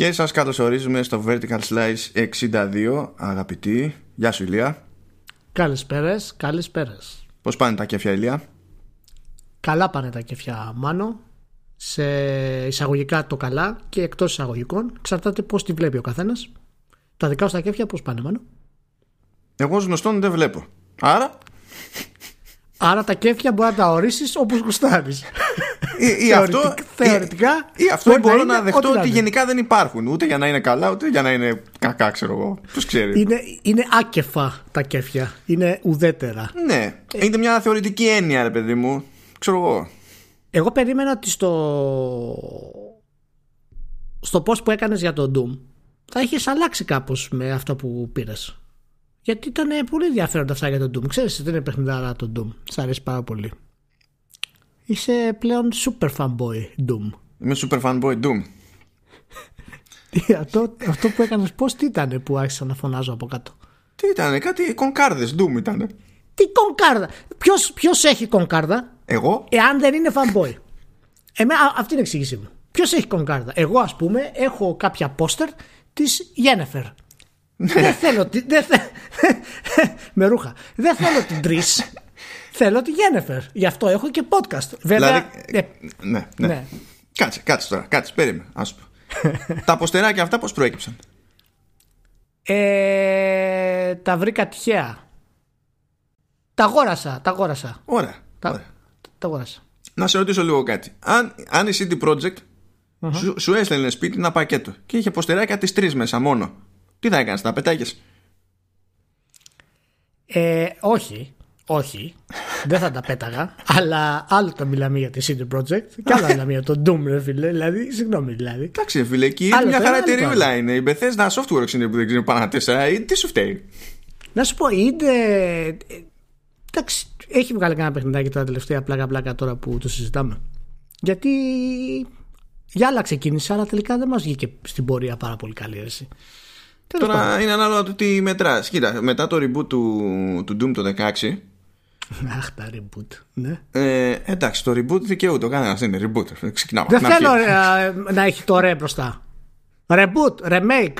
Και σας καλωσορίζουμε στο Vertical Slice 62 Αγαπητοί, γεια σου Ηλία. Καλησπέρες, καλησπέρες. Πώς πάνε τα κέφια Ηλία; Καλά πάνε τα κέφια Μάνο. Σε εισαγωγικά το καλά και εκτός εισαγωγικών. Εξαρτάται πώς τη βλέπει ο καθένας. Τα δικά σου τα κέφια πώς πάνε Μάνο; Εγώ ως γνωστόν δεν βλέπω. Άρα; Άρα τα κέφια μπορεί να τα ορίσεις όπως γουστάρεις. Ή, ή αυτό, θεωρητικά. Ή, ή αυτό μπορώ να, να δεχτώ ότι γενικά δεν υπάρχουν. Ούτε για να είναι καλά, ούτε για να είναι κακά, ξέρω εγώ. Ποιος ξέρει. Είναι, είναι άκεφα τα κέφια. Είναι ουδέτερα. Ναι. Ε, είναι μια θεωρητική έννοια, ρε παιδί μου. Ξέρω εγώ. Εγώ περίμενα ότι στο. στο πώ που έκανες για τον Doom θα είχες αλλάξει κάπως με αυτό που πήρες. Γιατί ήταν πολύ ενδιαφέροντα αυτά για τον Doom. Ξέρεις, δεν είναι παιχνιδάρα το Doom. Σ' αρέσει πάρα πολύ. Είσαι πλέον super fanboy Doom. Είμαι super fanboy Doom. αυτό, αυτό που έκανες πώς τι ήταν που άρχισα να φωνάζω από κάτω; Τι ήταν, κάτι κονκάρδες Doom ήταν. Τι κονκάρδα; Ποιος έχει κονκάρδα; Εγώ; Εάν δεν είναι fanboy. Εμένα, αυτή είναι η εξήγησή μου. Ποιος έχει κονκάρδα; Εγώ ας πούμε έχω κάποια πόστερ της Γένεφερ δεν θέλω. Δεν θε... με ρούχα. Δεν θέλω την Τρει. θέλω τη Γένεφερ. Γι' αυτό έχω και podcast. Βέβαια. Δηλαδή, ε, ναι, ναι, ναι. Κάτσε, κάτσε τώρα. Κάτσε, περίμενε. Ας πω. τα αποστεράκια αυτά πώς προέκυψαν; Ε, τα βρήκα τυχαία. Τα αγόρασα. Τα αγόρασα. Ωραία. Τα, ωραία. τα αγόρασα. Να σε ρωτήσω λίγο κάτι. Αν, αν η CD Projekt uh-huh. σου, σου έστελνε σπίτι ένα πακέτο και είχε ποστεράκια τις τρεις μέσα μόνο. Τι θα έκανες, να πετάγει. Ε, όχι, όχι. δεν θα τα πέταγα. αλλά άλλο τα μιλάμε για τη CD Projekt και άλλο μιλάμε για το Doom, ρε φίλε. Δηλαδή, συγγνώμη, δηλαδή. Εντάξει, φίλε, εκεί μια χαρά εταιρεία είναι. Η Bethesda Softworks είναι που δεν ξέρει πάνω τέσσερα. Ε, τι σου φταίει; Να σου πω, είναι. Εντάξει, έχει βγάλει κανένα παιχνιδάκι τώρα τελευταία πλάκα-πλάκα τώρα που το συζητάμε. Γιατί για άλλα ξεκίνησε, αλλά τελικά δεν μας βγήκε στην πορεία πάρα πολύ καλή αίρεση. Τώρα είναι ανάλογα το τι μετράς. Κοίτα, μετά το reboot του, του Doom το 16. Αχ, τα reboot. Ναι. Ε, εντάξει, το reboot δικαιούται. Ο κανένας δεν είναι reboot. Ξεκινάμε. Δεν θέλω ε, να έχει το ρε μπροστά. Reboot, remake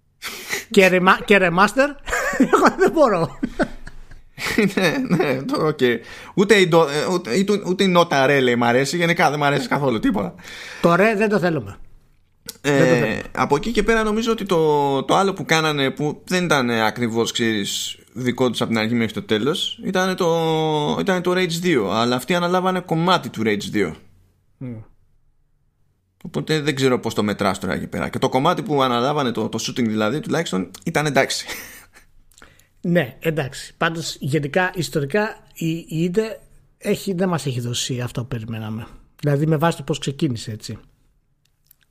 και, ρεμα, και remaster. Εγώ δεν μπορώ. ναι, ναι, το okay. Ούτε, η, ούτε, ούτε, ούτε η νότα ρε λέει μ' αρέσει. Γενικά δεν μ' αρέσει καθόλου τίποτα. Το ρε δεν το θέλουμε. Ε, από εκεί και πέρα νομίζω ότι το, το άλλο που κάνανε που δεν ήταν ακριβώς ξέρεις, δικό τους από την αρχή μέχρι το τέλος ήταν το, ήταν το Rage 2 αλλά αυτοί αναλάβανε κομμάτι του Rage 2 mm. οπότε δεν ξέρω πως το μετράς τώρα εκεί πέρα. Και το κομμάτι που αναλάβανε το, το shooting δηλαδή τουλάχιστον ήταν εντάξει. Ναι εντάξει. Πάντως γενικά ιστορικά η, η έχει, δεν μας έχει δώσει αυτό που περιμέναμε. Δηλαδή με βάση το πως ξεκίνησε έτσι.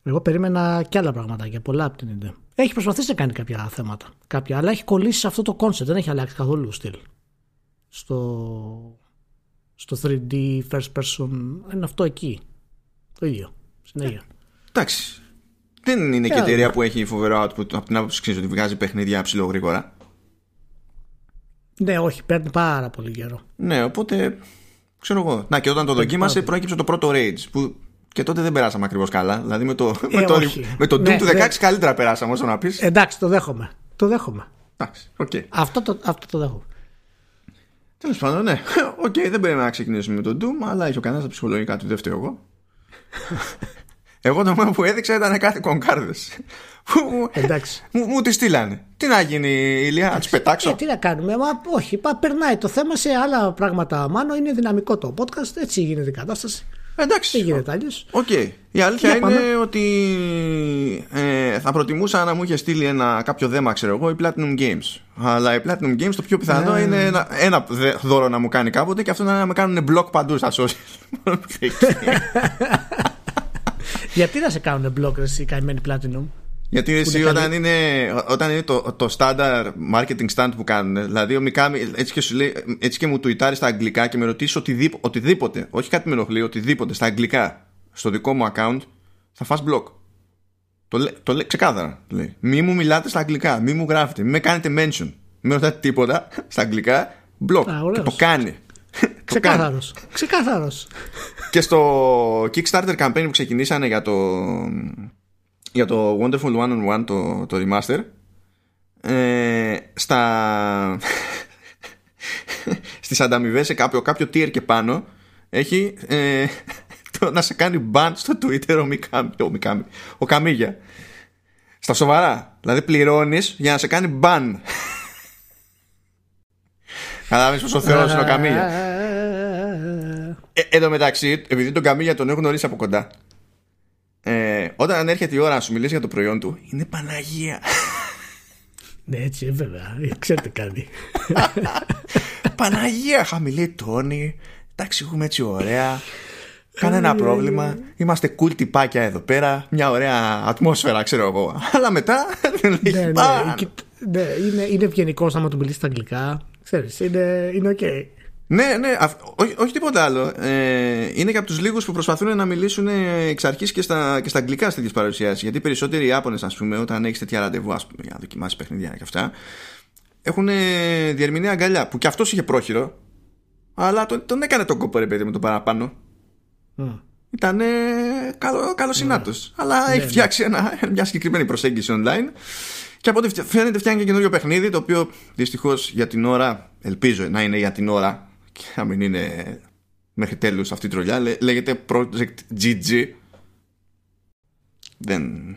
Εγώ περίμενα και άλλα πραγματάκια, πολλά από την ιδέα. Έχει προσπαθήσει να κάνει κάποια θέματα, κάποια, αλλά έχει κολλήσει σε αυτό το concept, δεν έχει αλλάξει καθόλου στυλ. Στο, στο 3D first person είναι αυτό εκεί. Το ίδιο. Συνέχεια. Εντάξει. Δεν είναι και, και εταιρεία που έχει φοβερό output από την άποψη ξέρεις ότι βγάζει παιχνίδια ψηλό γρήγορα. Ναι, όχι, παίρνει πάρα πολύ καιρό. Ναι, οπότε ξέρω εγώ. Να και όταν το δοκίμασε προέκυψε το πρώτο Rage που και τότε δεν περάσαμε ακριβώς καλά. Δηλαδή με το, ε, με το, με το Doom ναι, του 16 ναι. καλύτερα περάσαμε όσο να πεις. Εντάξει, το δέχομαι. Το δέχομαι. Εντάξει, okay. αυτό, το, αυτό το δέχομαι. Τέλος πάντων, ναι. OK, okay, δεν πρέπει να ξεκινήσουμε με το Doom, αλλά έχει ο κανένας τα ψυχολογικά του, δεύτερο εγώ. εγώ το μόνο που έδειξα ήταν κάτι κονκάρδες. Εντάξει. Μου, μου τη στείλανε. Τι να γίνει, Ηλία, να τις πετάξω. Ε, τι να κάνουμε, μα όχι, πα, περνάει το θέμα σε άλλα πράγματα. Μάνο είναι δυναμικό το podcast, έτσι γίνεται η κατάσταση. Εντάξει. Δεν γίνεται αλλιώς. Okay. Η αλήθεια είναι ότι ε, θα προτιμούσα να μου είχε στείλει ένα, κάποιο δέμα, ξέρω εγώ, η Platinum Games. Αλλά η Platinum Games το πιο πιθανό ναι. είναι ένα, ένα δώρο να μου κάνει κάποτε και αυτό να με κάνουν blog παντού στα social. Γιατί να σε κάνουν blog, εσύ, η καημένη Platinum; Γιατί εσύ όταν είναι, όταν είναι το, το standard marketing stand που κάνουν, δηλαδή ο Μικάμι έτσι και, σου λέει, έτσι και μου τουιτάρεις στα αγγλικά και με ρωτήσεις οτιδήποτε, οτιδήποτε, όχι κάτι με ενοχλεί, οτιδήποτε στα αγγλικά στο δικό μου account, θα φας block. Το, λέει, το λέει ξεκάθαρα. Το λέει. Μη μου μιλάτε στα αγγλικά, μη μου γράφετε, μη με κάνετε mention. Μη ρωτάτε τίποτα στα αγγλικά, block. Α, και το κάνει. Ξεκάθαρος. Ξεκάθαρος. και στο Kickstarter campaign που ξεκινήσανε για το για το Wonderful One on One το, το remaster ε, στα στις ανταμοιβές σε κάποιο, κάποιο tier και πάνω έχει ε, το να σε κάνει ban στο Twitter ο Μικάμι, ο, Μικάμι, ο Καμίγια. Στα σοβαρά. Δηλαδή πληρώνεις για να σε κάνει ban. Κατάλαβε πόσο θεό είναι ο Καμίγια. Ε, εδώ μεταξύ, επειδή τον Καμίγια τον έχω γνωρίσει από κοντά, ε, όταν έρχεται η ώρα να σου μιλήσει για το προϊόν του, είναι Παναγία. Ναι, έτσι, βέβαια. Ξέρετε κάτι. Παναγία, χαμηλή τόνη. Εντάξει, έχουμε έτσι ωραία. Κανένα πρόβλημα. Είμαστε cool τυπάκια εδώ πέρα. Μια ωραία ατμόσφαιρα, ξέρω εγώ. Αλλά μετά δεν ναι, ναι, ναι, είναι, είναι ευγενικό άμα του μιλήσει στα αγγλικά. Ξέρεις, είναι, είναι ok. Ναι, ναι, όχι, όχι τίποτα άλλο. Ε, είναι και από τους λίγους που προσπαθούν να μιλήσουν εξ αρχής και στα, και στα αγγλικά σε τέτοιες παρουσιάσεις. Γιατί περισσότεροι Ιάπωνες, ας πούμε, όταν έχεις τέτοια ραντεβού, ας πούμε, για να δοκιμάσεις παιχνίδια και αυτά, έχουν διερμηνέα αγκαλιά. Που κι αυτός είχε πρόχειρο, αλλά τον, τον έκανε τον κόπο, ρε παιδί με το παραπάνω. Mm. Ήταν καλό, καλό mm. Αλλά ναι, έχει ναι. φτιάξει ένα, μια συγκεκριμένη προσέγγιση online. Και από ό,τι φαίνεται φτιάχνει και καινούριο παιχνίδι, το οποίο δυστυχώς για την ώρα, ελπίζω να είναι για την ώρα, και να μην είναι μέχρι τέλους αυτή η τρολιά λέγεται Project GG δεν.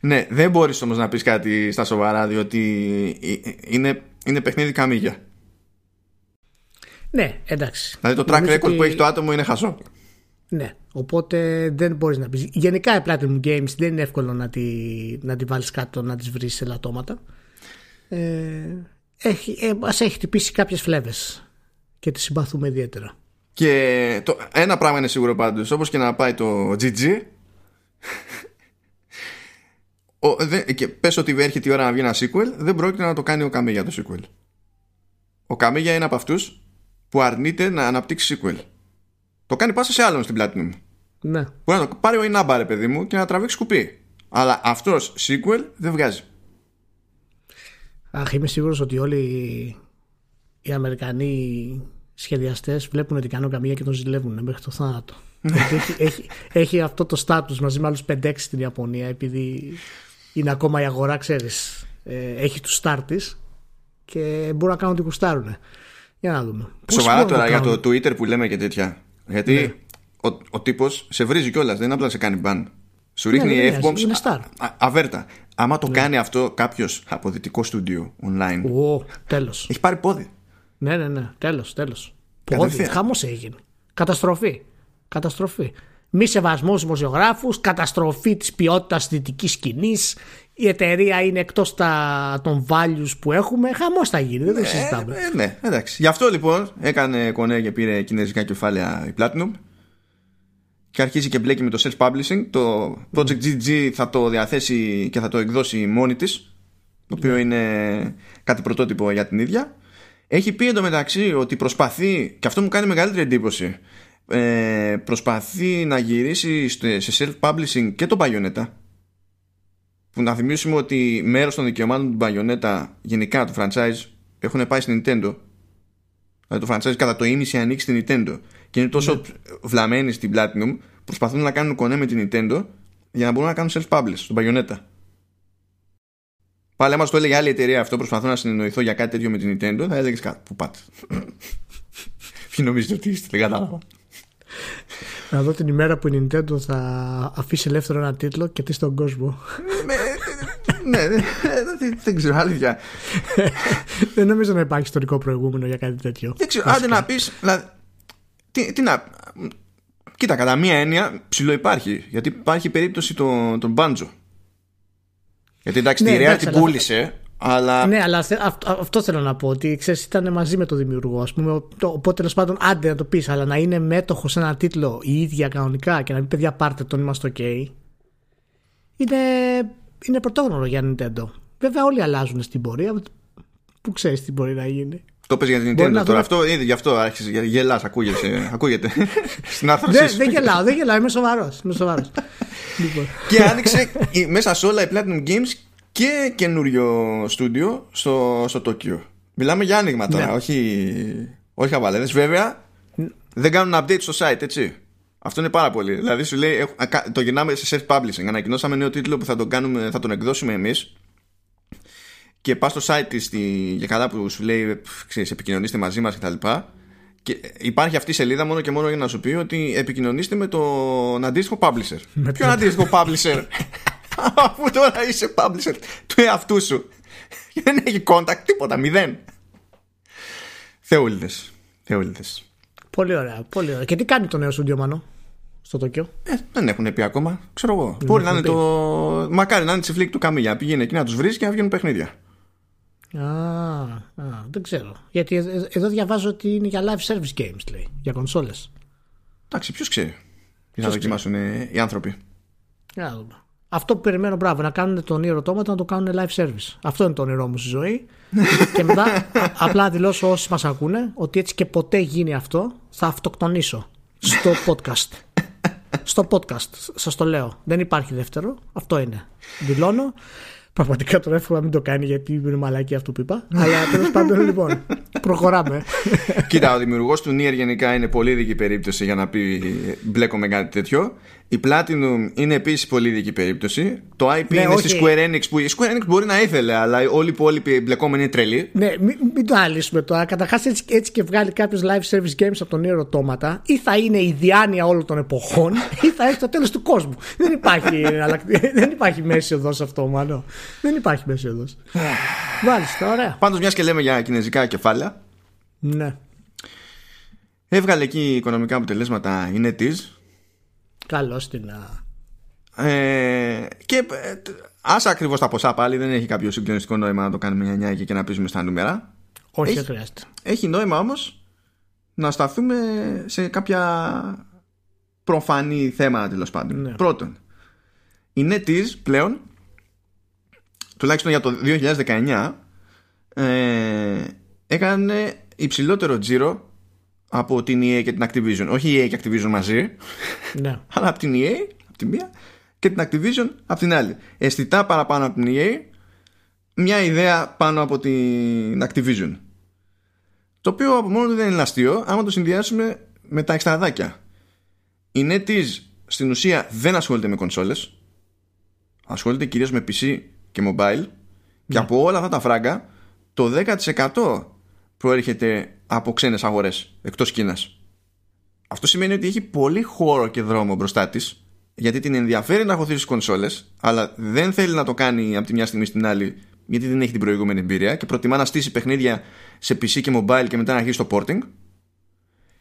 Ναι δεν μπορείς όμως να πεις κάτι στα σοβαρά διότι είναι, είναι παιχνίδι καμίγια. Ναι εντάξει. Δηλαδή το track record που έχει το άτομο είναι χασό. Ναι, οπότε δεν μπορείς να πεις. Γενικά η Platinum Games δεν είναι εύκολο να τη, να τη βάλεις κάτω, να τις βρεις σε λατώματα. Ε, έχει, ε, μας έχει χτυπήσει κάποιες φλέβες και τη συμπαθούμε ιδιαίτερα. Και το, ένα πράγμα είναι σίγουρο πάντως, όπως και να πάει το GG, ο, και πες ότι έρχεται η ώρα να βγει ένα sequel, δεν πρόκειται να το κάνει ο Καμίγια το sequel. Ο Καμίγια είναι από αυτούς που αρνείται να αναπτύξει sequel. Το κάνει πάσα σε άλλον στην Platinum. Ναι. Μπορεί να το πάρει ο Ινάμπα, ρε παιδί μου, και να τραβήξει κουπί. Αλλά αυτός sequel δεν βγάζει. Αχ, είμαι σίγουρος ότι όλοι οι Αμερικανοί σχεδιαστές βλέπουν ότι κάνω καμία και τον ζηλεύουν μέχρι το θάνατο. έχει, έχει, έχει, αυτό το στάτους μαζί με άλλους 5-6 στην Ιαπωνία επειδή είναι ακόμα η αγορά, ξέρεις, ε, έχει τους στάρτης και μπορούν να κάνουν ό,τι κουστάρουν. Για να δούμε. Σοβαρά τώρα για το Twitter που λέμε και τέτοια. Γιατί ναι. ο, ο τύπος σε βρίζει κιόλας, δεν είναι απλά σε κάνει μπαν. Σου ρίχνει ναι, F-bombs αβέρτα. Άμα το ναι. κάνει αυτό κάποιος από δυτικό στούντιο online. Ω, τέλος. Έχει πάρει πόδι. Ναι, ναι, ναι. Τέλος, τέλος. Πόδι. Χαμός έγινε. Καταστροφή. Καταστροφή. Μη σεβασμός δημοσιογράφους, καταστροφή της ποιότητας δυτικής σκηνής. Η εταιρεία είναι εκτός των values που έχουμε. Χαμός θα γίνει, δεν το συζητάμε. Ε, ναι, εντάξει. Γι' αυτό λοιπόν έκανε κονέ και πήρε κινέζικα κεφάλαια η Platinum και αρχίζει και μπλέκει με το self-publishing. Το Project GG θα το διαθέσει και θα το εκδώσει μόνη της, το οποίο είναι κάτι πρωτότυπο για την ίδια. Έχει πει εντωμεταξύ ότι προσπαθεί, και αυτό μου κάνει μεγαλύτερη εντύπωση, ε, προσπαθεί να γυρίσει σε self-publishing και το Bayonetta που να θυμίσουμε ότι μέρος των δικαιωμάτων του Bayonetta γενικά του franchise έχουν πάει στην Nintendo δηλαδή το franchise κατά το ίμιση ανοίξει στην Nintendo και είναι τόσο ναι. βλαμμένοι στην Platinum προσπαθούν να κάνουν κονέ με την Nintendo για να μπορούν να κάνουν self-publish στον Bayonetta. Πάλι άμα το έλεγε άλλη εταιρεία αυτό, προσπαθώ να συνεννοηθώ για κάτι τέτοιο με την Nintendo, θα έλεγες κάτι. Πού πάτε. Ποιοι νομίζετε ότι είστε, δεν κατάλαβα. Να δω την ημέρα που η Nintendo θα αφήσει ελεύθερο ένα τίτλο και τι στον κόσμο. ναι, δεν ξέρω, αλήθεια. Δεν νομίζω να υπάρχει ιστορικό προηγούμενο για κάτι τέτοιο. Δεν ξέρω, άντε να πεις. Τι, τι να. Κοίτα, κατά μία έννοια ψηλό υπάρχει. Γιατί υπάρχει περίπτωση των, τον Μπάντζο. Γιατί εντάξει, ναι, τη Ρέα την πούλησε, αλλά. Ναι, αλλά αυτό, αυτό θέλω να πω. Ότι ξέρεις, ήταν μαζί με τον δημιουργό, ας πούμε. Οπότε τέλος πάντων, άντε να το πεις, αλλά να είναι μέτοχος σε ένα τίτλο η ίδια κανονικά και να μην παιδιά πάρτε τον, είμαστε OK. Είναι, είναι πρωτόγνωρο για Nintendo. Βέβαια, όλοι αλλάζουν στην πορεία. Πού ξέρεις τι μπορεί να γίνει. Το πες για την Nintendo τώρα. Αυτό, ήδη γι' αυτό άρχισε. Γελάς, ακούγεται. ακούγεται. Στην άρθρωσή δεν, δεν γελάω, δεν γελάω. Είμαι σοβαρός. Είμαι σοβαρός. λοιπόν. Και άνοιξε μέσα σε όλα η Platinum Games και καινούριο στούντιο στο, στο Τόκιο. Μιλάμε για άνοιγμα τώρα, ναι. όχι, όχι αβαλέδες. Βέβαια, δεν κάνουν update στο site, έτσι. Αυτό είναι πάρα πολύ. Δηλαδή σου λέει, το γυρνάμε σε self-publishing. Ανακοινώσαμε νέο τίτλο που θα τον, κάνουμε, θα τον εκδώσουμε εμείς. Και πας στο site της για καλά που σου λέει, ξέρεις, επικοινωνήστε μαζί μας κτλ. Και υπάρχει αυτή η σελίδα μόνο και μόνο για να σου πει ότι επικοινωνήστε με τον αντίστοιχο publisher. Με Ποιο αντίστοιχο publisher, αφού τώρα είσαι publisher του εαυτού σου. Δεν έχει contact, τίποτα, μηδέν. Θεούλιδες. Θεούλιδες. Πολύ ωραία, πολύ ωραία. Και τι κάνει το νέο σου Μανώ στο Τόκιο; Ε, δεν έχουν πει ακόμα. Ξέρω εγώ. Μπορεί να είναι το. Μακάρι να είναι τη φλίκ του Καμίλια. Πηγαίνει εκεί να τους βρεις και να βγαίνουν παιχνίδια. Α, α, δεν ξέρω. Γιατί εδώ διαβάζω ότι είναι για live service games, λέει. Για κονσόλες. Εντάξει, ποιος ξέρει. Για να δοκιμάσουν οι άνθρωποι. Για δούμε. Αυτό που περιμένω, μπράβο, να κάνουν τον Nier να το κάνουν live service. Αυτό είναι το όνειρό μου στη ζωή. και μετά απλά δηλώσω όσοι μας ακούνε ότι έτσι και ποτέ γίνει αυτό, θα αυτοκτονήσω στο podcast. στο podcast, σας το λέω. Δεν υπάρχει δεύτερο. Αυτό είναι. Δηλώνω. Πραγματικά τώρα εύχομαι να μην το κάνει γιατί είναι μαλάκι αυτό που είπα. Αλλά τέλος πάντων λοιπόν. Προχωράμε. Κοίτα, ο δημιουργός του Nier γενικά είναι πολύ δική περίπτωση για να πει μπλέκομαι κάτι τέτοιο. Η Platinum είναι επίσης πολύ δική περίπτωση. Το IP ναι, είναι όχι. στη Square Enix που η Square Enix μπορεί να ήθελε, αλλά όλοι οι υπόλοιποι μπλεκόμενοι είναι τρελοί. Ναι, μην, μην το άλυσουμε τώρα. Καταρχάς έτσι, έτσι και βγάλει κάποιο live service games από τον Nier Automata, ή θα είναι η διάνοια όλων των εποχών, ή θα έχει το τέλος του κόσμου. δεν, υπάρχει, δεν υπάρχει μέση οδός αυτό, μάλλον. Δεν υπάρχει μέση οδός. Μάλιστα, ωραία. Πάντως, μιας και λέμε για κινέζικα κεφάλαια. Ναι. Έβγαλε εκεί οικονομικά αποτελέσματα η NetEase Καλώ την. Ε, και ε, άσα ακριβώς τα ποσά πάλι δεν έχει κάποιο συγκλονιστικό νόημα να το κάνουμε μια νιά και να πείσουμε στα νούμερα. Όχι, δεν χρειάζεται. Έχει νόημα όμως να σταθούμε σε κάποια προφανή θέματα τέλος πάντων. Ναι. Πρώτον, η NetEase πλέον, τουλάχιστον για το 2019, ε, έκανε υψηλότερο τζίρο από την EA και την Activision. Όχι η EA και Activision μαζί, ναι. αλλά από την EA από τη μία και την Activision από την άλλη. Αισθητά παραπάνω από την EA, μια ιδέα πάνω από την Activision. Το οποίο από μόνο του δεν είναι αστείο, άμα το συνδυάσουμε με τα εξτραδάκια. Η NetEase στην ουσία δεν ασχολείται με κονσόλες, ασχολείται κυρίως με PC και mobile και ναι. από όλα αυτά τα φράγκα το 10% προέρχεται από ξένες αγορές εκτός Κίνας. Αυτό σημαίνει ότι έχει πολύ χώρο και δρόμο μπροστά της, γιατί την ενδιαφέρει να αποθήσει κονσόλες, αλλά δεν θέλει να το κάνει από τη μια στιγμή στην άλλη, γιατί δεν έχει την προηγούμενη εμπειρία και προτιμά να στήσει παιχνίδια σε PC και mobile και μετά να αρχίσει το porting.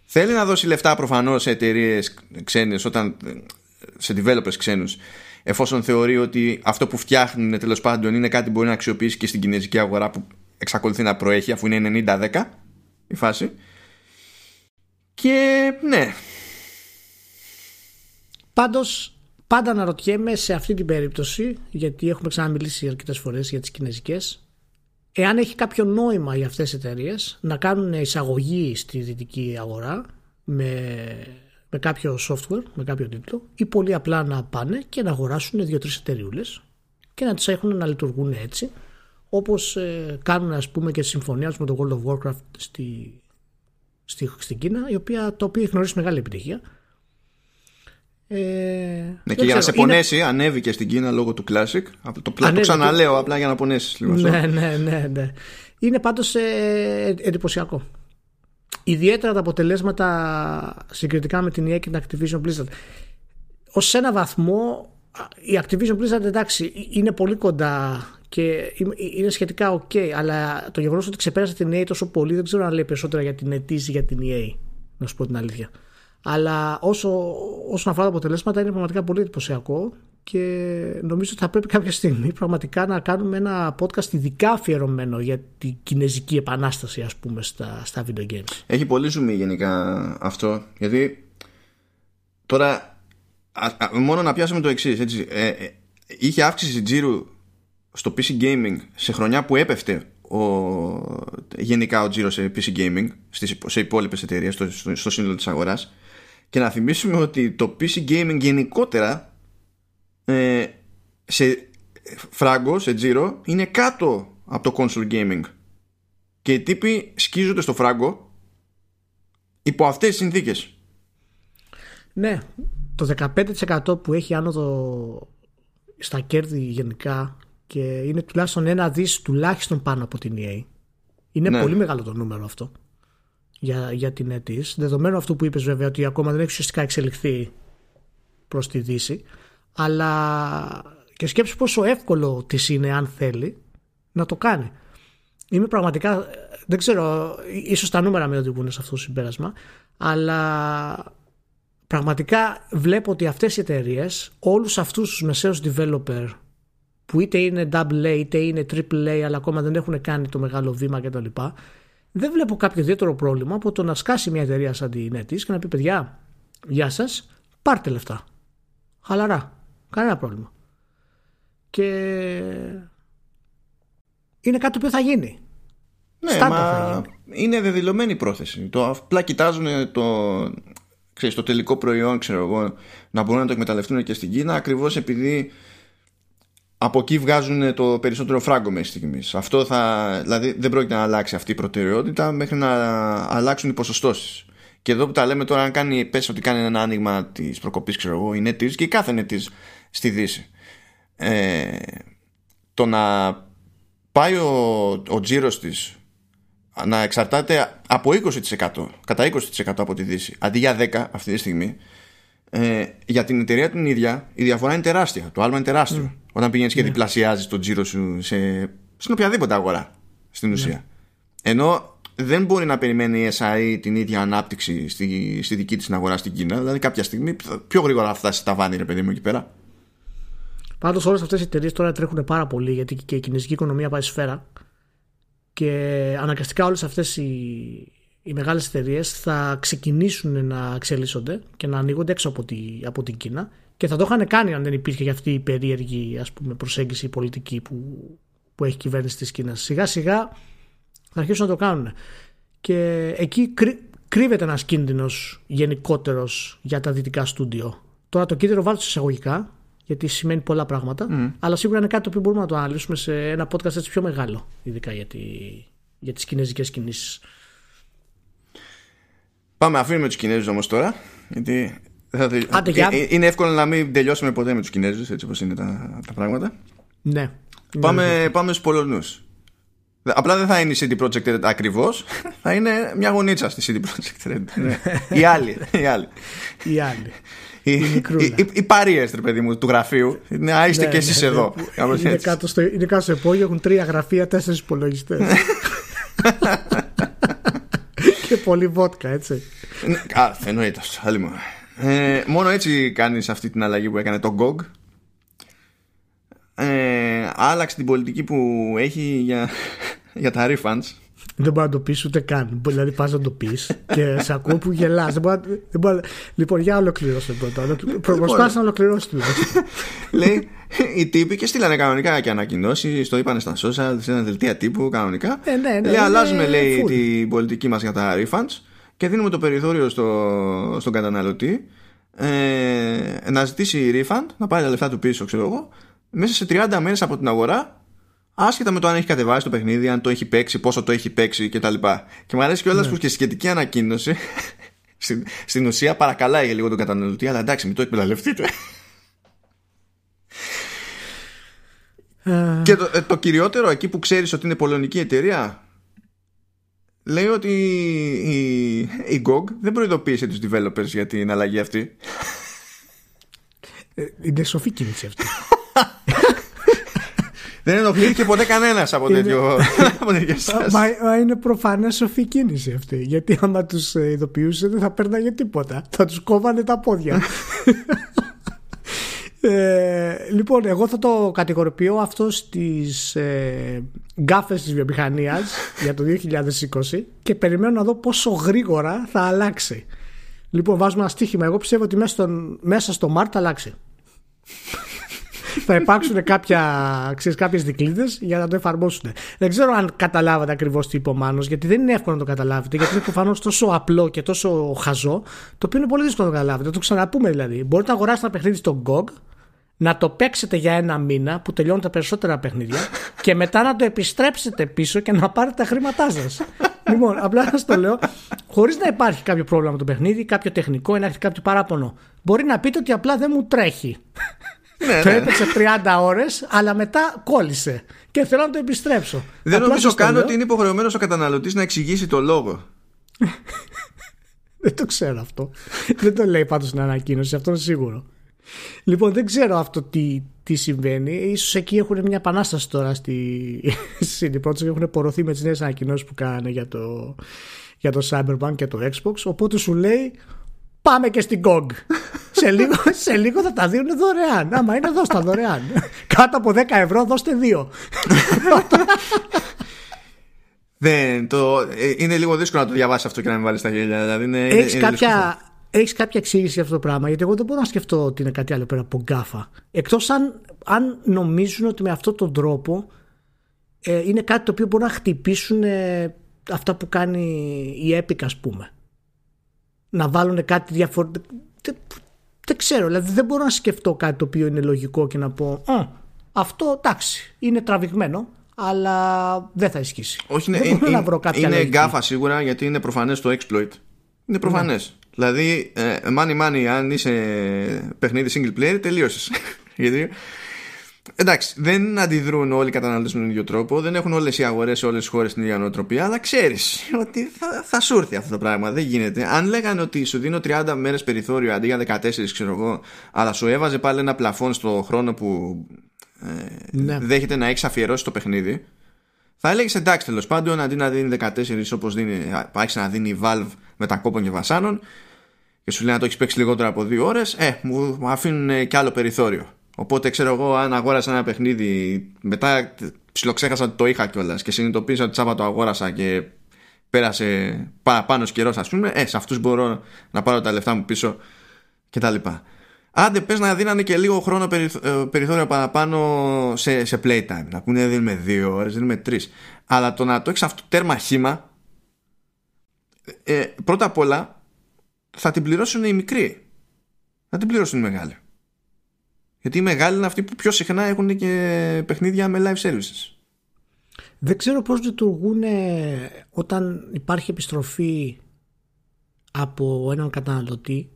Θέλει να δώσει λεφτά προφανώς σε εταιρείες ξένες, όταν σε developers ξένους, εφόσον θεωρεί ότι αυτό που φτιάχνουν τέλος πάντων είναι κάτι που μπορεί να αξιοποιήσει και στην κινέζικη αγορά που εξακολουθεί να προέχει αφού είναι 90-10 η φάση. Και ναι. Πάντως πάντα αναρωτιέμαι σε αυτή την περίπτωση γιατί έχουμε ξαναμιλήσει αρκετές φορές για τις κινέζικες εάν έχει κάποιο νόημα για αυτές τις εταιρείες να κάνουν εισαγωγή στη δυτική αγορά με, με κάποιο software, με κάποιο τίτλο ή πολύ απλά να πάνε και να αγοράσουν δύο-τρεις εταιρείε και να τις έχουν να λειτουργούν έτσι όπως ε, κάνουν ας πούμε και τη συμφωνία με το World of Warcraft στη, στη, στην Κίνα η οποία, το οποίο έχει γνωρίσει μεγάλη επιτυχία ε, ναι, και για να σε πονέσει, είναι... ανέβηκε στην Κίνα λόγω του Classic. Το, το ξαναλέω απλά για να πονέσεις λίγο. Ναι, ναι, ναι, ναι. Είναι πάντως ε, εντυπωσιακό. Ιδιαίτερα τα αποτελέσματα συγκριτικά με την EA και την Activision Blizzard. Ω ένα βαθμό η Activision Blizzard εντάξει είναι πολύ κοντά και είναι σχετικά ok, αλλά το γεγονός ότι ξεπέρασε την EA τόσο πολύ δεν ξέρω αν λέει περισσότερα για την EA ή για την EA, να σου πω την αλήθεια. Αλλά όσο, όσον αφορά τα αποτελέσματα είναι πραγματικά πολύ εντυπωσιακό και νομίζω ότι θα πρέπει κάποια στιγμή πραγματικά να κάνουμε ένα podcast ειδικά αφιερωμένο για την κινέζικη επανάσταση ας πούμε στα, στα video games. Έχει πολύ ζουμί γενικά αυτό γιατί τώρα μόνο να πιάσουμε το εξής. Ε, ε, είχε αύξηση τζίρου στο PC Gaming σε χρονιά που έπεφτε ο, γενικά ο τζίρος σε PC Gaming στις, σε υπόλοιπες εταιρείες στο, στο, στο σύνολο της αγοράς. Και να θυμίσουμε ότι το PC Gaming γενικότερα ε, σε φράγκο, σε τζίρο είναι κάτω από το console gaming. Και οι τύποι σκίζονται στο φράγκο υπό αυτές τις συνθήκες. Ναι, το 15% που έχει άνοδο στα κέρδη γενικά και είναι τουλάχιστον ένα δις τουλάχιστον πάνω από την EA. Είναι Ναι. πολύ μεγάλο το νούμερο αυτό για, για την έτης. Δεδομένου αυτού που είπες βέβαια ότι ακόμα δεν έχει ουσιαστικά εξελιχθεί προς τη Δύση. Αλλά και σκέψου πόσο εύκολο της είναι αν θέλει να το κάνει. Είμαι πραγματικά, δεν ξέρω, ίσως τα νούμερα με οδηγούν σε αυτό το συμπέρασμα, αλλά πραγματικά βλέπω ότι αυτές οι εταιρείες, όλους αυτούς τους μεσαίους developer που είτε είναι double A είτε είναι triple A αλλά ακόμα δεν έχουν κάνει το μεγάλο βήμα κτλ. Δεν βλέπω κάποιο ιδιαίτερο πρόβλημα από το να σκάσει μια εταιρεία σαν την NetEase και να πει παιδιά, γεια σας, πάρτε λεφτά. Χαλαρά. Κανένα πρόβλημα. Και είναι κάτι που θα γίνει. Ναι, Στάνταρ μα θα γίνει. είναι δεδηλωμένη η πρόθεση. Το, απλά κοιτάζουν το, ξέρεις, το τελικό προϊόν, ξέρω εγώ, να μπορούν να το εκμεταλλευτούν και στην Κίνα, ακριβώς επειδή από εκεί βγάζουν το περισσότερο φράγκο μέχρι στιγμής. Αυτό θα, δηλαδή δεν πρόκειται να αλλάξει αυτή η προτεραιότητα μέχρι να αλλάξουν οι ποσοστώσεις. Και εδώ που τα λέμε τώρα, αν κάνει, πες ότι κάνει ένα άνοιγμα της προκοπής, ξέρω εγώ, η NetEase και η κάθε NetEase στη Δύση. Ε, το να πάει ο, ο τζίρος της να εξαρτάται από 20% κατά 20% από τη Δύση αντί για 10% αυτή τη στιγμή ε, για την εταιρεία την ίδια η διαφορά είναι τεράστια το άλμα είναι τεράστιο όταν πηγαίνεις και διπλασιάζεις το τζίρο σου σε, στην οποιαδήποτε αγορά στην ουσία. Ενώ δεν μπορεί να περιμένει η SAE την ίδια ανάπτυξη στη, στη δική της αγορά στην Κίνα. Δηλαδή κάποια στιγμή πιο γρήγορα θα φτάσει στα βάνη ρε παιδί μου εκεί πέρα. Πάντως όλες αυτές οι εταιρείες τώρα τρέχουν πάρα πολύ γιατί και η κινέζικη οικονομία πάει σφαίρα. Και αναγκαστικά όλες αυτές οι, οι μεγάλες εταιρείες θα ξεκινήσουν να εξελίσσονται και να ανοίγονται έξω από, τη, από την Κίνα και θα το είχαν κάνει αν δεν υπήρχε για αυτή η περίεργη ας πούμε, προσέγγιση πολιτική που, που έχει η κυβέρνηση της Κίνας. Σιγά σιγά θα αρχίσουν να το κάνουν. Και εκεί κρύ, κρύβεται ένας κίνδυνος γενικότερος για τα δυτικά στούντιο. Τώρα το κίνδυνο βάλω σε εισαγωγικά, γιατί σημαίνει πολλά πράγματα, αλλά σίγουρα είναι κάτι το οποίο μπορούμε να το αναλύσουμε σε ένα podcast έτσι πιο μεγάλο, ειδικά για, τη, για τις κινέζικες κινήσεις. Πάμε, αφήνουμε τους Κινέζους όμως τώρα, γιατί θα θε- Άντε, για- ε, ε, είναι εύκολο να μην τελειώσουμε ποτέ με τους Κινέζους, έτσι όπως είναι τα, τα πράγματα. Ναι. Πάμε, πάμε στους Πολωνούς. Δε- Απλά δεν θα είναι η CD Projekt Red ακριβώς, θα είναι μια γωνίτσα στη CD Projekt Red. Ναι. η άλλη, η άλλη. Οι άλλοι. Οι, μικρούλα. οι, οι, οι παρείες, ρε παιδί μου, του γραφείου. Ναι, α, είστε Ναι, και εσείς ναι, εδώ. ναι. Κάπως είναι, έτσι. κάτω στο, είναι κάτω στο υπόγειο, έχουν τρία γραφεία, τέσσερις υπολογιστές. και πολύ βότκα, έτσι. Ναι, Α, εννοείται αυτό. άλλη μόνο. Ε, μόνο έτσι κάνεις αυτή την αλλαγή που έκανε το GOG. Ε, άλλαξε την πολιτική που έχει για, για τα refunds. Δεν μπορεί να το πεις ούτε καν. Δηλαδή, πας να το πεις και σε ακούω που γελάς. Δεν μπορεί, να- δεν μπορεί να- Λοιπόν, για ολοκληρώστε πρώτα. Ολοκλη- Προσπάθησε να ολοκληρώσεις το. Λέει οι τύποι και στείλανε κανονικά και ανακοινώσει. Το είπανε στα social, σε ένα δελτία τύπου κανονικά. Ε, ναι, ναι, λέει, είναι αλλάζουμε λέει full. την πολιτική μας για τα refunds και δίνουμε το περιθώριο στο, στον καταναλωτή ε, να ζητήσει refund, να πάρει τα λεφτά του πίσω, ξέρω εγώ, μέσα σε 30 μέρες από την αγορά. Άσχετα με το αν έχει κατεβάσει το παιχνίδι, αν το έχει παίξει, πόσο το έχει παίξει κτλ. Και μου αρέσει κιόλας Ναι. που και σχετική ανακοίνωση στην, στην ουσία παρακαλάει για λίγο τον καταναλωτή, αλλά εντάξει, μην το εκμεταλλευτείτε. Ε, Και το, ε, το κυριότερο εκεί που ξέρεις ότι είναι πολωνική εταιρεία λέει ότι η, η GOG δεν προειδοποίησε τους developers για την αλλαγή αυτή. ε, Είναι σοφή κίνηση αυτή. Δεν ενοχλήθηκε ποτέ κανένας από τέτοιο, από τέτοια στάση. μα, μα είναι προφανές σοφή κίνηση αυτή. Γιατί άμα τους ειδοποιούσε δεν θα παίρναγε τίποτα. Θα τους κόβανε τα πόδια. Ε, λοιπόν, εγώ θα το κατηγοροποιώ αυτό στις ε, γκάφες της βιομηχανίας για το 2020 και περιμένω να δω πόσο γρήγορα θα αλλάξει. Λοιπόν, βάζουμε ένα στοίχημα. Εγώ πιστεύω ότι μέσα, στον, μέσα στο Μάρτ θα αλλάξει. θα υπάρξουν κάποια, ξέρεις, κάποιες δικλείδες για να το εφαρμόσουν. Δεν ξέρω αν καταλάβατε ακριβώς τι είπε ο Μάνος, γιατί δεν είναι εύκολο να το καταλάβετε, γιατί είναι προφανώς τόσο απλό και τόσο χαζό, το οποίο είναι πολύ δύσκολο να το καταλάβετε. Θα το ξαναπούμε δηλαδή. Μπορείτε να αγοράσετε ένα παιχνίδι στο GOG, να το παίξετε για ένα μήνα που τελειώνουν τα περισσότερα παιχνίδια και μετά να το επιστρέψετε πίσω και να πάρετε τα χρήματά σας. λοιπόν, απλά να το λέω, χωρίς να υπάρχει κάποιο πρόβλημα με το παιχνίδι, κάποιο τεχνικό ή να έχει κάποιο παράπονο. Μπορεί να πείτε ότι απλά δεν μου τρέχει. Ναι, το ναι. έπαιξε 30 ώρες, αλλά μετά κόλλησε. Και θέλω να το επιστρέψω. Δεν Απλά νομίζω σας το καν λέω. ότι είναι υποχρεωμένος ο καταναλωτής να εξηγήσει το λόγο. Δεν το ξέρω αυτό. δεν το λέει πάντως στην ανακοίνωση, αυτό είναι σίγουρο. Λοιπόν, δεν ξέρω αυτό τι, τι συμβαίνει. Ίσως εκεί έχουν μια επανάσταση τώρα στη, στη CD Projekt και έχουν πορωθεί με τις νέες ανακοινώσεις που κάνανε για το, για το Cyberpunk και το Xbox. Οπότε σου λέει πάμε και στην GOG. σε, λίγο, σε λίγο θα τα δίνουν δωρεάν. Άμα είναι δώστε τα δωρεάν. Κάτω από 10 ευρώ δώστε δύο. Δεν, το, ε, είναι λίγο δύσκολο να το διαβάσεις αυτό και να μην βάλεις τα γέλια. Δηλαδή είναι, είναι- Έχεις είναι δύσκολο. κάποια, έχεις κάποια εξήγηση για αυτό το πράγμα, γιατί εγώ δεν μπορώ να σκεφτώ ότι είναι κάτι άλλο πέρα από γκάφα. Εκτός αν, αν νομίζουν ότι με αυτόν τον τρόπο ε, είναι κάτι το οποίο μπορεί να χτυπήσουν ε, αυτά που κάνει η Epic ας πούμε. Να βάλουν κάτι διαφορετικό. Δεν, δεν ξέρω, δηλαδή δεν μπορώ να σκεφτώ κάτι το οποίο είναι λογικό και να πω «Α, αυτό εντάξει, είναι τραβηγμένο, αλλά δεν θα ισχύσει. Όχι, δεν είναι, μπορώ είναι, να βρω κάποια είναι λογική. γκάφα σίγουρα γιατί είναι προφανές το exploit. Είναι προφανές. Δηλαδή, ε, money money, αν είσαι παιχνίδι single player, τελείωσες. γιατί. Εντάξει, δεν αντιδρούν όλοι οι καταναλωτές με τον ίδιο τρόπο, δεν έχουν όλες οι αγορές σε όλες τις χώρες την ίδια νοοτροπία, αλλά ξέρεις ότι θα, θα σου έρθει αυτό το πράγμα. Δεν γίνεται. Αν λέγανε ότι σου δίνω 30 μέρες περιθώριο αντί για 14, ξέρω εγώ, αλλά σου έβαζε πάλι ένα πλαφόν στο χρόνο που ε, Ναι. δέχεται να έχεις αφιερώσει το παιχνίδι, θα έλεγες εντάξει τέλος πάντων αντί να δίνει 14 όπως άρχισε να δίνει η Valve με κόπων και βασάνων και σου λέει να το έχεις παίξει λιγότερο από δύο ώρες, ε, μου μου αφήνουν ε, και άλλο περιθώριο. Οπότε ξέρω εγώ, αν αγόρασα ένα παιχνίδι, μετά ψιλοξέχασα ότι το είχα κιόλας και συνειδητοποίησα ότι Σάββατο αγόρασα και πέρασε παραπάνω καιρός, ας πούμε, ε, σε αυτούς μπορώ να πάρω τα λεφτά μου πίσω κτλ. Άντε πες να δίνανε και λίγο χρόνο περιθ- ε, περιθώριο παραπάνω σε, σε playtime. Να πούνε δίνουμε δύο ώρες, δίνουμε τρεις. Αλλά το να το έχεις αυτό τέρμα χήμα, ε, πρώτα απ' όλα θα την πληρώσουν οι μικροί. Θα την πληρώσουν οι μεγάλοι. Γιατί οι μεγάλοι είναι αυτοί που πιο συχνά έχουν και παιχνίδια με live services. Δεν ξέρω πώς λειτουργούν ε, όταν υπάρχει επιστροφή από έναν καταναλωτή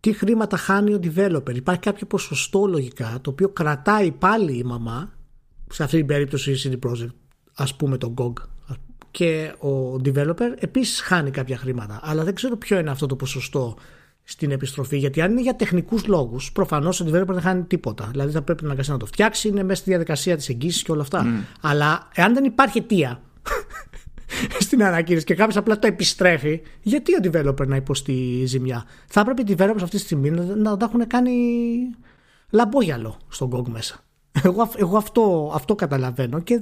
τι χρήματα χάνει ο developer. Υπάρχει κάποιο ποσοστό λογικά το οποίο κρατάει πάλι η μαμά σε αυτή την περίπτωση η CD Projekt ας πούμε το GOG και ο developer επίσης χάνει κάποια χρήματα αλλά δεν ξέρω ποιο είναι αυτό το ποσοστό στην επιστροφή γιατί αν είναι για τεχνικούς λόγους προφανώς ο developer δεν χάνει τίποτα δηλαδή θα πρέπει να αγκαστεί να το φτιάξει είναι μέσα στη διαδικασία της εγγύησης και όλα αυτά αλλά εάν δεν υπάρχει αιτία στην ανακοίνωση και κάποιος απλά το επιστρέφει, γιατί ο developer να υποστεί ζημιά; Θα έπρεπε οι developers αυτή τη στιγμή να, να τα έχουν κάνει λαμπόγιαλο στον GOG μέσα. Εγώ, αυ- εγώ αυτό, αυτό καταλαβαίνω και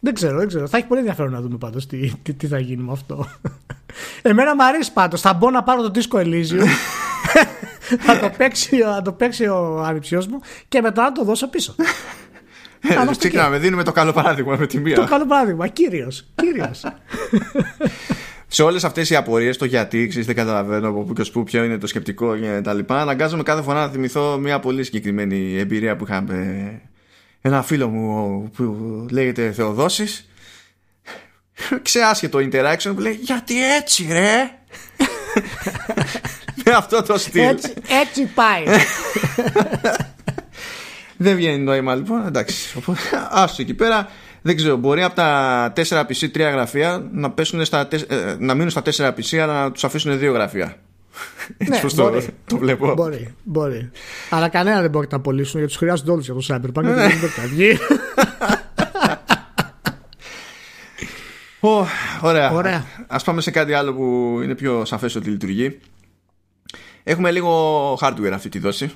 δεν ξέρω, δεν ξέρω. Θα έχει πολύ ενδιαφέρον να δούμε πάντως τι, τι, τι θα γίνει με αυτό. Εμένα μου αρέσει πάντως. Θα μπω να πάρω το disco Elysium. θα, το παίξει, θα το παίξει ο ανιψιός μου και μετά να το δώσω πίσω. Ε, είμαστε εκεί. Ξεκινάμε, δίνουμε το καλό παράδειγμα με τη μία. το καλό παράδειγμα. Κύριος. Κύριος. σε όλες αυτές οι απορίες, το γιατί, ξέρεις, δεν καταλαβαίνω από πού και ως πού, ποιο είναι το σκεπτικό και τα λοιπά, αναγκάζομαι κάθε φορά να θυμηθώ μια πολύ συγκεκριμένη εμπειρία που είχαμε ένα φίλο μου που λέγεται Θεοδόσης ξεάσχετο interaction που λέει γιατί έτσι ρε; Με αυτό το στυλ. Έτσι, έτσι πάει. δεν βγαίνει νόημα λοιπόν εντάξει. Οπότε, άστο εκεί πέρα. Δεν ξέρω μπορεί από τα 4 PC 3 γραφεία να, πέσουν στα, τεσ- ε, να μείνουν στα 4 PC αλλά να τους αφήσουν δύο γραφεία. έτσι Ναι, πως το, μπορεί. το βλέπω Μπορεί, μπορεί. Αλλά κανένα δεν μπορεί να τα απολύσουν γιατί τους χρειάζονται όλους για το Cyberpunk γιατί δεν μπορεί να βγει. Ω, ωραία. Ωραία. Ας πάμε σε κάτι άλλο που είναι πιο σαφές ότι λειτουργεί. Έχουμε λίγο hardware αυτή τη δόση.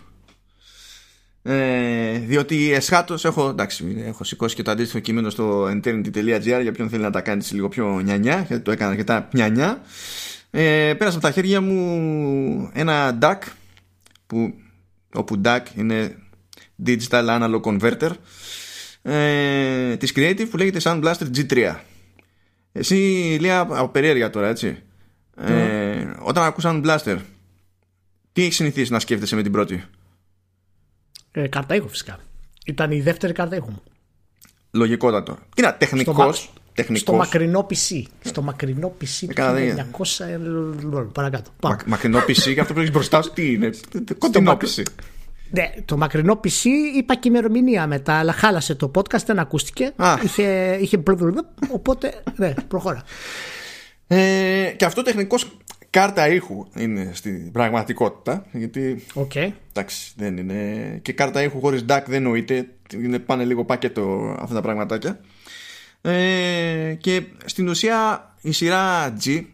Ε, διότι εσχάτως έχω, εντάξει, έχω σηκώσει και το αντίστοιχο κείμενο στο eternity.gr για ποιον θέλει να τα κάνει λίγο πιο νιανιά, γιατί το έκανα αρκετά νιανιά. Ε, πέρασε από τα χέρια μου ένα DAC, που, όπου DAC είναι Digital Analog Converter, ε, της Creative που λέγεται Sound Blaster G3. Εσύ, Λία, από περιέργεια τώρα, έτσι. Ε, όταν ακούς Sound Blaster, τι έχεις συνηθίσει να σκέφτεσαι με την πρώτη; Ε, κάρτα ήχου φυσικά. Ήταν η δεύτερη κάρτα ήχου μου. Λογικότατο. Τι να, Στο τεχνικός. Mac. τεχνικός. Στο μακρινό PC. Στο μακρινό PC του Έκανα δεν 1900. ε, Παρακάτω. Μα, Πάμε. μακρινό PC και αυτό που έχεις μπροστά σου τι είναι. Κοντινό μακρι- PC. Ναι, το μακρινό PC είπα και ημερομηνία μετά, αλλά χάλασε το podcast, δεν ακούστηκε. Α. Είχε, είχε μπλου- οπότε, ναι, προχώρα. Ε, και αυτό τεχνικώς κάρτα ήχου είναι στην πραγματικότητα. Γιατί Οκ. εντάξει, δεν είναι. Και κάρτα ήχου χωρίς DAC δεν νοείται. Είναι, πάνε λίγο πακέτο αυτά τα πραγματάκια. Ε, και στην ουσία η σειρά G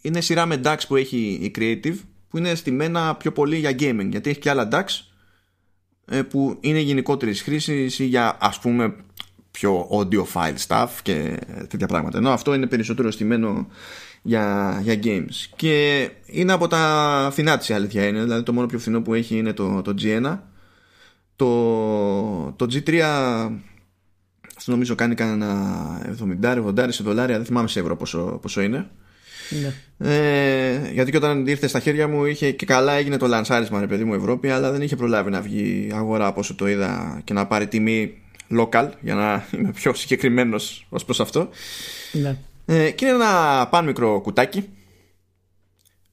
είναι σειρά με DACs που έχει η Creative που είναι στημένα πιο πολύ για gaming γιατί έχει και άλλα DACs ε, που είναι γενικότερης χρήσης ή για ας πούμε πιο audio file stuff και τέτοια πράγματα. Ενώ αυτό είναι περισσότερο στημένο για, για games. Και είναι από τα φθηνά της η αλήθεια είναι. Δηλαδή το μόνο πιο φθηνό που έχει είναι το, το G1 το, το G3 αυτό νομίζω κάνει κανένα 70-80 σε δολάρια δεν θυμάμαι σε ευρώ πόσο, πόσο είναι Ναι. ε, γιατί και όταν ήρθε στα χέρια μου είχε και καλά έγινε το λανσάρισμα ρε παιδί μου Ευρώπη αλλά δεν είχε προλάβει να βγει αγορά από όσο το είδα και να πάρει τιμή local για να είμαι πιο συγκεκριμένος ως προς αυτό ναι. ε, και είναι ένα παν μικρό κουτάκι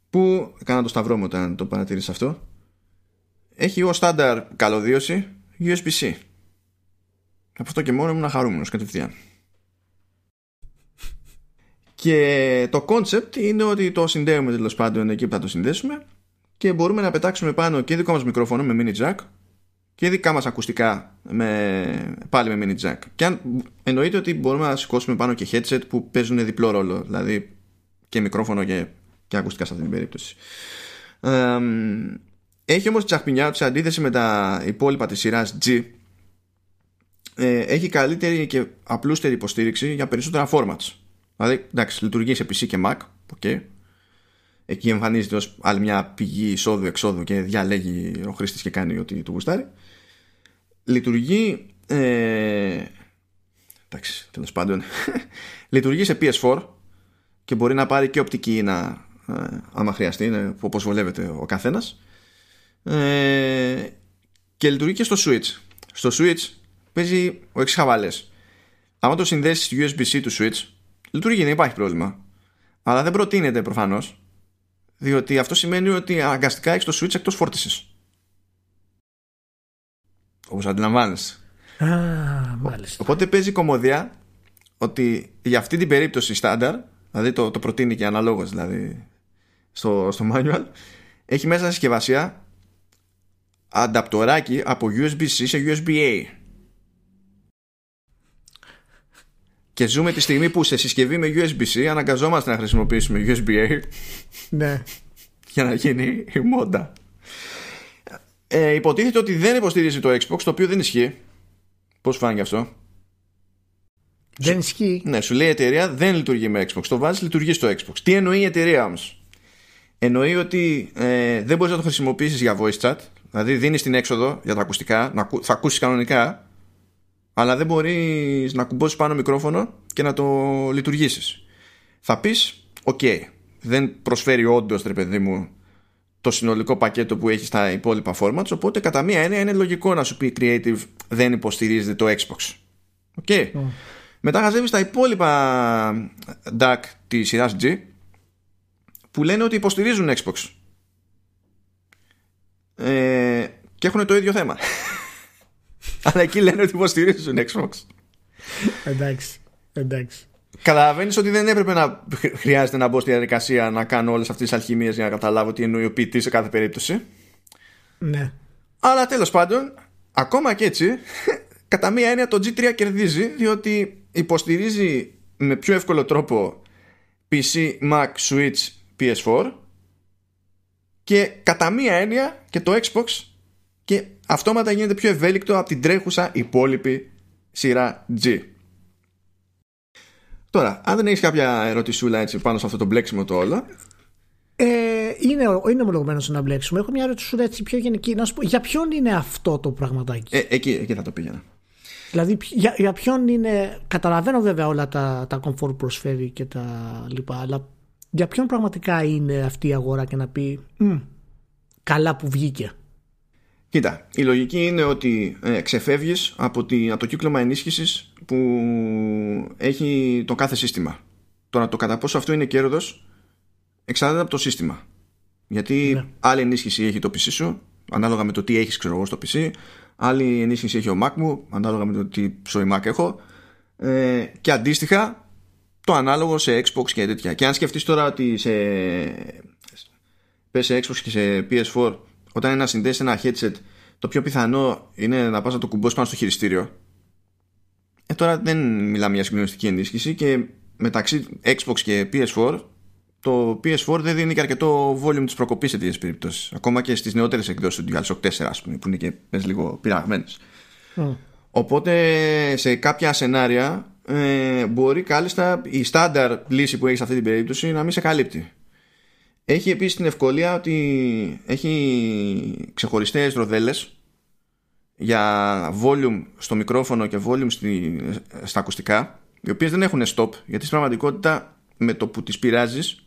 που έκανα το σταυρό μου όταν το παρατήρησα αυτό έχει ως στάνταρ καλωδίωση USB-C από αυτό και μόνο ήμουν χαρούμενος κατευθείαν και το concept είναι ότι το συνδέουμε τέλος πάντων εκεί που θα το συνδέσουμε και μπορούμε να πετάξουμε πάνω και δικό μας μικρόφωνο με mini jack και δικά μας ακουστικά με, πάλι με mini jack. Και αν, εννοείται ότι μπορούμε να σηκώσουμε πάνω και headset που παίζουν διπλό ρόλο, δηλαδή και μικρόφωνο και, και ακουστικά σε αυτή την περίπτωση. Ε, έχει όμως τη τσαχπινιά του σε αντίθεση με τα υπόλοιπα της σειράς G ε, έχει καλύτερη και απλούστερη υποστήριξη για περισσότερα formats. Δηλαδή, εντάξει, λειτουργεί σε PC και Mac. Okay. Εκεί εμφανίζεται ως άλλη μια πηγή εισόδου-εξόδου και διαλέγει ο χρήστης και κάνει ό,τι του γουστάρει. Λειτουργεί. Ε, εντάξει, τέλος πάντων. λειτουργεί σε PS4 και μπορεί να πάρει και οπτική να, ε, άμα χρειαστεί, είναι όπως βολεύεται ο καθένας. Ε, και λειτουργεί και στο Switch. Στο Switch παίζει ο εξής χαβαλές. Άμα το συνδέσεις στη USB-C του Switch, λειτουργεί, δεν υπάρχει πρόβλημα. Αλλά δεν προτείνεται προφανώς, διότι αυτό σημαίνει ότι αναγκαστικά έχεις το Switch εκτός φόρτισης. Όπως αντιλαμβάνεσαι. Α, μάλιστα. Οπότε παίζει κομμωδία ότι για αυτή την περίπτωση στάνταρ, δηλαδή το, το προτείνει και αναλόγως δηλαδή στο, στο manual, έχει μέσα συσκευασία ανταπτοράκι από USB-C σε USB-A. Και ζούμε τη στιγμή που σε συσκευή με USB-C αναγκαζόμαστε να χρησιμοποιήσουμε USB-A Ναι. για να γίνει η μόντα. Ε, υποτίθεται ότι δεν υποστηρίζει το Xbox, το οποίο δεν ισχύει. Πώς φάνηκε αυτό; Δεν ισχύει. Ναι, σου λέει η εταιρεία δεν λειτουργεί με Xbox. Το βάζεις, λειτουργεί στο Xbox. Τι εννοεί η εταιρεία όμως; Εννοεί ότι ε, δεν μπορείς να το χρησιμοποιήσεις για voice chat. Δηλαδή δίνεις την έξοδο για τα ακουστικά, να, ακου- θα ακούσεις κανονικά, αλλά δεν μπορείς να κουμπώσεις πάνω μικρόφωνο και να το λειτουργήσεις. Θα πεις, οκ, δεν προσφέρει όντως, ρε παιδί μου, το συνολικό πακέτο που έχει στα υπόλοιπα formats, οπότε κατά μία έννοια είναι λογικό να σου πει Creative δεν υποστηρίζεται το Xbox. OK. Μετά χαζεύεις τα υπόλοιπα DAC της σειράς G που λένε ότι υποστηρίζουν Xbox. Ε, και έχουν το ίδιο θέμα. Αλλά εκεί λένε ότι υποστηρίζουν Xbox. Εντάξει. Εντάξει. Καταλαβαίνεις ότι δεν έπρεπε να χρ- χρειάζεται να μπω στη διαδικασία να κάνω όλες αυτές τις αλχημίες για να καταλάβω τι εννοεί ο ποιητής σε κάθε περίπτωση. Ναι. Αλλά τέλος πάντων, ακόμα και έτσι, κατά μία έννοια το G3 κερδίζει διότι υποστηρίζει με πιο εύκολο τρόπο PC, Mac, Switch, PS4 και κατά μία έννοια και το Xbox και αυτόματα γίνεται πιο ευέλικτο από την τρέχουσα υπόλοιπη σειρά G. Τώρα, αν δεν έχεις κάποια ερωτησούλα έτσι πάνω σε αυτό το μπλέξιμο το όλο, Ε, είναι, είναι ομολογουμένο να μπλέξουμε. Έχω μια ερώτηση έτσι πιο γενική. Να σου πω, για ποιον είναι αυτό το πραγματάκι; ε, εκεί, εκεί θα το πήγαινα. Δηλαδή, ποι- για, για ποιον είναι. Καταλαβαίνω βέβαια όλα τα, τα comfort που προσφέρει και τα λοιπά, αλλά για ποιον πραγματικά είναι αυτή η αγορά και να πει «Μμ, καλά που βγήκε. Κοίτα, η λογική είναι ότι ε, ξεφεύγεις από, τη, από το κύκλωμα ενίσχυσης που έχει το κάθε σύστημα. Τώρα το κατά πόσο αυτό είναι κέρδος εξαρτάται από το σύστημα. Γιατί ναι. άλλη ενίσχυση έχει το PC σου, ανάλογα με το τι έχεις ξέρω εγώ στο PC, άλλη ενίσχυση έχει ο Mac μου, ανάλογα με το τι ψωή Mac έχω, ε, και αντίστοιχα το ανάλογο σε Xbox και τέτοια. Και αν σκεφτείς τώρα ότι σε, πες σε Xbox και σε PS4, όταν είναι να συνδέσει ένα headset, το πιο πιθανό είναι να πας να το κουμπώσεις πάνω στο χειριστήριο. Ε, τώρα δεν μιλάμε για συγκλονιστική ενίσχυση και μεταξύ Xbox και PS4 το PS4 δεν δίνει και αρκετό volume της προκοπής σε τέτοιες περιπτώσεις. Ακόμα και στις νεότερες εκδόσεις του DualShock 4 ας πούμε, που είναι και πες, λίγο πειραγμένες. Οπότε σε κάποια σενάρια ε, μπορεί κάλλιστα η στάνταρ λύση που έχεις σε αυτή την περίπτωση να μην σε καλύπτει έχει επίσης την ευκολία ότι έχει ξεχωριστές ροδέλες για volume στο μικρόφωνο και volume στη, στα ακουστικά οι οποίες δεν έχουν stop γιατί στην πραγματικότητα με το που τις πειράζεις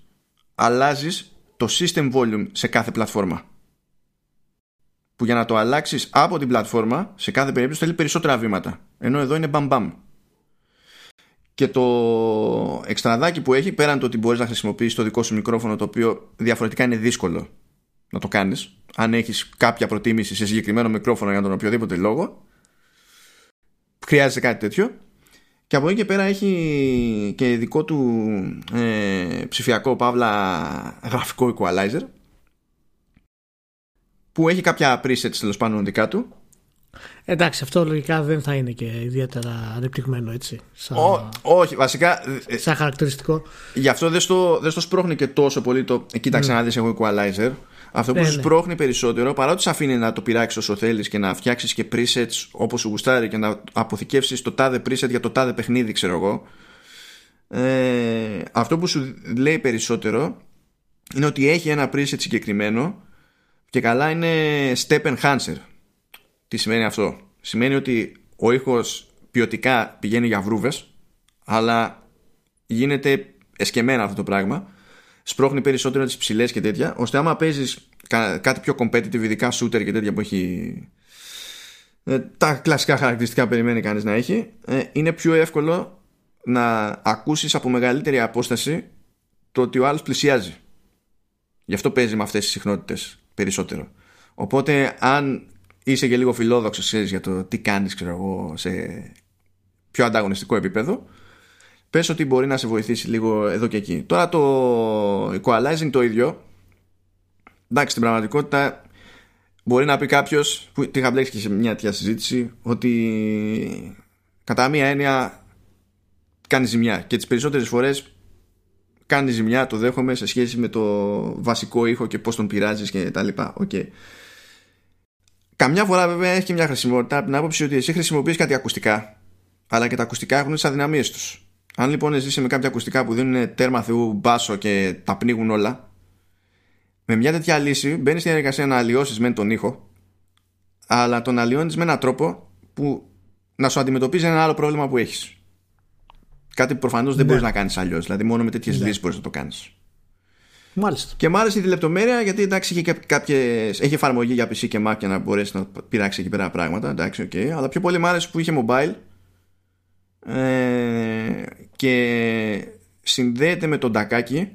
αλλάζεις το system volume σε κάθε πλατφόρμα. Που για να το αλλάξεις από την πλατφόρμα σε κάθε περίπτωση θέλει περισσότερα βήματα. Ενώ εδώ είναι μπαμ μπαμ και το εξτραδάκι που έχει πέραν το ότι μπορείς να χρησιμοποιήσεις το δικό σου μικρόφωνο το οποίο διαφορετικά είναι δύσκολο να το κάνεις αν έχεις κάποια προτίμηση σε συγκεκριμένο μικρόφωνο για τον οποιοδήποτε λόγο χρειάζεται κάτι τέτοιο και από εκεί και πέρα έχει και δικό του ε, ψηφιακό παύλα γραφικό equalizer που έχει κάποια presets τέλος πάντων δικά του. Εντάξει, αυτό λογικά δεν θα είναι και ιδιαίτερα ανεπτυγμένο έτσι. Σαν... όχι, βασικά. Ε, σαν χαρακτηριστικό. Γι' αυτό δεν στο, δεν στο σπρώχνει και τόσο πολύ το. Κοίταξε mm. να δεις έχω equalizer. Αυτό που ναι, σου ναι. σπρώχνει περισσότερο, παρά ότι σε αφήνει να το πειράξεις όσο θέλεις και να φτιάξεις και presets όπως σου γουστάρει και να αποθηκεύσεις το τάδε preset για το τάδε παιχνίδι, ξέρω εγώ. Ε, αυτό που σου λέει περισσότερο είναι ότι έχει ένα preset συγκεκριμένο και καλά είναι step enhancer. Τι σημαίνει αυτό; Σημαίνει ότι ο ήχος ποιοτικά πηγαίνει για βρούβες αλλά γίνεται εσκεμμένα αυτό το πράγμα σπρώχνει περισσότερο τις ψηλές και τέτοια ώστε άμα παίζεις κάτι πιο competitive ειδικά shooter και τέτοια που έχει ε, τα κλασικά χαρακτηριστικά που περιμένει κανείς να έχει ε, είναι πιο εύκολο να ακούσεις από μεγαλύτερη απόσταση το ότι ο άλλος πλησιάζει γι' αυτό παίζει με αυτές τις συχνότητες περισσότερο οπότε αν είσαι και λίγο φιλόδοξος ξέρεις για το τι κάνεις ξέρω εγώ σε πιο ανταγωνιστικό επίπεδο πες ότι μπορεί να σε βοηθήσει λίγο εδώ και εκεί. Τώρα το equalizing το ίδιο, εντάξει στην πραγματικότητα μπορεί να πει κάποιος, που τη είχα μπλέξει και σε μια τέτοια συζήτηση, ότι κατά μία έννοια κάνει ζημιά και τις περισσότερες φορές κάνει ζημιά, το δέχομαι σε σχέση με το βασικό ήχο και πώς τον πειράζεις και τα λοιπά. Okay. Καμιά φορά βέβαια έχει και μια χρησιμότητα από την άποψη ότι εσύ χρησιμοποιείς κάτι ακουστικά αλλά και τα ακουστικά έχουν τις αδυναμίες τους. Αν λοιπόν ζήσει με κάποια ακουστικά που δίνουν τέρμα θεού μπάσο και τα πνίγουν όλα, με μια τέτοια λύση μπαίνεις στην διαδικασία να αλλοιώσεις με τον ήχο, αλλά τον αλλοιώνεις με έναν τρόπο που να σου αντιμετωπίζει ένα άλλο πρόβλημα που έχεις. Κάτι που προφανώς δεν ναι. μπορείς να κάνεις αλλιώς. Δηλαδή, μόνο με τέτοιες ναι. λύσεις μπορείς να το κάνεις. Μάλιστα. Και μ' άρεσε τη λεπτομέρεια γιατί εντάξει έχει, κάποιες, έχει εφαρμογή για PC και Mac για να μπορέσει να πειράξει εκεί πέρα πράγματα. Εντάξει, okay. Αλλά πιο πολύ μ' άρεσε που είχε mobile ε, και συνδέεται με τον τακάκι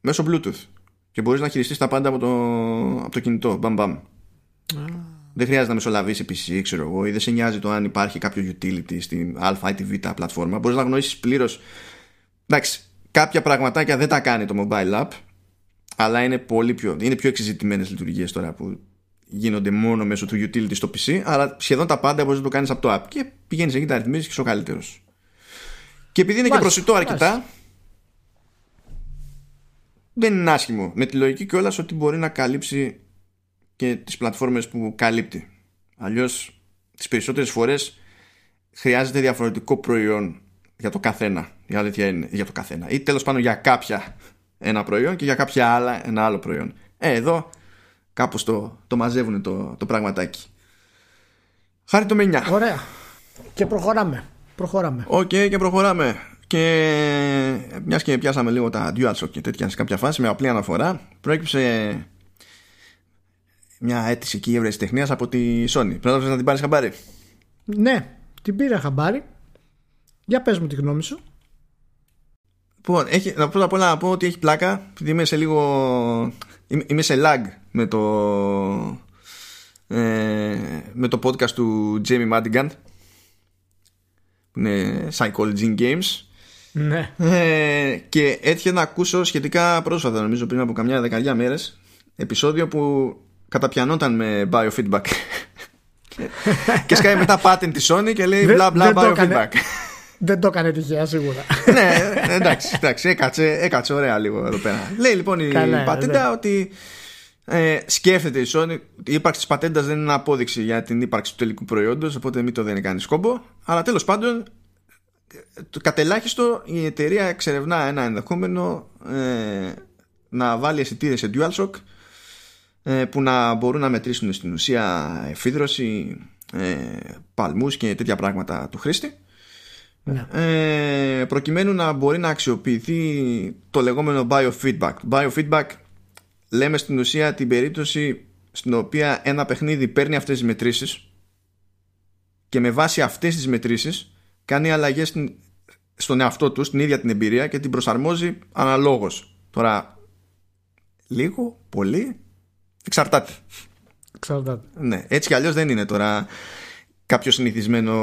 μέσω Bluetooth και μπορείς να χειριστείς τα πάντα από το, από το κινητό μπαμ μπαμ δεν χρειάζεται να μεσολαβήσει PC ξέρω εγώ ή δεν σε νοιάζει το αν υπάρχει κάποιο utility στην α ή τη β πλατφόρμα μπορείς να γνωρίσεις πλήρως εντάξει κάποια πραγματάκια δεν τα κάνει το mobile app αλλά είναι πολύ πιο, είναι πιο εξεζητημένες λειτουργίες τώρα που γίνονται μόνο μέσω του utility στο PC, αλλά σχεδόν τα πάντα μπορείς να το κάνεις από το app και πηγαίνεις εκεί τα ρυθμίζεις και είσαι ο καλύτερος. Και επειδή είναι και προσιτό αρκετά, δεν είναι άσχημο. Με τη λογική κιόλας ότι μπορεί να καλύψει και τις πλατφόρμες που καλύπτει. Αλλιώς τις περισσότερες φορές χρειάζεται διαφορετικό προϊόν για το καθένα. Η αλήθεια είναι για το καθένα. Ή τέλος πάντων για κάποια ένα προϊόν και για κάποια άλλα ένα άλλο προϊόν. Ε, εδώ κάπως το, το μαζεύουν το, το πραγματάκι. Χάρη το με 9. Ωραία. Και προχωράμε. Προχωράμε. OK, okay, και προχωράμε. Και μιας και πιάσαμε λίγο τα DualShock και τέτοια σε κάποια φάση με απλή αναφορά, προέκυψε μια αίτηση εκεί τεχνίας από τη Sony. Πρέπει να την πάρεις χαμπάρι. Ναι, την πήρα χαμπάρι. Για πες μου τη γνώμη σου. Λοιπόν, έχει, πρώτα απ' όλα να πω ότι έχει πλάκα, επειδή είμαι σε λίγο. Είμαι σε lag με το. Ε, με το podcast του Jamie Madigan που είναι Psychology Games ναι. ε, και έτυχε να ακούσω σχετικά πρόσφατα νομίζω πριν από καμιά δεκαετία μέρες επεισόδιο που καταπιανόταν με biofeedback και σκάει μετά patent τη Sony και λέει μπλα μπλα biofeedback δεν το έκανε τυχαία σίγουρα. ναι, εντάξει, εντάξει έκατσε, έκατσε ωραία λίγο εδώ πέρα. Λέει λοιπόν η Καλά, πατέντα ναι. ότι ε, σκέφτεται η Sony η ύπαρξη της πατέντας δεν είναι απόδειξη για την ύπαρξη του τελικού προϊόντος οπότε μην το δίνει κανείς σκόμπο αλλά τέλος πάντων το κατελάχιστο η εταιρεία εξερευνά ένα ενδεχόμενο ε, να βάλει αισθητήρες σε DualShock ε, που να μπορούν να μετρήσουν στην ουσία εφίδρωση, ε, παλμούς και τέτοια πράγματα του χρήστη ναι. ε, προκειμένου να μπορεί να αξιοποιηθεί το λεγόμενο biofeedback. Biofeedback λέμε στην ουσία την περίπτωση στην οποία ένα παιχνίδι παίρνει αυτές τις μετρήσεις και με βάση αυτές τις μετρήσεις κάνει αλλαγές στον εαυτό του, στην ίδια την εμπειρία και την προσαρμόζει αναλόγως. Τώρα, λίγο, πολύ, εξαρτάται. Εξαρτάται. Ναι, έτσι κι αλλιώς δεν είναι τώρα κάποιο συνηθισμένο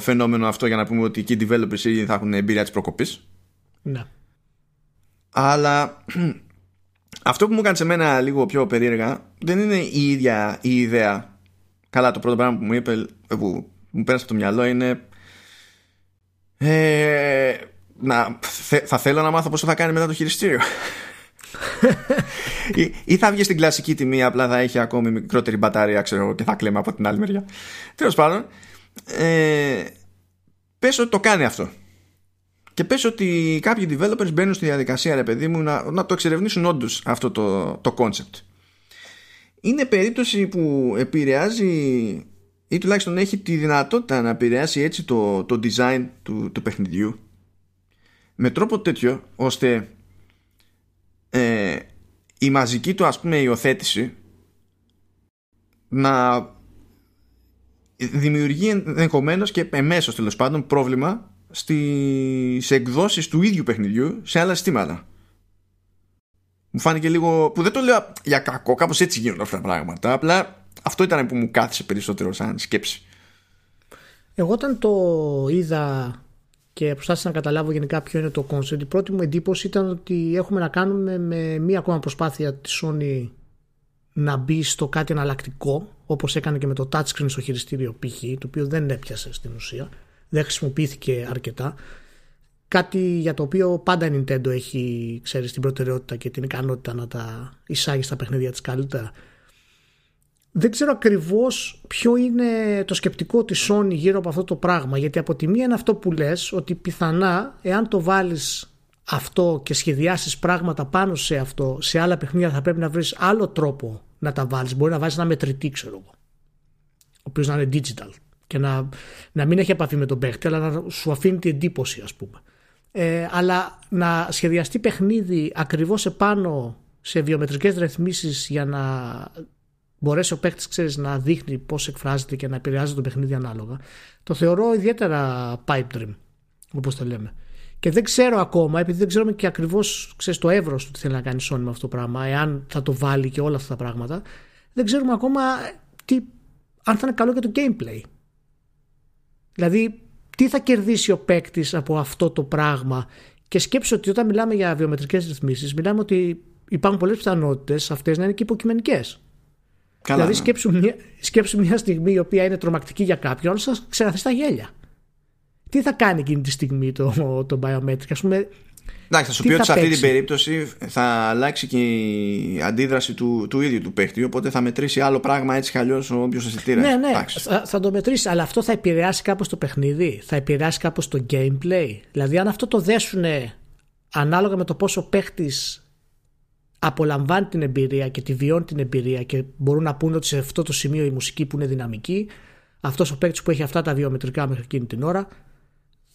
φαινόμενο αυτό για να πούμε ότι οι developers ήδη θα έχουν εμπειρία της προκοπής. Ναι. Αλλά αυτό που μου έκανε σε μένα λίγο πιο περίεργα δεν είναι η ίδια η ιδέα. Καλά, το πρώτο πράγμα που μου είπε, που μου πέρασε από το μυαλό είναι ε, να, θα θέλω να μάθω πόσο θα κάνει μετά το χειριστήριο. Ή, ή, θα βγει στην κλασική τιμή, απλά θα έχει ακόμη μικρότερη μπαταρία, ξέρω και θα κλαίμε από την άλλη μεριά. Τέλος πάντων, ε, πες ότι το κάνει αυτό. Και πες ότι κάποιοι developers μπαίνουν στη διαδικασία, ρε παιδί μου, να, να το εξερευνήσουν όντως αυτό το, το concept. Είναι περίπτωση που επηρεάζει ή τουλάχιστον έχει τη δυνατότητα να επηρεάσει έτσι το, το design του, του παιχνιδιού με τρόπο τέτοιο ώστε ε, η μαζική του ας πούμε υιοθέτηση να δημιουργεί ενδεχομένως και εμέσως τέλος πάντων πρόβλημα στις εκδόσεις του ίδιου παιχνιδιού σε άλλα συστήματα. Μου φάνηκε λίγο. που δεν το λέω για κακό, κάπως έτσι γίνονται αυτά τα πράγματα. Απλά αυτό ήταν που μου κάθισε περισσότερο σαν σκέψη. Εγώ όταν το είδα και προσπάθησα να καταλάβω γενικά ποιο είναι το concept, η πρώτη μου εντύπωση ήταν ότι έχουμε να κάνουμε με μία ακόμα προσπάθεια της Sony να μπει στο κάτι εναλλακτικό, όπως έκανε και με το touchscreen στο χειριστήριο π.χ., το οποίο δεν έπιασε στην ουσία, δεν χρησιμοποιήθηκε αρκετά. Κάτι για το οποίο πάντα η Nintendo έχει, ξέρεις, την προτεραιότητα και την ικανότητα να τα εισάγει στα παιχνίδια της καλύτερα δεν ξέρω ακριβώς ποιο είναι το σκεπτικό της Sony γύρω από αυτό το πράγμα γιατί από τη μία είναι αυτό που λες ότι πιθανά εάν το βάλεις αυτό και σχεδιάσεις πράγματα πάνω σε αυτό σε άλλα παιχνίδια θα πρέπει να βρεις άλλο τρόπο να τα βάλεις. Μπορεί να βάλεις ένα μετρητή ξέρω εγώ ο οποίος να είναι digital και να, να μην έχει επαφή με τον παίχτη αλλά να σου αφήνει την εντύπωση ας πούμε. Ε, αλλά να σχεδιαστεί παιχνίδι ακριβώς επάνω σε βιομετρικές ρυθμίσεις για να μπορέσει ο παίκτης να δείχνει πώς εκφράζεται και να επηρεάζει το παιχνίδι ανάλογα, το θεωρώ ιδιαίτερα pipe dream, όπως το λέμε. Και δεν ξέρω ακόμα, επειδή δεν ξέρουμε και ακριβώς το εύρος του τι θέλει να κάνει Sony με αυτό το πράγμα, εάν θα το βάλει και όλα αυτά τα πράγματα, δεν ξέρουμε ακόμα τι, αν θα είναι καλό για το gameplay. Δηλαδή, τι θα κερδίσει ο παίκτης από αυτό το πράγμα. Και σκέψω ότι όταν μιλάμε για βιομετρικές ρυθμίσεις, μιλάμε ότι υπάρχουν πολλές πιθανότητες αυτές να είναι και υποκειμενικές. Καλά, δηλαδή, ναι. σκέψου, μια, σκέψου μια στιγμή η οποία είναι τρομακτική για κάποιον, σας ξεραθεί στα γέλια. Τι θα κάνει εκείνη τη στιγμή το, το biometric, ας πούμε. Εντάξει, θα σου πει ότι σε αυτή την περίπτωση θα αλλάξει και η αντίδραση του, του ίδιου του παίχτη. Οπότε θα μετρήσει άλλο πράγμα έτσι κι αλλιώς όποιος αισθητήρας. Ναι, ναι, θα, θα, το μετρήσει, αλλά αυτό θα επηρεάσει κάπως το παιχνίδι, θα επηρεάσει κάπως το gameplay. Δηλαδή, αν αυτό το δέσουν ανάλογα με το πόσο παίχτης απολαμβάνει την εμπειρία και τη βιώνει την εμπειρία και μπορούν να πούνε ότι σε αυτό το σημείο η μουσική που είναι δυναμική, αυτός ο παίκτης που έχει αυτά τα βιομετρικά μέχρι εκείνη την ώρα,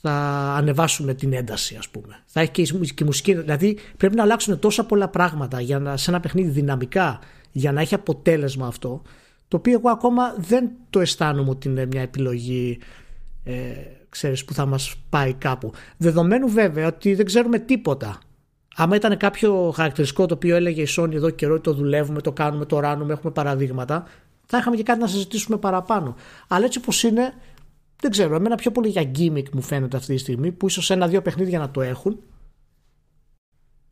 θα ανεβάσουμε την ένταση, ας πούμε. Θα έχει και η μουσική. Δηλαδή πρέπει να αλλάξουν τόσα πολλά πράγματα για να, σε ένα παιχνίδι δυναμικά για να έχει αποτέλεσμα αυτό, το οποίο εγώ ακόμα δεν το αισθάνομαι ότι είναι μια επιλογή ε, ξέρεις, που θα μας πάει κάπου. Δεδομένου βέβαια ότι δεν ξέρουμε τίποτα. Άμα ήταν κάποιο χαρακτηριστικό το οποίο έλεγε η Sony εδώ καιρό ότι το δουλεύουμε, το κάνουμε, το ράνουμε, έχουμε παραδείγματα, θα είχαμε και κάτι να συζητήσουμε παραπάνω. Αλλά έτσι όπως είναι, δεν ξέρω, εμένα πιο πολύ για gimmick μου φαίνεται αυτή τη στιγμή, που ίσως ένα-δύο παιχνίδια να το έχουν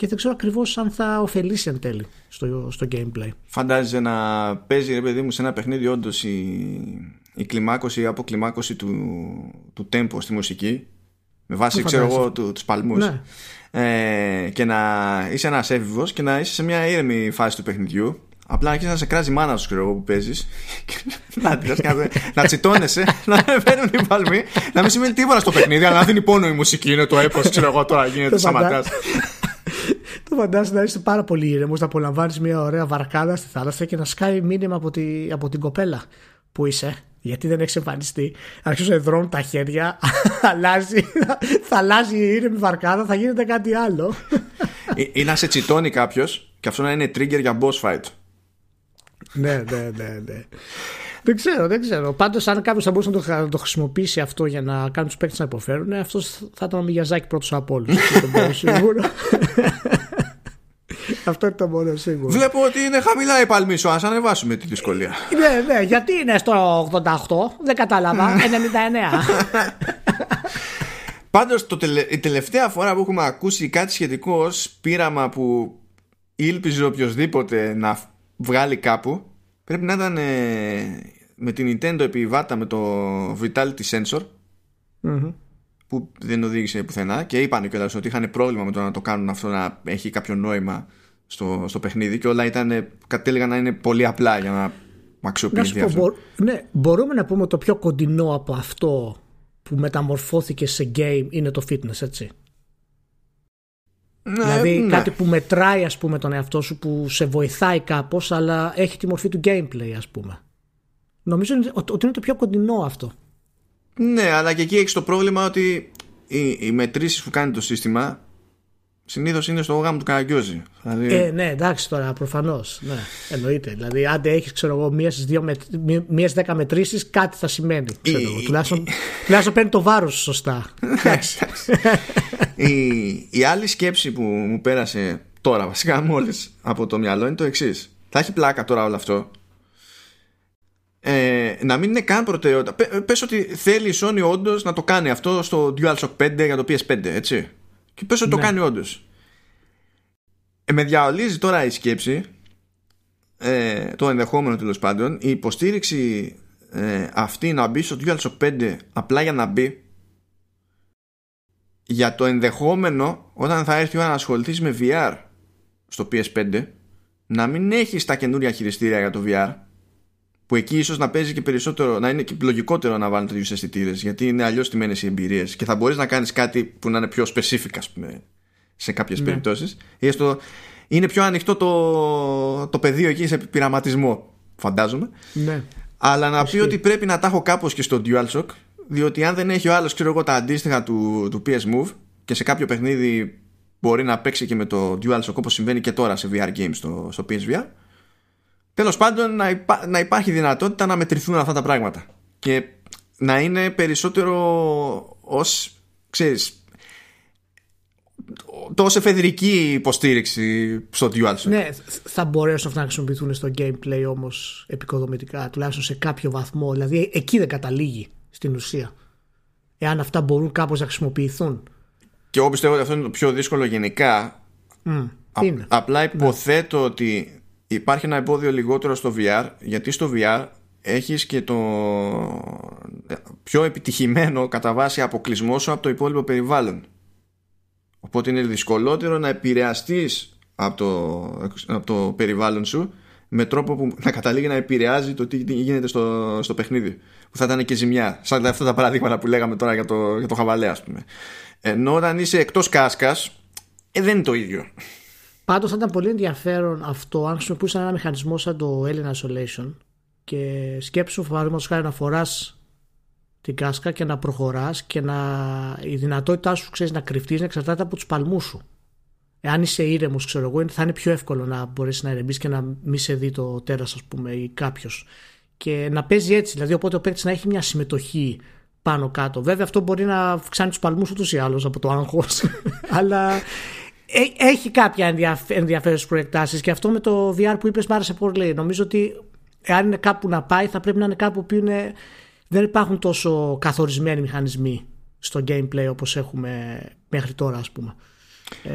και δεν ξέρω ακριβώς αν θα ωφελήσει εν τέλει στο, στο gameplay. Φαντάζεσαι να παίζει ρε παιδί μου σε ένα παιχνίδι όντως η, η κλιμάκωση ή αποκλιμάκωση του, του tempo στη μουσική με βάση ξέρω εγώ του, τους παλμούς ναι. Ε, και να είσαι ένας έφηβος και να είσαι σε μια ήρεμη φάση του παιχνιδιού Απλά αρχίζεις να σε κράζει μάνα σου, ξέρω που παίζεις. να, να τσιτώνεσαι, να παίρνουν οι παλμοί, να μην σημαίνει τίποτα στο παιχνίδι, αλλά να δίνει πόνο η μουσική. Είναι το έπος, ξέρω εγώ τώρα γίνεται, σταματάς. Το φαντάζεσαι να είσαι πάρα πολύ ήρεμος, να απολαμβάνεις μια ωραία βαρκάδα στη θάλασσα και να σκάει μήνυμα από, τη, από την κοπέλα που είσαι. Γιατί δεν έχει εμφανιστεί. Αρχίζουν να δρώνουν τα χέρια, αλλάζει, θα αλλάζει η ήρεμη βαρκάδα, θα γίνεται κάτι άλλο. Ή, ή να σε τσιτώνει κάποιος και αυτό να είναι trigger για boss fight. ναι, ναι, ναι, ναι. Δεν ξέρω, δεν ξέρω. Πάντως, αν κάποιος θα μπορούσε να το, να το, χρησιμοποιήσει αυτό για να κάνει τους παίκτες να υποφέρουν, αυτός θα ήταν ο Μιγιαζάκη πρώτος από όλους. σίγουρος. Αυτό είναι το μόνο σίγουρο. Βλέπω ότι είναι χαμηλά η παλμή σου. Α ανεβάσουμε τη δυσκολία. ναι, ναι, γιατί είναι στο 88, δεν κατάλαβα. 99. Πάντως, η τελευταία φορά που έχουμε ακούσει κάτι σχετικό ως πείραμα που ήλπιζε οποιοδήποτε να βγάλει κάπου πρέπει να ήταν ε, με την Nintendo επιβάτα με το Vitality Sensor που δεν οδήγησε πουθενά και είπαν κιόλας ότι είχαν πρόβλημα με το να το κάνουν αυτό να έχει κάποιο νόημα στο, στο παιχνίδι και όλα ήταν, κατέληγαν να είναι πολύ απλά για να αξιοποιηθεί να αυτό. ναι, μπορούμε να πούμε το πιο κοντινό από αυτό που μεταμορφώθηκε σε game είναι το fitness έτσι ναι, δηλαδή ναι. κάτι που μετράει ας πούμε τον εαυτό σου που σε βοηθάει κάπως αλλά έχει τη μορφή του gameplay ας πούμε. Νομίζω ότι είναι το πιο κοντινό αυτό. Ναι, αλλά και εκεί έχεις το πρόβλημα ότι οι, οι μετρήσεις που κάνει το σύστημα συνήθως είναι στο γάμο του Καραγκιόζη. Δηλαδή... Ε, ναι, εντάξει τώρα, προφανώς. Ναι, εννοείται. Δηλαδή, αν έχεις, ξέρω εγώ, μία στις με... δέκα μετρήσεις, κάτι θα σημαίνει. Ξέρω, η... τουλάχιστον, τουλάχιστον παίρνει το βάρος σωστά. η... η άλλη σκέψη που μου πέρασε τώρα, βασικά μόλις από το μυαλό, είναι το εξής. Θα έχει πλάκα τώρα όλο αυτό. Ε, να μην είναι καν προτεραιότητα. Πε ότι θέλει η Sony όντως να το κάνει αυτό στο DualShock 5 για το PS5, έτσι. Και πες ότι το ναι. κάνει όντως. Ε, με διαολίζει τώρα η σκέψη ε, το ενδεχόμενο τέλος πάντων η υποστήριξη ε, αυτή να μπει στο DualShock 5 απλά για να μπει για το ενδεχόμενο όταν θα έρθει ο να ασχοληθεί με VR στο PS5 να μην έχει τα καινούρια χειριστήρια για το VR που εκεί ίσως να παίζει και περισσότερο, να είναι και λογικότερο να βάλουν τέτοιους αισθητήρες, γιατί είναι αλλιώς τιμένε οι εμπειρίες και θα μπορείς να κάνεις κάτι που να είναι πιο specific, ας πούμε, σε κάποιες ναι. περιπτώσεις. Είναι πιο ανοιχτό το, το πεδίο εκεί σε πειραματισμό, φαντάζομαι. Ναι. Αλλά να πει ότι πρέπει να τα έχω κάπως και στο DualShock, διότι αν δεν έχει ο άλλος, ξέρω εγώ, τα αντίστοιχα του, του PS Move και σε κάποιο παιχνίδι μπορεί να παίξει και με το DualShock όπως συμβαίνει και τώρα σε VR games στο, στο PSVR Τέλος πάντων να, να υπάρχει δυνατότητα να μετρηθούν αυτά τα πράγματα και να είναι περισσότερο ως, ξέρεις, τόσο εφεδρική υποστήριξη στο DualShock. Ναι, θα μπορέσουν αυτά να χρησιμοποιηθούν στο gameplay όμως επικοδομητικά, τουλάχιστον σε κάποιο βαθμό. Δηλαδή εκεί δεν καταλήγει στην ουσία. Εάν αυτά μπορούν κάπως να χρησιμοποιηθούν. Και εγώ πιστεύω ότι αυτό είναι το πιο δύσκολο γενικά. Mm, απλά υποθέτω ότι υπάρχει ένα εμπόδιο λιγότερο στο VR γιατί στο VR έχεις και το πιο επιτυχημένο κατά βάση αποκλεισμό σου από το υπόλοιπο περιβάλλον. Οπότε είναι δυσκολότερο να επηρεαστείς από το, από το περιβάλλον σου με τρόπο που να καταλήγει να επηρεάζει το τι γίνεται στο, στο παιχνίδι που θα ήταν και ζημιά. Σαν αυτά τα παραδείγματα που λέγαμε τώρα για το, για το χαβαλέ ας πούμε. Ενώ όταν είσαι εκτός κάσκας ε, δεν είναι το ίδιο Πάντως θα ήταν πολύ ενδιαφέρον αυτό αν χρησιμοποιούσαν ένα μηχανισμό σαν το Alien Isolation και σκέψου παραδείγματος χάρη να φοράς την κάσκα και να προχωράς και να η δυνατότητά σου ξέρεις, να κρυφτείς να εξαρτάται από τους παλμούς σου. Εάν είσαι ήρεμος, ξέρω εγώ, θα είναι πιο εύκολο να μπορέσεις να ηρεμήσει και να μην σε δει το τέρας, ας πούμε, ή κάποιος. Και να παίζει έτσι, δηλαδή οπότε ο παίκτης να έχει μια συμμετοχή πάνω κάτω. Βέβαια αυτό μπορεί να αυξάνει τους παλμούς ούτως ή άλλως από το άγχος. Αλλά ε, έχει κάποια ενδιαφέρουσες προεκτάσεις και αυτό με το VR που είπες πάρα σε πολύ. Νομίζω ότι εάν είναι κάπου να πάει θα πρέπει να είναι κάπου που είναι, δεν υπάρχουν τόσο καθορισμένοι μηχανισμοί στο gameplay όπως έχουμε μέχρι τώρα ας πούμε. Ε,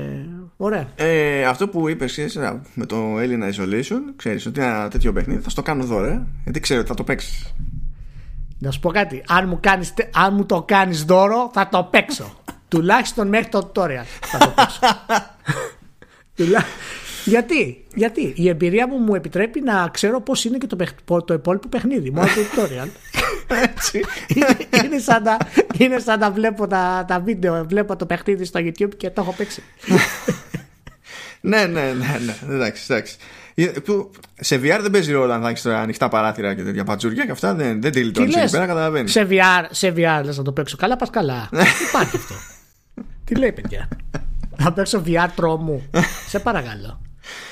ωραία. Ε, αυτό που είπες με το Elena Isolation ξέρεις ότι ένα τέτοιο παιχνίδι θα στο κάνω δώρο γιατί ξέρω ότι θα το παίξεις να σου πω κάτι. Αν μου, κάνεις, αν μου το κάνεις δώρο, θα το παίξω. Τουλάχιστον μέχρι το tutorial θα το παίξω. Γιατί, γιατί η εμπειρία μου μου επιτρέπει να ξέρω πώς είναι και το, το υπόλοιπο παιχνίδι. Μόνο το tutorial. Έτσι. είναι, σαν να, είναι σαν να βλέπω τα, τα βίντεο, βλέπω το παιχνίδι στο YouTube και το έχω παίξει. ναι, ναι, ναι, ναι. Εντάξει, εντάξει. Ε, σε VR δεν παίζει ρόλο αν θα έχεις ανοιχτά παράθυρα και τέτοια πατζούρια και αυτά δεν, δεν τη λιτώνει. πέρα, καταλαβαίνεις. Σε VR, σε VR λες να το παίξω καλά, πας καλά. Υπάρχει αυτό. Τι λέει, παιδιά; Να παίξω VR τρόμου. σε παρακαλώ.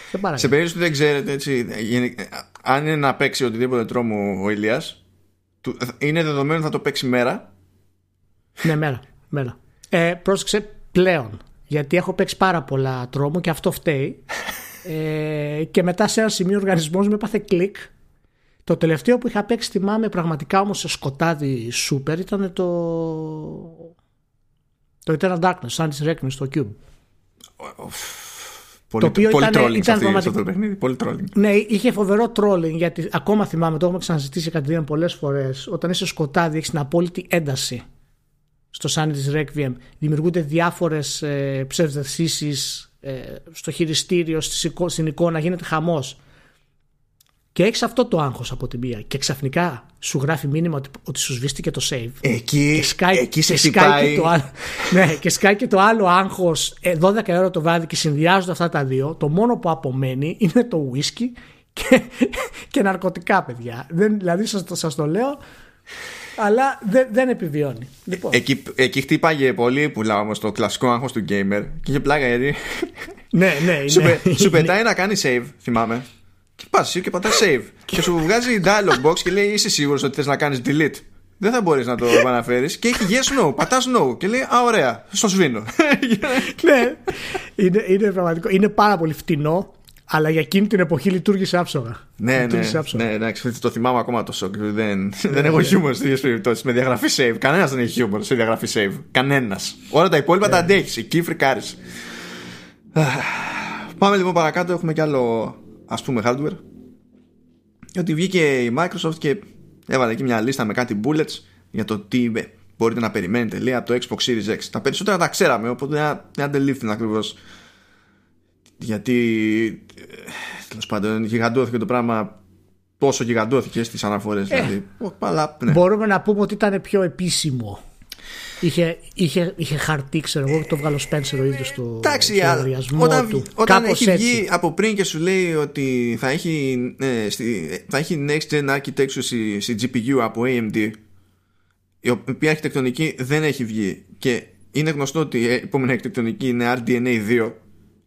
Σε, παρακαλώ. σε περίπτωση που δεν ξέρετε, έτσι, αν είναι να παίξει οτιδήποτε τρόμο ο Ηλίας, είναι δεδομένο θα το παίξει μέρα. Ναι, μέρα. μέρα. Ε, πρόσεξε πλέον. Γιατί έχω παίξει πάρα πολλά τρόμο και αυτό φταίει. Ε, και μετά σε ένα σημείο ο οργανισμός μου έπαθε κλικ. Το τελευταίο που είχα παίξει θυμάμαι πραγματικά όμως σε σκοτάδι σούπερ ήταν το το Eternal Darkness, Sandy's Reckoning στο Cube. Πολύ, το οποίο πολύ ήταν, trolling ήταν πραγματικό. το παιχνίδι, πολύ trolling. Ναι, είχε φοβερό trolling γιατί ακόμα θυμάμαι, το έχουμε ξαναζητήσει κατά πολλές φορές. Όταν είσαι σκοτάδι, έχεις την απόλυτη ένταση στο Sandy's Requiem. Δημιουργούνται διάφορες ε, ε, στο χειριστήριο, στην εικόνα, γίνεται χαμός. Και έχεις αυτό το άγχος από την μία. Και ξαφνικά σου γράφει μήνυμα ότι, ότι σου σβήστηκε το save. Εκεί, και σκάει, εκεί σε και και το άλλο, ναι, και σκάει και το άλλο άγχος 12 ε, ώρα το βράδυ και συνδυάζονται αυτά τα δύο. Το μόνο που απομένει είναι το whisky και, και ναρκωτικά, παιδιά. Δεν, δηλαδή σας, σας το λέω αλλά δεν, δεν επιβιώνει. Λοιπόν. Εκεί, εκεί χτύπαγε πολύ που λέγαμε το κλασικό άγχος του gamer και είχε πλάκα γιατί. ναι, ναι, σου, ναι, σου πετάει να κάνει save, θυμάμαι. Και πας και πατάς save. και σου βγάζει dialog box και λέει Είσαι σίγουρος ότι θες να κάνεις delete; Δεν θα μπορείς να το επαναφέρεις. και έχει yes, no. Πατάς no. Και λέει Α, ωραία. Στο σβήνω. ναι. Είναι, είναι, πραγματικό. είναι πάρα πολύ φτηνό. Αλλά για εκείνη την εποχή λειτουργήσε άψογα. Ναι, ναι, άψογα. ναι, εντάξει, το θυμάμαι ακόμα το σοκ. Δεν, δεν έχω χιούμορ στις ίδιε περιπτώσεις με διαγραφή save. Κανένας δεν έχει χιούμορ σε διαγραφή save. Κανένας. Όλα τα υπόλοιπα τα αντέχεις. Εκεί φρικάρεις. Πάμε λοιπόν παρακάτω. Έχουμε κι άλλο ας πούμε hardware. Ότι βγήκε η Microsoft και έβαλε εκεί μια λίστα με κάτι bullets για το τι μπορείτε να περιμένετε λέει από το Xbox Series X. Τα περισσότερα τα ξέραμε, οπότε δεν αντελήφθη ακριβώς γιατί τέλος πάντων γιγαντώθηκε το πράγμα πόσο γιγαντώθηκε στις αναφορές ε, δηλαδή. ναι. μπορούμε να πούμε ότι ήταν πιο επίσημο Είχε, είχε, είχε χαρτί, ξέρω εγώ, το βγάλω Spencer ο ίδιος στο, Εντάξει, όταν, του. Όταν έχει έτσι. βγει από πριν και σου λέει ότι θα έχει, ε, στη, θα έχει next gen architecture στη, στη GPU από AMD, η οποία αρχιτεκτονική δεν έχει βγει και είναι γνωστό ότι η επόμενη αρχιτεκτονική είναι RDNA 2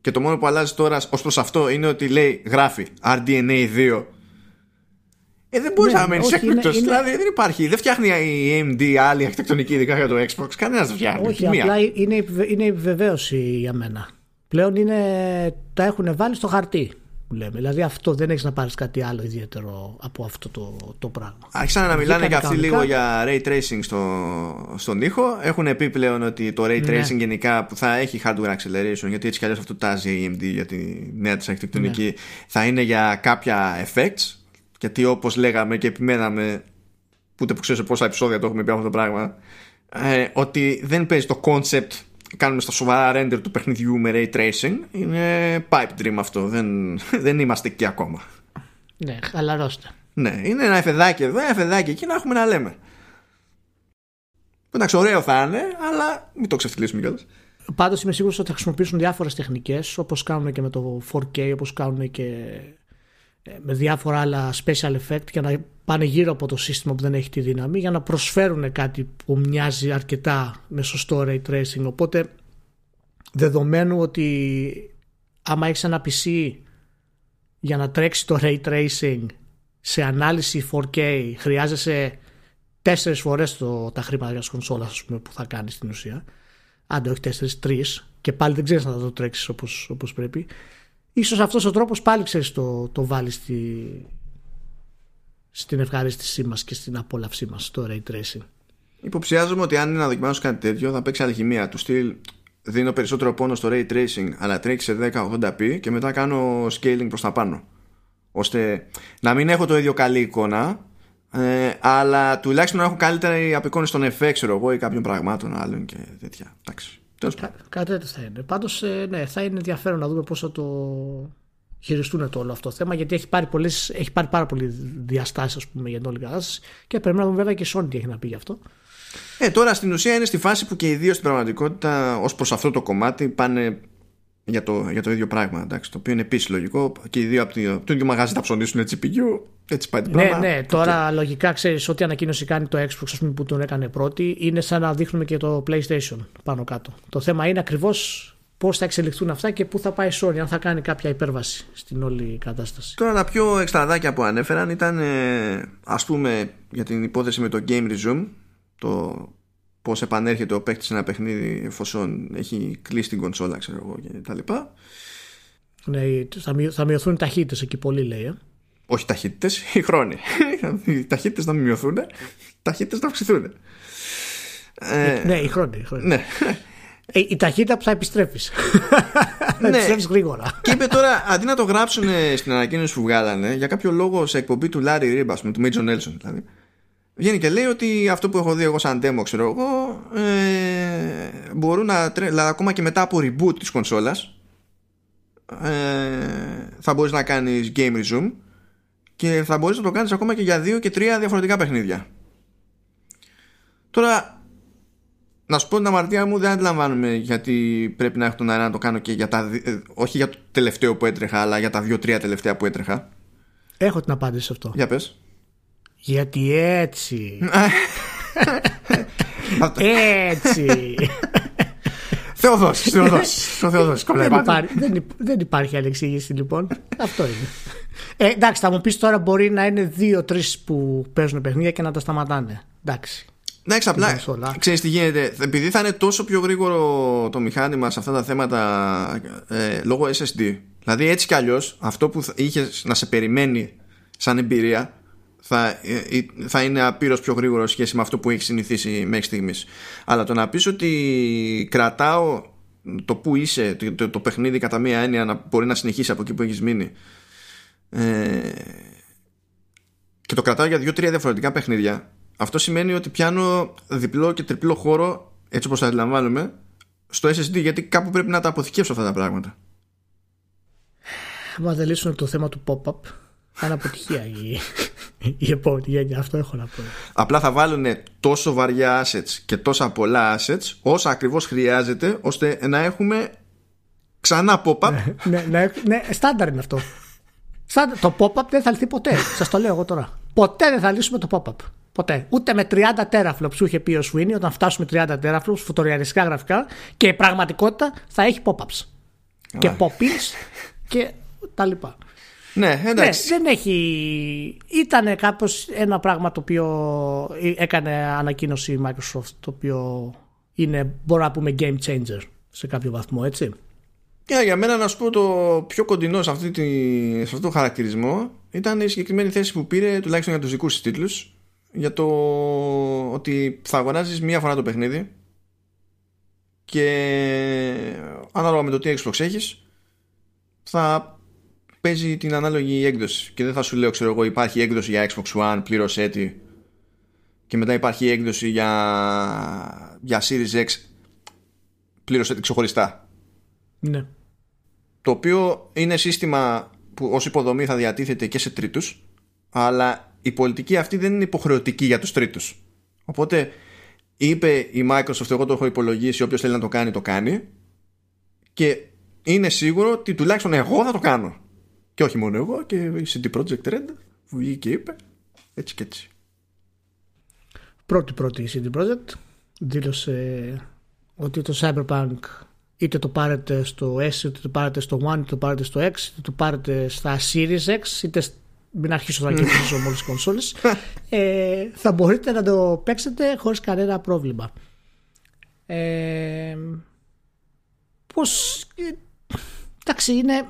και το μόνο που αλλάζει τώρα ως προς αυτό είναι ότι λέει γράφει RDNA 2 ε, δεν μπορείς ναι, να μένει έκπληκτο. Δηλαδή δεν υπάρχει. Δεν φτιάχνει η AMD άλλη αρχιτεκτονική, ειδικά για το Xbox. Κανένας δεν φτιάχνει. Όχι, απλά είναι, είναι επιβεβαίωση για μένα. Πλέον είναι, τα έχουν βάλει στο χαρτί που λέμε. Δηλαδή αυτό δεν έχεις να πάρεις κάτι άλλο ιδιαίτερο από αυτό το, το πράγμα. Άρχισαν να μιλάνε και αυτοί λίγο για ray tracing στο, στον ήχο. Έχουν πει πλέον ότι το ray ναι. tracing γενικά που θα έχει hardware acceleration, γιατί έτσι κι αλλιώς αυτό τάζει η AMD για τη νέα της αρχιτεκτονική, ναι. θα είναι για κάποια effects. Γιατί όπως λέγαμε και επιμέναμε, ούτε που ξέρω πόσα επεισόδια το έχουμε πει αυτό το πράγμα, ε, ότι δεν παίζει το concept κάνουμε στα σοβαρά render του παιχνιδιού με ray tracing. Είναι pipe dream αυτό. Δεν, δεν είμαστε εκεί ακόμα. Ναι χαλαρώστε. Ναι είναι ένα εφεδάκι εδώ ένα εφεδάκι εκεί να έχουμε να λέμε. Εντάξει ωραίο θα είναι αλλά μην το ξεφτυλίσουμε κιόλας. Πάντως είμαι σίγουρος ότι θα χρησιμοποιήσουν διάφορες τεχνικές όπως κάνουν και με το 4K όπως κάνουν και ε, με διάφορα άλλα special effect για να πάνε γύρω από το σύστημα που δεν έχει τη δύναμη για να προσφέρουν κάτι που μοιάζει αρκετά με σωστό ray tracing οπότε δεδομένου ότι άμα έχεις ένα PC για να τρέξει το ray tracing σε ανάλυση 4K χρειάζεσαι τέσσερις φορές τα χρήματα για τι κονσόλα που θα κάνεις στην ουσία. Άντε, όχι τέσσερις, τρεις. Και πάλι δεν ξέρεις να το τρέξεις όπως όπως πρέπει. Ίσως αυτός ο τρόπος πάλι ξέρεις το, το βάλει στη, στην ευχαρίστησή μας και στην απόλαυσή μας το Ray Tracing. Υποψιάζομαι ότι αν είναι να δοκιμάσω κάτι τέτοιο θα παίξει αλχημία του στυλ δίνω περισσότερο πόνο στο Ray Tracing αλλά τρέξει σε 1080p και μετά κάνω scaling προς τα πάνω ώστε να μην έχω το ίδιο καλή εικόνα ε, αλλά τουλάχιστον να έχω καλύτερη απεικόνηση στον FX εγώ ή κάποιων πραγμάτων άλλων και τέτοια. Εντάξει. Κα, κάτι τέτοιο θα είναι. Πάντως, ε, ναι, θα είναι ενδιαφέρον να δούμε πώ θα το χειριστούν το όλο αυτό το θέμα, γιατί έχει πάρει, πολλές, έχει πάρει πάρα πολλές διαστάσεις για την όλη κατάσταση και πρέπει να δούμε βέβαια και η Sony τι έχει να πει γι' αυτό. Ε, τώρα στην ουσία είναι στη φάση που και οι δύο στην πραγματικότητα ως προς αυτό το κομμάτι πάνε για το, για το ίδιο πράγμα. Εντάξει, το οποίο είναι επίσης λογικό. Και οι δύο από το ίδιο μαγάζι θα ψωνίσουν GPU. Έτσι πάει το ναι, πράγμα. Ναι, τώρα λογικά ξέρεις ότι ανακοίνωση κάνει το Xbox πούμε, που τον έκανε πρώτη είναι σαν να δείχνουμε και το PlayStation πάνω κάτω. Το θέμα είναι ακριβώς πώς θα εξελιχθούν αυτά και πού θα πάει η Sony, αν θα κάνει κάποια υπέρβαση στην όλη κατάσταση. Τώρα τα πιο εξτραδάκια που ανέφεραν ήταν ας πούμε για την υπόθεση με το Game Resume, το πώς επανέρχεται ο παίκτης σε ένα παιχνίδι εφόσον έχει κλείσει την κονσόλα, ξέρω εγώ και τα λοιπά. Ναι, θα μειωθούν οι ταχύτητες εκεί πολύ, λέει. Ε. Όχι ταχύτητες, οι χρόνοι. οι ταχύτητες να μειωθούν, οι ταχύτητες να αυξηθούν. Ε, ναι, οι χρόνοι. Οι χρόνοι. Ναι. Ε, η ταχύτητα που θα επιστρέφεις. ναι. επιστρέφεις γρήγορα. Και είπε τώρα, αντί να το γράψουν στην ανακοίνωση που βγάλανε, για κάποιο λόγο σε εκπομπή του Λάρι Ρίμπα, του Μέιτζο Νέλσον δηλαδή, Βγαίνει και λέει ότι αυτό που έχω δει εγώ σαν demo, ξέρω εγώ, ε, μπορούν να τρέχουν, ακόμα και μετά από reboot της κονσόλας, ε, θα μπορείς να κάνεις game resume και θα μπορείς να το κάνεις ακόμα και για δύο και τρία διαφορετικά παιχνίδια. Τώρα, να σου πω την αμαρτία μου, δεν αντιλαμβάνομαι γιατί πρέπει να έχω τον αέρα να το κάνω και για τα. Ε, όχι για το τελευταίο που έτρεχα, αλλά για τα δύο-τρία τελευταία που έτρεχα. Έχω την απάντηση σε αυτό. Για πες. Γιατί έτσι. έτσι. Θεοδός, Θεοδός, ο Θεοδός δεν, υπάρχει, δεν, δεν υπάρχει άλλη εξήγηση λοιπόν. Αυτό είναι. Ε, εντάξει, θα μου πεις τώρα μπορεί να είναι δύο-τρει που παίζουν παιχνίδια και να τα σταματάνε. Εντάξει. Εντάξει, απλά ξέρεις τι γίνεται. Επειδή θα είναι τόσο πιο γρήγορο το μηχάνημα σε αυτά τα θέματα ε, λόγω SSD. Δηλαδή έτσι κι αλλιώς αυτό που είχες να σε περιμένει σαν εμπειρία θα, ε, θα είναι απείρως πιο γρήγορο σχέση με αυτό που έχει συνηθίσει μέχρι στιγμής. Αλλά το να πεις ότι κρατάω το που είσαι το, το, παιχνίδι κατά μία έννοια να μπορεί να συνεχίσει από εκεί που έχεις μείνει ε, και το κρατάω για δύο-τρία διαφορετικά παιχνίδια αυτό σημαίνει ότι πιάνω διπλό και τριπλό χώρο έτσι όπως θα αντιλαμβάνομαι στο SSD γιατί κάπου πρέπει να τα αποθηκεύσω αυτά τα πράγματα. Μα δεν λύσουν το θέμα του pop-up θα είναι αποτυχία η, η επόμενη γενιά. Αυτό έχω να πω. Απλά θα βάλουν τόσο βαριά assets και τόσα πολλά assets όσα ακριβώς χρειάζεται ώστε να έχουμε ξανά pop-up. ναι, ναι, ναι, ναι, στάνταρ είναι αυτό. Στάνταρ, το pop-up δεν θα λυθεί ποτέ. Σας το λέω εγώ τώρα. Ποτέ δεν θα λύσουμε το pop-up. Ποτέ. Ούτε με 30 teraflops που είχε πει ο Sweeney όταν φτάσουμε 30 teraflops, φωτορεαλιστικά γραφικά και η πραγματικότητα θα έχει pop-ups. Και pop-ins και τα λοιπά. Ναι, εντάξει. Ναι, δεν έχει. Ήταν κάπως ένα πράγμα το οποίο έκανε ανακοίνωση η Microsoft, το οποίο είναι, μπορώ να πούμε, game changer σε κάποιο βαθμό, έτσι. Και για μένα να σου πω το πιο κοντινό σε, αυτή τη, σε αυτό το χαρακτηρισμό ήταν η συγκεκριμένη θέση που πήρε τουλάχιστον για τους δικούς της τίτλους για το ότι θα αγοράζεις μία φορά το παιχνίδι και ανάλογα με το τι Xbox έχεις θα παίζει την ανάλογη έκδοση. Και δεν θα σου λέω ξέρω εγώ υπάρχει έκδοση για Xbox One πλήρως έτη και μετά υπάρχει έκδοση για, για Series X πλήρως έτη ξεχωριστά. Ναι. το οποίο είναι σύστημα που ως υποδομή θα διατίθεται και σε τρίτους αλλά η πολιτική αυτή δεν είναι υποχρεωτική για τους τρίτους. Οπότε είπε η Microsoft εγώ το έχω υπολογίσει όποιος θέλει να το κάνει το κάνει. Και είναι σίγουρο ότι τουλάχιστον εγώ θα το κάνω και όχι μόνο εγώ και η CD Projekt Red που βγήκε και είπε έτσι και έτσι. Πρώτη πρώτη η CD Projekt δήλωσε ότι το Cyberpunk είτε το πάρετε στο S, είτε το πάρετε στο One, είτε το πάρετε στο X, είτε το πάρετε στα Series X, είτε μην αρχίσω τώρα και πίσω όλες τις κονσόλες ε, θα μπορείτε να το παίξετε χωρίς κανένα πρόβλημα ε, πως ε, εντάξει είναι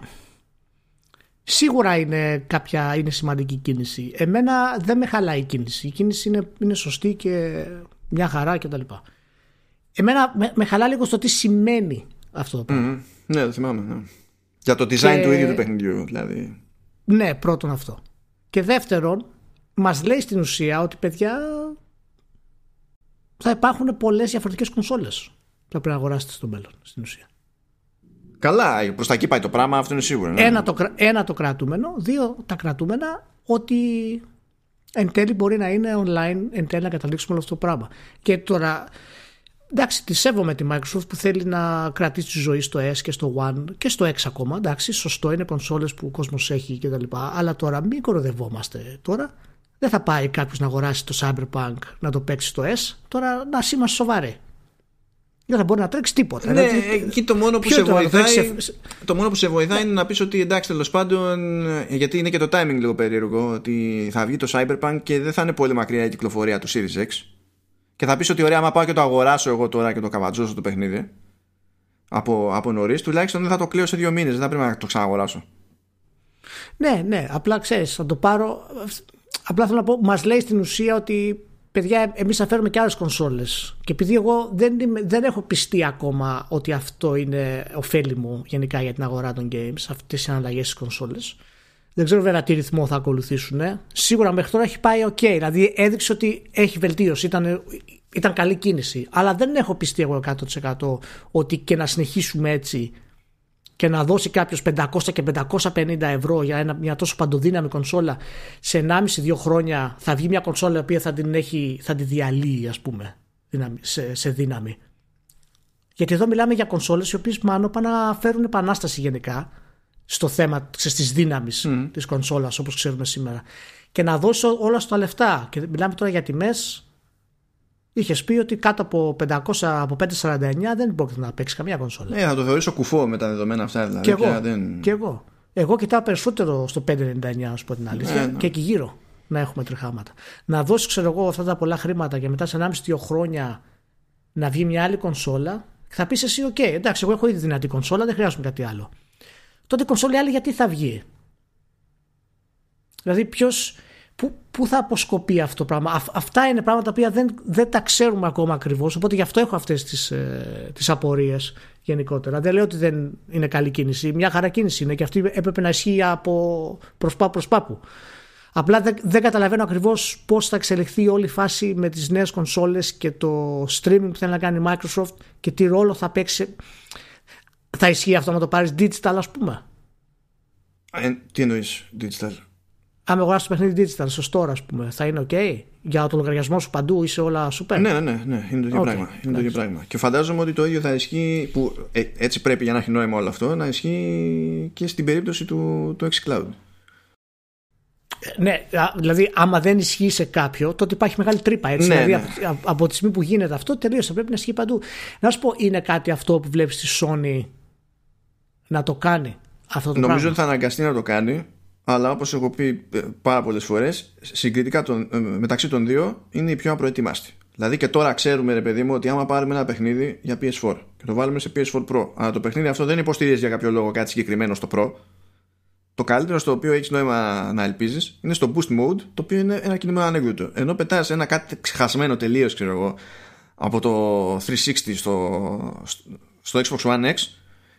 σίγουρα είναι κάποια είναι σημαντική κίνηση. Εμένα δεν με χαλάει η κίνηση. Η κίνηση είναι, είναι σωστή και μια χαρά και τα λοιπά. Εμένα με, με χαλάει λίγο στο τι σημαίνει αυτό το πράγμα. Ναι δεν θυμάμαι ναι. για το design του ίδιου του παιχνιδιού δηλαδή. Ναι πρώτον αυτό. Και δεύτερον μας λέει στην ουσία ότι παιδιά θα υπάρχουν πολλές διαφορετικές κονσόλες που θα πρέπει να αγοράσετε στο μέλλον στην ουσία Καλά, προς τα εκεί πάει το πράγμα, αυτό είναι σίγουρο. Ναι. Ένα, το, ένα το κρατούμενο, δύο τα κρατούμενα ότι εν τέλει μπορεί να είναι online, εν τέλει να καταλήξουμε όλο αυτό το πράγμα. Και τώρα, εντάξει, τη σέβομαι τη Microsoft που θέλει να κρατήσει τη ζωή στο S και στο One και στο X ακόμα. Εντάξει, σωστό είναι κονσόλες που ο κόσμος έχει κτλ. Αλλά τώρα μην κοροδευόμαστε τώρα. Δεν θα πάει κάποιος να αγοράσει το Cyberpunk να το παίξει στο S. Τώρα να είμαστε σοβαροί δεν θα μπορεί να τρέξει τίποτα. Ναι, δηλαδή, εκεί το μόνο που σε βοηθάει, το μόνο που σε βοηθάει είναι να πεις ότι εντάξει τέλος πάντων, γιατί είναι και το timing λίγο περίεργο, ότι θα βγει το Cyberpunk και δεν θα είναι πολύ μακριά η κυκλοφορία του Series X. Και θα πεις ότι ωραία, άμα πάω και το αγοράσω εγώ τώρα και το καβατζώσω το παιχνίδι από, από νωρίς, τουλάχιστον δεν θα το κλείω σε δύο μήνες, δεν θα πρέπει να το ξαναγοράσω. Ναι, ναι, απλά ξέρεις, θα το πάρω. Απλά θέλω να πω, μας λέει στην ουσία ότι παιδιά, εμείς θα φέρουμε και άλλες κονσόλες. Και επειδή εγώ δεν, δεν έχω πιστεί ακόμα ότι αυτό είναι ωφέλιμο γενικά για την αγορά των games, αυτές οι αναλλαγές στις κονσόλες. Δεν ξέρω βέβαια τι ρυθμό θα ακολουθήσουν. Σίγουρα μέχρι τώρα έχει πάει OK. Δηλαδή έδειξε ότι έχει βελτίωση. Ήταν, ήταν καλή κίνηση. Αλλά δεν έχω πιστεί εγώ 100% ότι και να συνεχίσουμε έτσι και να δώσει κάποιος 500 και 550 ευρώ για ένα, μια τόσο παντοδύναμη κονσόλα σε 1,5-2 χρόνια θα βγει μια κονσόλα η οποία θα την, έχει, θα τη διαλύει ας πούμε σε, σε δύναμη. Γιατί εδώ μιλάμε για κονσόλες οι οποίες μάλλον πάνε να φέρουν επανάσταση γενικά στο θέμα της δύναμης mm. της κονσόλας όπως ξέρουμε σήμερα και να δώσει όλα στα λεφτά και μιλάμε τώρα για τιμές είχες πει ότι κάτω από 500 από 549 δεν μπορεί να παίξει καμία κονσόλα. Ναι, θα το θεωρήσω κουφό με τα δεδομένα αυτά. Δηλαδή, και, εγώ, δεν... και εγώ. Εγώ κοιτάω περισσότερο στο 599, ας πω την αλήθεια, ναι, ναι. και εκεί γύρω να έχουμε τριχάματα. Να δώσει, ξέρω εγώ, αυτά τα πολλά χρήματα και μετά σε 1,5-2 χρόνια να βγει μια άλλη κονσόλα, θα πεις εσύ, OK, εντάξει, εγώ έχω ήδη δυνατή κονσόλα, δεν χρειάζομαι κάτι άλλο. Τότε η κονσόλα άλλη γιατί θα βγει; Δηλαδή, ποιος Πού, πού θα αποσκοπεί αυτό το πράγμα; αυτά είναι πράγματα που δεν, δεν τα ξέρουμε ακόμα ακριβώς, οπότε γι' αυτό έχω αυτές τις, ε, τις απορίες γενικότερα. Δεν λέω ότι δεν είναι καλή κίνηση. Μια χαρά κίνηση είναι και αυτή έπρεπε να ισχύει από προς πάπου προς πάπου. Απλά δεν, δεν καταλαβαίνω ακριβώς πώς θα εξελιχθεί όλη η φάση με τις νέες κονσόλες και το streaming που θέλει να κάνει η Microsoft και τι ρόλο θα παίξει. Θα ισχύει αυτό να το πάρεις digital ας πούμε; Ε, τι εννοείς digital; Αν αγοράσεις το παιχνίδι digital στο store, ας πούμε, θα είναι OK; Για το λογαριασμό σου παντού, είσαι όλα super; Ναι, ναι, ναι, ναι είναι το ίδιο, okay. πράγμα. Είναι το ίδιο πράγμα. Και φαντάζομαι ότι το ίδιο θα ισχύει, που ε, έτσι πρέπει για να έχει νόημα όλο αυτό, να ισχύει και στην περίπτωση του, του xCloud. Ναι, δηλαδή άμα δεν ισχύει σε κάποιο, τότε υπάρχει μεγάλη τρύπα. Έτσι. Ναι, δηλαδή ναι. Από, από τη στιγμή που γίνεται αυτό, τελείως θα πρέπει να ισχύει παντού. Να σου πω, είναι κάτι αυτό που βλέπεις στη Sony να το κάνει αυτό το Νομίζω πράγμα; ότι θα αναγκαστεί να το κάνει αλλά όπως έχω πει ε, πάρα πολλές φορές συγκριτικά τον, ε, μεταξύ των δύο είναι η πιο απροετοιμάστη. Δηλαδή και τώρα ξέρουμε ρε παιδί μου ότι άμα πάρουμε ένα παιχνίδι για PS4 και το βάλουμε σε PS4 Pro αλλά το παιχνίδι αυτό δεν υποστηρίζει για κάποιο λόγο κάτι συγκεκριμένο στο Pro. Το καλύτερο στο οποίο έχεις νόημα να ελπίζεις είναι στο Boost Mode το οποίο είναι ένα κινούμενο ανέκδοτο. Ενώ πετάς ένα κάτι ξεχασμένο τελείως ξέρω εγώ από το 360 στο, στο Xbox One X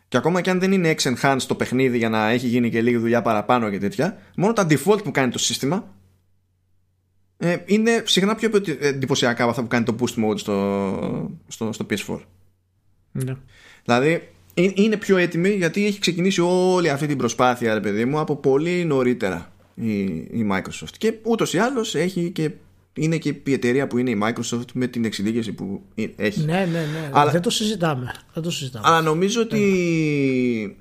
και ακόμα και αν δεν είναι X-Enhanced το παιχνίδι για να έχει γίνει και λίγη δουλειά παραπάνω και τέτοια, μόνο τα default που κάνει το σύστημα ε, είναι συχνά πιο εντυπωσιακά από αυτά που κάνει το boost mode στο, στο, στο PS4. Ναι. Δηλαδή είναι πιο έτοιμη γιατί έχει ξεκινήσει όλη αυτή την προσπάθεια, ρε παιδί μου, από πολύ νωρίτερα η, η Microsoft. Και ούτως ή άλλως έχει και είναι και η εταιρεία που είναι η Microsoft με την εξειδίκευση που έχει. Ναι, ναι, ναι. Αλλά, δεν το συζητάμε. Δεν το συζητάμε. Αλλά νομίζω ότι.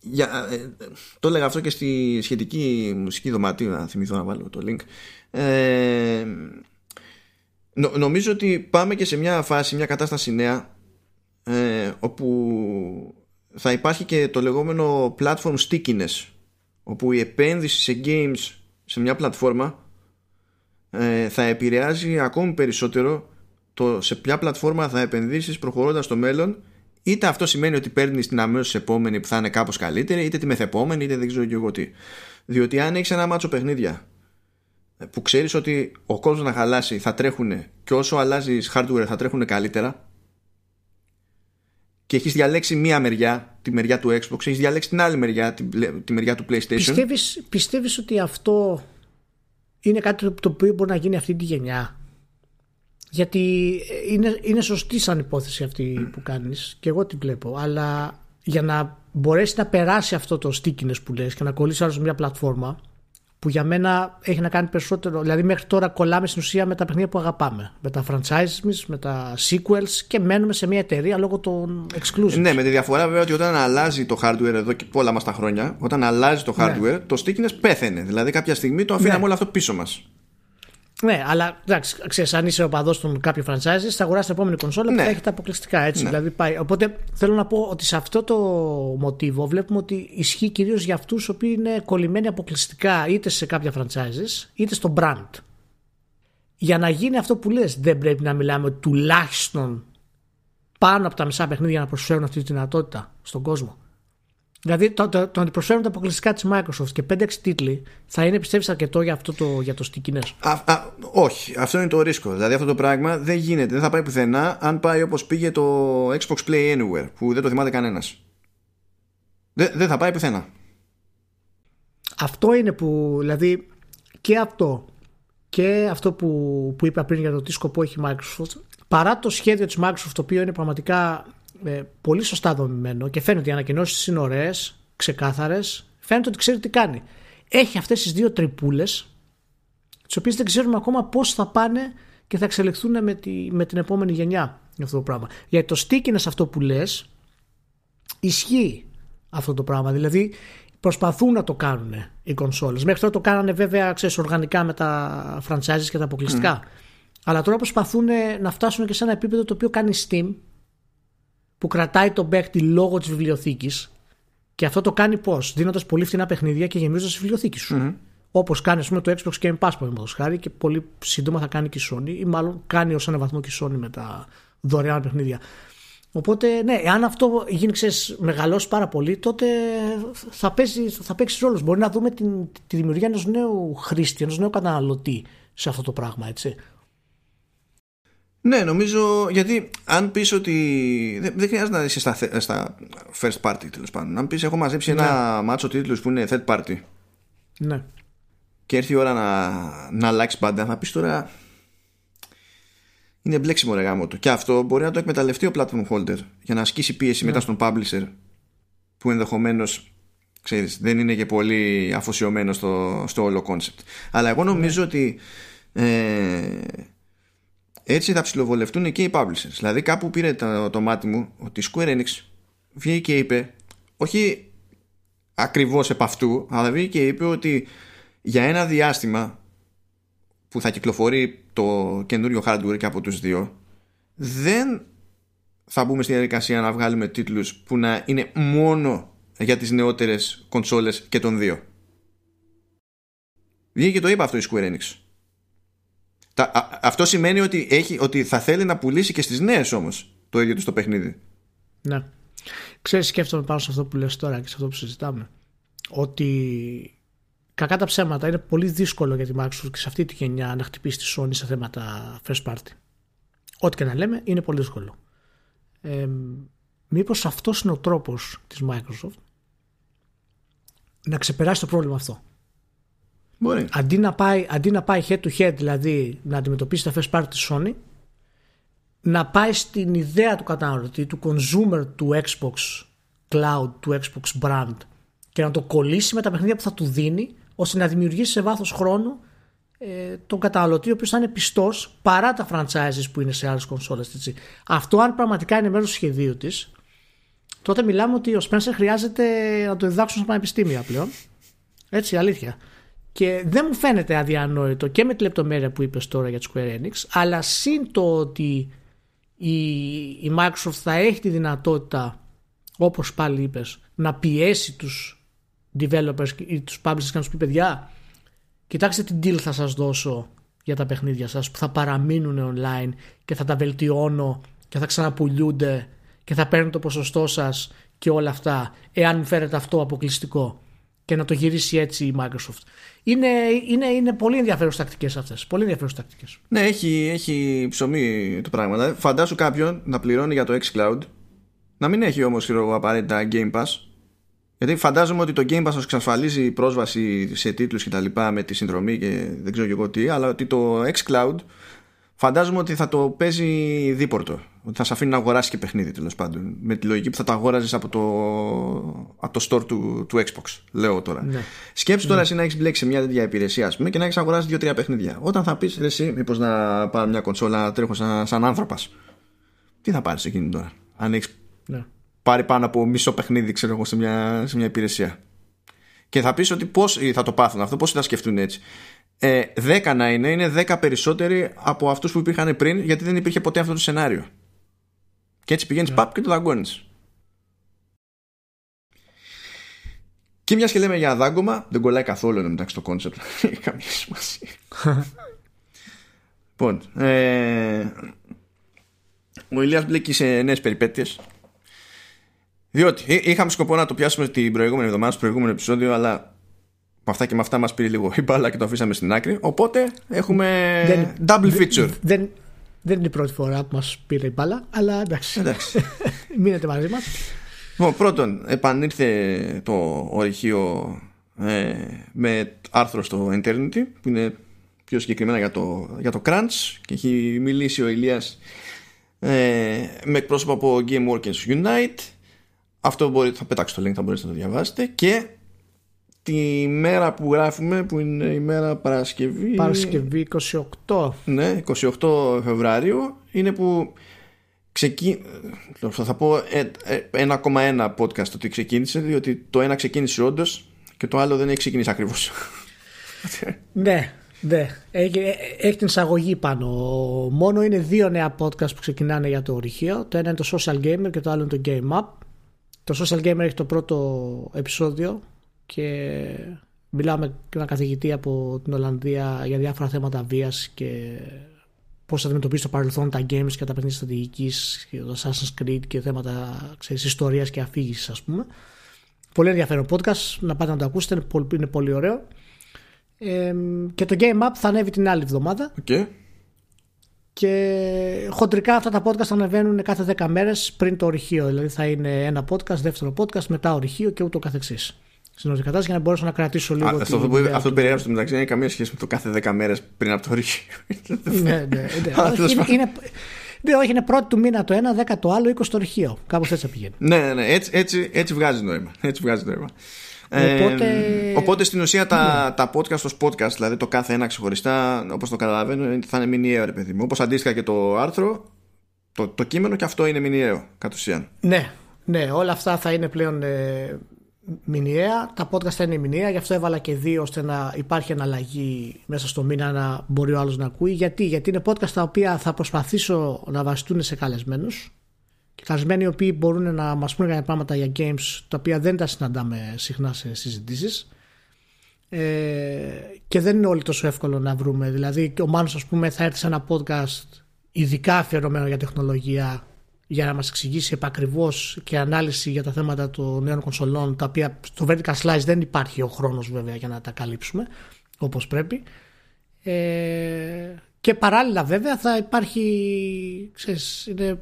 Για, ε, το έλεγα αυτό και στη σχετική μουσική δωματίου, να θυμηθώ να βάλω το link. Ε, νομίζω ότι πάμε και σε μια φάση, μια κατάσταση νέα, ε, όπου θα υπάρχει και το λεγόμενο platform stickiness, όπου η επένδυση σε games σε μια πλατφόρμα ε, θα επηρεάζει ακόμη περισσότερο το σε ποια πλατφόρμα θα επενδύσεις προχωρώντας στο μέλλον. Είτε αυτό σημαίνει ότι παίρνεις την αμέσως επόμενη που θα είναι κάπως καλύτερη είτε τη μεθεπόμενη είτε δεν ξέρω και εγώ τι. Διότι αν έχεις ένα μάτσο παιχνίδια που ξέρεις ότι ο κόσμος να χαλάσει θα τρέχουν και όσο αλλάζεις hardware θα τρέχουν καλύτερα. Και έχεις διαλέξει μία μεριά, τη μεριά του Xbox, έχεις διαλέξει την άλλη μεριά, τη, τη μεριά του PlayStation. Πιστεύεις, πιστεύεις ότι αυτό είναι κάτι το οποίο μπορεί να γίνει αυτή τη γενιά. Γιατί είναι, είναι σωστή σαν υπόθεση αυτή που κάνεις και εγώ την βλέπω. Αλλά για να μπορέσει να περάσει αυτό το stickiness που λες και να κολλήσει άλλος μια πλατφόρμα που για μένα έχει να κάνει περισσότερο. Δηλαδή, μέχρι τώρα κολλάμε στην ουσία με τα παιχνίδια που αγαπάμε. Με τα franchises, με τα sequels και μένουμε σε μια εταιρεία λόγω των exclusives. Ναι, με τη διαφορά βέβαια ότι όταν αλλάζει το hardware εδώ και πολλά μας τα χρόνια, όταν αλλάζει το hardware, ναι. το stickiness πέθαινε. Δηλαδή, κάποια στιγμή το αφήναμε ναι. όλο αυτό πίσω μας. Ναι, αλλά εντάξει, ξέρεις, αν είσαι οπαδό των κάποιου franchises, θα αγοράσεις την επόμενη κονσόλα ναι. που θα έχει τα αποκλειστικά. Έτσι, ναι. δηλαδή πάει. Οπότε θέλω να πω ότι σε αυτό το μοτίβο βλέπουμε ότι ισχύει κυρίως για αυτούς οι οποίοι είναι κολλημένοι αποκλειστικά είτε σε κάποια franchises είτε στο brand. Για να γίνει αυτό που λες δεν πρέπει να μιλάμε ότι τουλάχιστον πάνω από τα μισά παιχνίδια να προσφέρουν αυτή τη δυνατότητα στον κόσμο. Δηλαδή το, το, το προσφέρουν τα αποκλειστικά της Microsoft και 5-6 τίτλοι θα είναι πιστεύεις αρκετό για, αυτό το, για το stickiness. Α, α, όχι, αυτό είναι το ρίσκο. Δηλαδή αυτό το πράγμα δεν γίνεται, δεν θα πάει πουθενά αν πάει όπως πήγε το Xbox Play Anywhere που δεν το θυμάται κανένας. Δεν, δεν θα πάει πουθενά. Αυτό είναι που, δηλαδή και αυτό και αυτό που, που είπα πριν για το τι σκοπό έχει η Microsoft παρά το σχέδιο της Microsoft το οποίο είναι πραγματικά ε, πολύ σωστά δομημένο και φαίνεται οι ανακοινώσεις είναι ωραίες, ξεκάθαρες. Φαίνεται ότι ξέρει τι κάνει. Έχει αυτές τις δύο τρυπούλες, τις οποίες δεν ξέρουμε ακόμα πώς θα πάνε και θα εξελιχθούν με, τη, με την επόμενη γενιά για αυτό το πράγμα. Γιατί το stickiness αυτό που λες, ισχύει αυτό το πράγμα. Δηλαδή προσπαθούν να το κάνουν οι κονσόλες. Μέχρι τώρα το κάνανε βέβαια ξέρεις, οργανικά με τα franchises και τα αποκλειστικά. Αλλά τώρα προσπαθούν να φτάσουν και σε ένα επίπεδο το οποίο κάνει Steam που κρατάει τον παίκτη λόγω της βιβλιοθήκης. Και αυτό το κάνει πώς, δίνοντας πολύ φθηνά παιχνίδια και γεμίζοντας τη βιβλιοθήκη σου. Mm-hmm. Όπως κάνει πούμε, το Xbox Game Pass, παραδείγματος χάρη, και πολύ σύντομα θα κάνει και η Sony, ή μάλλον κάνει ως έναν βαθμό και η Sony με τα δωρεάν παιχνίδια. Οπότε, ναι, εάν αυτό γίνει, ξέρεις, μεγαλώσει πάρα πολύ, τότε θα, παίζει, θα παίξει ρόλος. Μπορεί να δούμε την, τη δημιουργία ενός νέου χρήστη, ενός νέου καταναλωτή σε αυτό το πράγμα, έτσι. Ναι, νομίζω γιατί αν πεις ότι. Δεν, δεν χρειάζεται να είσαι στα, στα first party τέλος πάντων. Αν πεις έχω μαζέψει ναι. ένα μάτσο τίτλους που είναι third party. Ναι. Και έρθει η ώρα να, να αλλάξει πάντα, θα πεις τώρα. Είναι μπλέξιμο ρε γάμο του. Και αυτό μπορεί να το εκμεταλλευτεί ο platform holder για να ασκήσει πίεση ναι. μετά στον publisher που ενδεχομένως δεν είναι και πολύ αφοσιωμένο στο, στο όλο concept. Αλλά εγώ νομίζω ναι. ότι ε, έτσι θα ψηλοβολευτούν και οι publishers. Δηλαδή κάπου πήρε το, το μάτι μου ότι η Square Enix βγήκε και είπε όχι ακριβώς επ' αυτού αλλά βγήκε και είπε ότι για ένα διάστημα που θα κυκλοφορεί το καινούριο hardware και από τους δύο δεν θα μπούμε στη διαδικασία να βγάλουμε τίτλους που να είναι μόνο για τις νεότερες κονσόλες και των δύο. Βγήκε και το είπε αυτό η Square Enix. Τα, αυτό σημαίνει ότι, έχει, ότι θα θέλει να πουλήσει και στις νέες όμως το ίδιο του το παιχνίδι. Ναι. Ξέρεις σκέφτομαι πάνω σε αυτό που λες τώρα και σε αυτό που συζητάμε. Ότι κακά τα ψέματα είναι πολύ δύσκολο για τη Microsoft και σε αυτή τη γενιά να χτυπήσει τη Sony σε θέματα first party. Ό,τι και να λέμε είναι πολύ δύσκολο. Ε, μήπως αυτός είναι ο τρόπος της Microsoft να ξεπεράσει το πρόβλημα αυτό. Μπορεί. Αντί να, πάει, αντί να πάει head to head, δηλαδή να αντιμετωπίσει τα first party της Sony, να πάει στην ιδέα του καταναλωτή, του consumer του Xbox Cloud, του Xbox Brand και να το κολλήσει με τα παιχνίδια που θα του δίνει, ώστε να δημιουργήσει σε βάθος χρόνου ε, τον καταναλωτή ο οποίος θα είναι πιστός παρά τα franchises που είναι σε άλλες κονσόλες. Αυτό αν πραγματικά είναι μέρος του σχεδίου της, τότε μιλάμε ότι ο Spencer χρειάζεται να το διδάξουν στα πανεπιστήμια πλέον. Έτσι, αλήθεια. Και δεν μου φαίνεται αδιανόητο και με τη λεπτομέρεια που είπες τώρα για τη Square Enix, αλλά συν το ότι η, η Microsoft θα έχει τη δυνατότητα, όπως πάλι είπες, να πιέσει τους developers ή τους publishers και να τους πει παιδιά, κοιτάξτε τι deal θα σας δώσω για τα παιχνίδια σας που θα παραμείνουν online και θα τα βελτιώνω και θα ξαναπουλιούνται και θα παίρνουν το ποσοστό σας και όλα αυτά εάν μου φέρετε αυτό αποκλειστικό και να το γυρίσει έτσι η Microsoft. Είναι, είναι, είναι πολύ ενδιαφέρουσες τακτικές αυτές. Πολύ ενδιαφέρουσες τακτικές. Ναι, έχει, έχει ψωμί το πράγμα. Δηλαδή, φαντάσου κάποιον να πληρώνει για το Xcloud, να μην έχει όμως απαραίτητα Game Pass. Γιατί φαντάζομαι ότι το Game Pass εξασφαλίζει πρόσβαση σε τίτλους και τα λοιπά με τη συνδρομή και δεν ξέρω και εγώ τι, αλλά ότι το Xcloud φαντάζομαι ότι θα το παίζει δίπορτο. Ότι θα σε αφήνει να αγοράσει και παιχνίδι τέλος πάντων. Με τη λογική που θα το αγόραζες από το, από το store του, του Xbox. Λέω τώρα. Ναι. Σκέψου τώρα ναι. εσύ να έχεις μπλέξει σε μια τέτοια υπηρεσία πούμε, και να έχεις αγοράσει δύο-τρία παιχνίδια. Όταν θα πεις εσύ, μήπως να πάρω μια κονσόλα να τρέχω σαν, σαν άνθρωπος. Τι θα πάρεις εκείνη τώρα, αν έχεις ναι. πάρει πάνω από μισό παιχνίδι, ξέρω εγώ, σε μια, σε μια υπηρεσία. Και θα πεις ότι πώς θα το πάθουν αυτό, πώς θα σκεφτούν έτσι ε, 10 να είναι, είναι 10 περισσότεροι από αυτούς που υπήρχαν πριν, γιατί δεν υπήρχε ποτέ αυτό το σενάριο. Και έτσι πηγαίνεις yeah. Ναι. παπ και το δαγκώνεις. Και μιας και λέμε για δάγκωμα, δεν κολλάει καθόλου μεταξύ το concept. Έχει καμία σημασία. λοιπόν, ε, ο Ηλίας μπλέκει σε νέες περιπέτειες διότι είχαμε σκοπό να το πιάσουμε την προηγούμενη εβδομάδα στο προηγούμενο επεισόδιο αλλά με αυτά και με αυτά μας πήρε λίγο η μπάλα και το αφήσαμε στην άκρη. Οπότε έχουμε δεν, double feature. Δεν, δεν, είναι η πρώτη φορά που μας πήρε η μπάλα, αλλά εντάξει. εντάξει. Μείνετε μαζί μας. Λοιπόν, πρώτον, επανήλθε το ορυχείο ε, με άρθρο στο Eternity, που είναι πιο συγκεκριμένα για το, για το Crunch και έχει μιλήσει ο Ηλίας ε, με εκπρόσωπο από Game Workers Unite. Αυτό μπορεί, θα πετάξω το link, θα μπορείτε να το διαβάσετε. Και τη μέρα που γράφουμε που είναι η μέρα Παρασκευή Παρασκευή 28 ναι 28 Φεβρουάριου είναι που ξεκίνησε θα πω 1,1 ε, podcast ότι ξεκίνησε διότι το ένα ξεκίνησε όντως και το άλλο δεν έχει ξεκινήσει ακριβώς ναι ναι, έχει, έχει την εισαγωγή πάνω. Μόνο είναι δύο νέα podcast που ξεκινάνε για το ορυχείο. Το ένα είναι το Social Gamer και το άλλο είναι το Game Up. Το Social Gamer έχει το πρώτο επεισόδιο και μιλάμε με έναν καθηγητή από την Ολλανδία για διάφορα θέματα βίας και πώς θα αντιμετωπίσει το παρελθόν τα games και τα παιχνίδια στρατηγικής και το Assassin's Creed και θέματα ιστορίας και αφήγησης, ας πούμε. Πολύ ενδιαφέρον podcast, να πάτε να το ακούσετε, είναι πολύ, είναι πολύ ωραίο. Ε, και το Game Up θα ανέβει την άλλη εβδομάδα. Okay. Και χοντρικά αυτά τα podcast θα ανεβαίνουν κάθε 10 μέρες πριν το ορυχείο. Δηλαδή θα είναι ένα podcast, δεύτερο podcast, μετά ορυχείο και ούτω καθεξής στην κατάσταση για να μπορέσω να κρατήσω λίγο. Α, αυτό, που, αυτό που περιέγραψε μεταξύ δεν έχει καμία σχέση με το κάθε 10 μέρες πριν από το ρίχη. ναι, ναι. ναι. όχι, είναι, είναι, ναι, όχι, είναι πρώτη του μήνα το ένα, δέκα το άλλο, είκοσι το ρηχείο. Κάπως έτσι πηγαίνει. Ναι, ναι, ναι. Έτσι, έτσι, έτσι βγάζει νόημα. Έτσι βγάζει νόημα. Οπότε... Ε, οπότε στην ουσία τα, ναι. τα podcast ως podcast, δηλαδή το κάθε ένα ξεχωριστά, όπως το καταλαβαίνω, θα είναι μηνιαίο ρε παιδί μου. Όπως αντίστοιχα και το άρθρο, το, το κείμενο και αυτό είναι μηνιαίο κατ' ουσίαν. Ναι, ναι, όλα αυτά θα είναι πλέον ε, μηνιαία. Τα podcast θα είναι μηνιαία, γι' αυτό έβαλα και δύο ώστε να υπάρχει αναλλαγή μέσα στο μήνα να μπορεί ο άλλος να ακούει. Γιατί, Γιατί είναι podcast τα οποία θα προσπαθήσω να βασιστούν σε καλεσμένους. Και καλεσμένοι οι οποίοι μπορούν να μας πούνε κάποια πράγματα για games τα οποία δεν τα συναντάμε συχνά σε συζητήσεις. Ε, και δεν είναι όλοι τόσο εύκολο να βρούμε. Δηλαδή, ο Μάνος, ας πούμε, θα έρθει σε ένα podcast ειδικά αφιερωμένο για τεχνολογία για να μας εξηγήσει επακριβώς και ανάλυση για τα θέματα των νέων κονσολών τα οποία στο Vertical Slice δεν υπάρχει ο χρόνος βέβαια για να τα καλύψουμε όπως πρέπει. Ε, και παράλληλα βέβαια θα υπάρχει ξέρεις, είναι,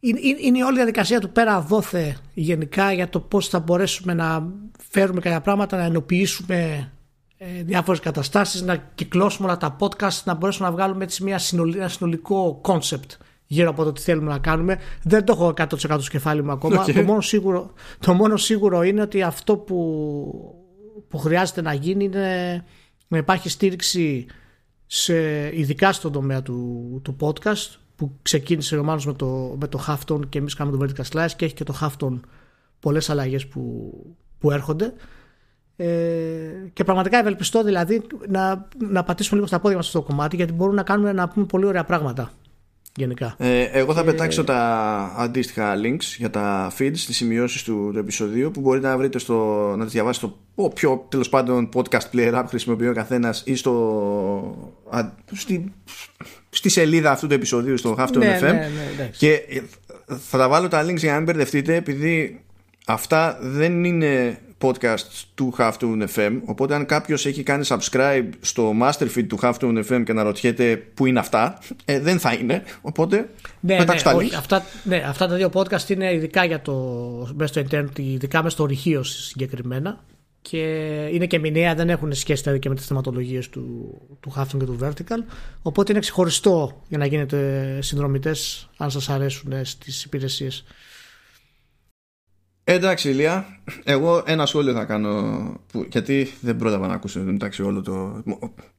είναι, είναι η όλη διαδικασία του πέρα δόθε γενικά για το πώς θα μπορέσουμε να φέρουμε κάποια πράγματα να ενοποιήσουμε ε, διάφορες καταστάσεις να κυκλώσουμε όλα τα podcast να μπορέσουμε να βγάλουμε έτσι μια ένα συνολικό concept γύρω από το τι θέλουμε να κάνουμε. Δεν το έχω 100% στο κεφάλι μου ακόμα. Το, μόνο σίγουρο, το μόνο σίγουρο είναι ότι αυτό που, που χρειάζεται να γίνει είναι να υπάρχει στήριξη σε, ειδικά στον τομέα του, του podcast που ξεκίνησε ο Μάνος με το, με το Hafton και εμείς κάνουμε το Vertical Slice και έχει και το Hafton πολλές αλλαγές που, που έρχονται ε, και πραγματικά ευελπιστώ δηλαδή να, να πατήσουμε λίγο στα πόδια μας αυτό το κομμάτι γιατί μπορούμε να κάνουμε να πούμε πολύ ωραία πράγματα γενικά. Ε, εγώ θα πετάξω τα αντίστοιχα links για τα feeds στις σημειώσεις του, του επεισοδίου που μπορείτε να βρείτε στο, να τις διαβάσετε στο όποιο τέλος πάντων podcast player app χρησιμοποιεί ο καθένας ή στο, στη, στη σελίδα αυτού του επεισοδίου στο Halftone Ναι, FM ναι, ναι, και ε, θα τα βάλω τα links για να μην μπερδευτείτε επειδή αυτά δεν είναι podcast του Halftone FM οπότε αν κάποιος έχει κάνει subscribe στο master feed του Halftone FM και να ρωτιέται που είναι αυτά ε, δεν θα είναι. Οπότε Ναι, πετάξω ναι, τα όχι, links αυτά, ναι, αυτά τα δύο podcast είναι ειδικά για το, μέσα στο internet, ειδικά μέσα στο ορυχείο συγκεκριμένα. Και είναι και μηνιαία, δεν έχουν σχέση δηλαδή και με τις θεματολογίες του, του Halftone και του Vertical. Οπότε είναι ξεχωριστό για να γίνετε συνδρομητές αν σας αρέσουν ε, στις υπηρεσίες. Εντάξει, Ηλία, εγώ ένα σχόλιο θα κάνω. Που, γιατί δεν πρόλαβα να ακούσω εντάξει όλο το.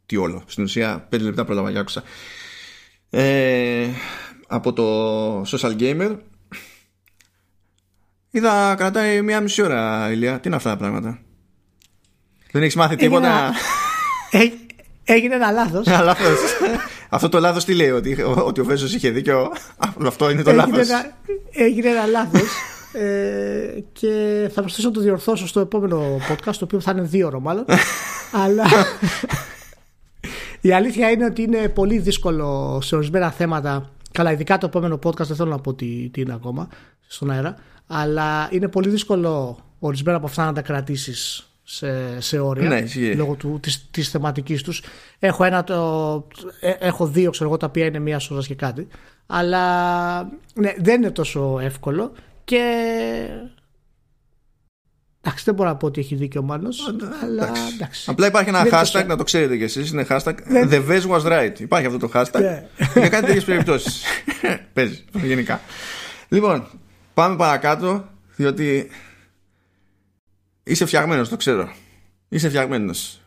Τι όλο. Στην ουσία, πέντε λεπτά πρόλαβα και άκουσα. Ε, από το Social Gamer. Είδα κρατάει μία μισή ώρα, Ηλία. Τι είναι αυτά τα πράγματα; Δεν έχεις μάθει Έγινε τίποτα; ένα- Έ- Έγινε ένα λάθος. Ένα λάθος. Αυτό το λάθος τι λέει, ότι, ότι ο Βέζος είχε δίκιο; Αυτό είναι το έγινε, λάθος. ένα, έγινε ένα λάθος ε, και θα προσθέσω να το διορθώσω στο επόμενο podcast το οποίο θα είναι δύο ώρο μάλλον. Αλλά η αλήθεια είναι ότι είναι πολύ δύσκολο σε ορισμένα θέματα. Καλά ειδικά το επόμενο podcast δεν θέλω να πω τι, τι είναι ακόμα στον αέρα αλλά είναι πολύ δύσκολο ορισμένα από αυτά να τα κρατήσεις σε, σε όρια Ναι, ισχύει. λόγω του, της, της θεματικής τους. Έχω, ένα, το, ε, έχω δύο ξέρω εγώ τα οποία είναι μία ώρα και κάτι. Αλλά ναι, δεν είναι τόσο εύκολο και εντάξει δεν μπορώ να πω ότι έχει δίκιο ο Μάνος αλλά εντάξει. εντάξει Απλά υπάρχει ένα Δεν είναι hashtag, τόσο- να το ξέρετε κι εσείς, είναι hashtag The Vez was right. Υπάρχει αυτό το hashtag Ναι. για κάτι τέτοιες περιπτώσεις. Παίζεις, γενικά. Λοιπόν, πάμε παρακάτω, διότι είσαι φτιαγμένος, το ξέρω. Είσαι φτιαγμένος.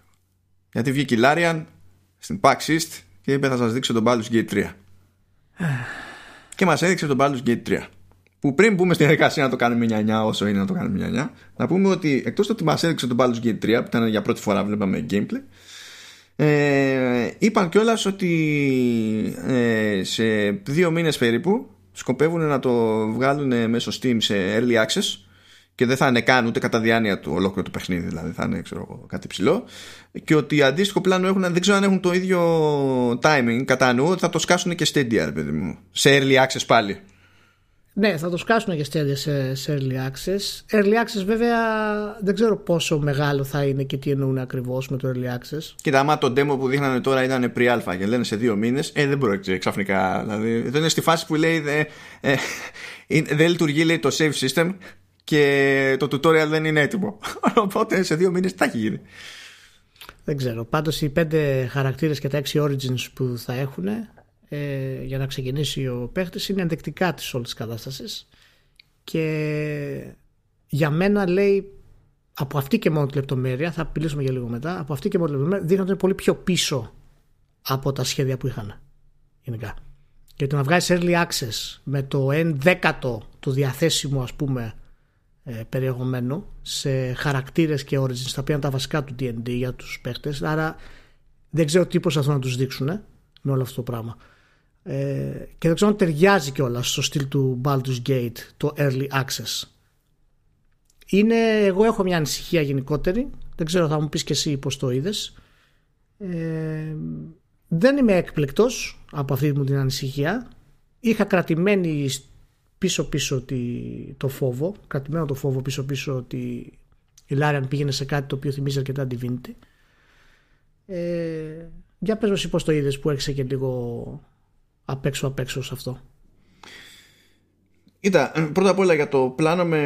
Γιατί βγήκε η Larian στην PAX East και είπε θα σας δείξω τον Baldur's Gate 3. και μας έδειξε τον Baldur's Gate 3. Που πριν μπούμε στην διαδικασία να το κάνουμε μια 9 όσο είναι να το κάνουμε μια 9, να πούμε ότι εκτός του ότι μας έδειξε τον Baldur's Gate 3 που ήταν για πρώτη φορά βλέπαμε gameplay ε, είπαν κιόλας ότι ε, σε δύο μήνες περίπου σκοπεύουν να το βγάλουν μέσω Steam σε early access και δεν θα είναι καν ούτε κατά διάνοια του ολόκληρο το παιχνίδι δηλαδή θα είναι ξέρω, εγώ, κάτι ψηλό και ότι αντίστοιχο πλάνο έχουν δεν ξέρω αν έχουν το ίδιο timing κατά νου ότι θα το σκάσουν και Stadia ρε παιδί μου σε early access πάλι Ναι, θα το σκάσουν και στέλνια σε, σε early access. Early access βέβαια δεν ξέρω πόσο μεγάλο θα είναι και τι εννοούν ακριβώς με το early access. Κοίτα, άμα το demo που δείχνανε τώρα ήταν pre-alpha και λένε σε δύο μήνες, ε, δεν μπορεί ξαφνικά. Δηλαδή, δεν είναι στη φάση που λέει ε, ε, ε, δεν λειτουργεί λέει, το save system και το tutorial δεν είναι έτοιμο. Οπότε σε δύο μήνες τι θα έχει γίνει. Δεν ξέρω. Πάντως οι πέντε χαρακτήρες και τα έξι origins που θα έχουν ε, για να ξεκινήσει ο παίχτης είναι ενδεικτικά της όλης της κατάστασης και για μένα λέει από αυτή και μόνο τη λεπτομέρεια, θα μιλήσουμε για λίγο μετά, από αυτή και μόνο τη λεπτομέρεια δείχνει ότι είναι πολύ πιο πίσω από τα σχέδια που είχαν γενικά. Και το να βγάλεις early access με το 1 δέκατο του διαθέσιμου ας πούμε ε, περιεχομένου σε χαρακτήρες και origins τα οποία είναι τα βασικά του D&D για τους παίχτες άρα δεν ξέρω τι προσπαθούν να τους δείξουν ε, με όλο αυτό το πράγμα ε, και δεν ξέρω αν ταιριάζει κιόλας στο στυλ του Baldur's Gate το early access. Είναι, εγώ έχω μια ανησυχία γενικότερη. Δεν ξέρω θα μου πεις και εσύ πως το είδες. Ε, δεν είμαι έκπληκτος από αυτή μου την ανησυχία. Είχα κρατημένη πίσω πίσω τη, το φόβο κρατημένο το φόβο πίσω πίσω ότι η Λάριαν πήγαινε σε κάτι το οποίο θυμίζει αρκετά Divinity ε, για πες μου εσύ πως το είδες που έξε και λίγο απ' έξω απ' έξω σε αυτό Κοίτα, ε, πρώτα απ' όλα για το πλάνο με,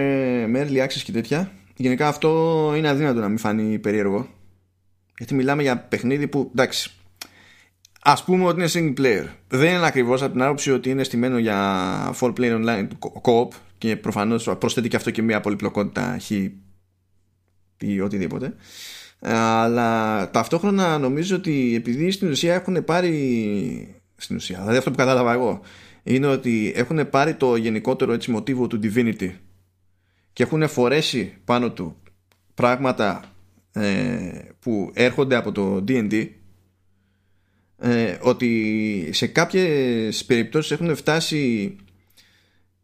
με early access και τέτοια. Γενικά αυτό είναι αδύνατο να μην φανεί περίεργο. Γιατί μιλάμε για παιχνίδι που εντάξει. Α πούμε ότι είναι single player. Δεν είναι ακριβώς από την άποψη ότι είναι στημένο για 4 player online co-op και προφανώς προσθέτει και αυτό και μια πολυπλοκότητα χ ή οτιδήποτε. Αλλά ταυτόχρονα νομίζω ότι επειδή στην ουσία έχουν πάρει. Στην ουσία, δηλαδή αυτό που κατάλαβα εγώ είναι ότι έχουν πάρει το γενικότερο έτσι μοτίβο του Divinity και έχουν φορέσει πάνω του πράγματα ε, που έρχονται από το D&D ε, ότι σε κάποιες περιπτώσεις έχουν φτάσει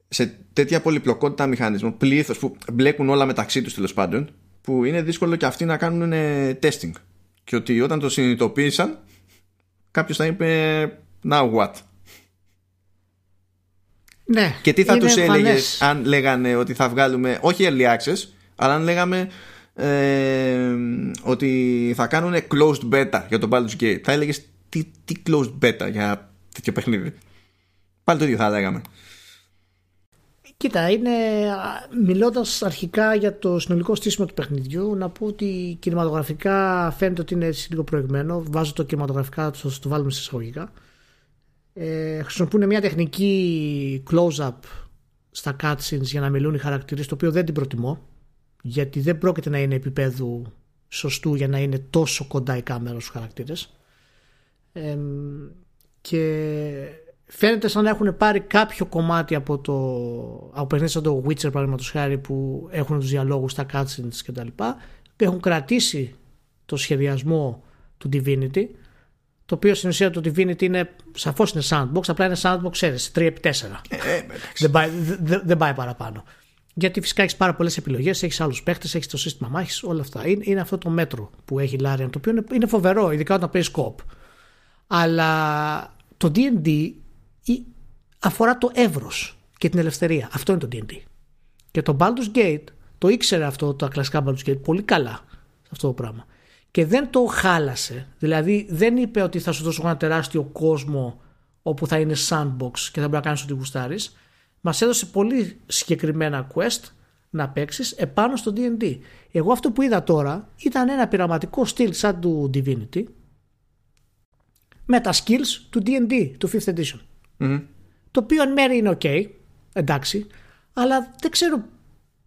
σε τέτοια πολυπλοκότητα μηχανισμών, πλήθος που μπλέκουν όλα μεταξύ τους τέλος πάντων, που είναι δύσκολο και αυτοί να κάνουν testing. Και ότι όταν το συνειδητοποίησαν, κάποιος θα είπε now what; Ναι, και τι θα τους έλεγε αν λέγανε ότι θα βγάλουμε όχι early access, αλλά αν λέγαμε ε, ότι θα κάνουν closed beta για το Baldur's Gate. Θα έλεγες τι, τι closed beta για τέτοιο παιχνίδι; Πάλι το ίδιο θα λέγαμε. Κοίτα, είναι μιλώντας αρχικά για το συνολικό στήσιμο του παιχνιδιού να πω ότι κινηματογραφικά φαίνεται ότι είναι έτσι λίγο προηγμένο βάζω το κινηματογραφικά το, το βάλουμε σε εισαγωγικά ε, χρησιμοποιούν μια τεχνική close-up στα cutscenes για να μιλούν οι χαρακτήρες το οποίο δεν την προτιμώ γιατί δεν πρόκειται να είναι επίπεδου σωστού για να είναι τόσο κοντά η κάμερα στους χαρακτήρες. Ε, και φαίνεται σαν να έχουν πάρει κάποιο κομμάτι από το από παιχνίδι σαν το Witcher παραδείγματος χάρη που έχουν τους διαλόγους στα cutscenes και τα λοιπά έχουν κρατήσει το σχεδιασμό του Divinity το οποίο στην ουσία το Divinity είναι σαφώς είναι sandbox απλά είναι sandbox ξέρεις 3x4 ε, ε, δεν, πάει, δεν, δεν πάει παραπάνω γιατί φυσικά έχεις πάρα πολλές επιλογές, έχεις άλλους παίχτες, έχεις το σύστημα μάχης, όλα αυτά. Είναι, είναι αυτό το μέτρο που έχει η Larian, το οποίο είναι, είναι φοβερό, ειδικά όταν παίζει σκοπ. Αλλά το DD αφορά το εύρος και την ελευθερία. Αυτό είναι το DD. Και το Baldur's Gate το ήξερε αυτό, το κλασικά Baldur's Gate, πολύ καλά αυτό το πράγμα. Και δεν το χάλασε. Δηλαδή δεν είπε ότι θα σου δώσω ένα τεράστιο κόσμο όπου θα είναι sandbox και θα μπορεί να κάνεις ό,τι γουστάρεις. Μας έδωσε πολύ συγκεκριμένα quest να παίξεις επάνω στο DD. Εγώ αυτό που είδα τώρα ήταν ένα πειραματικό στυλ σαν του Divinity με τα skills του D&D, του 5th edition. Το οποίο εν μέρει είναι ok, εντάξει, αλλά δεν ξέρω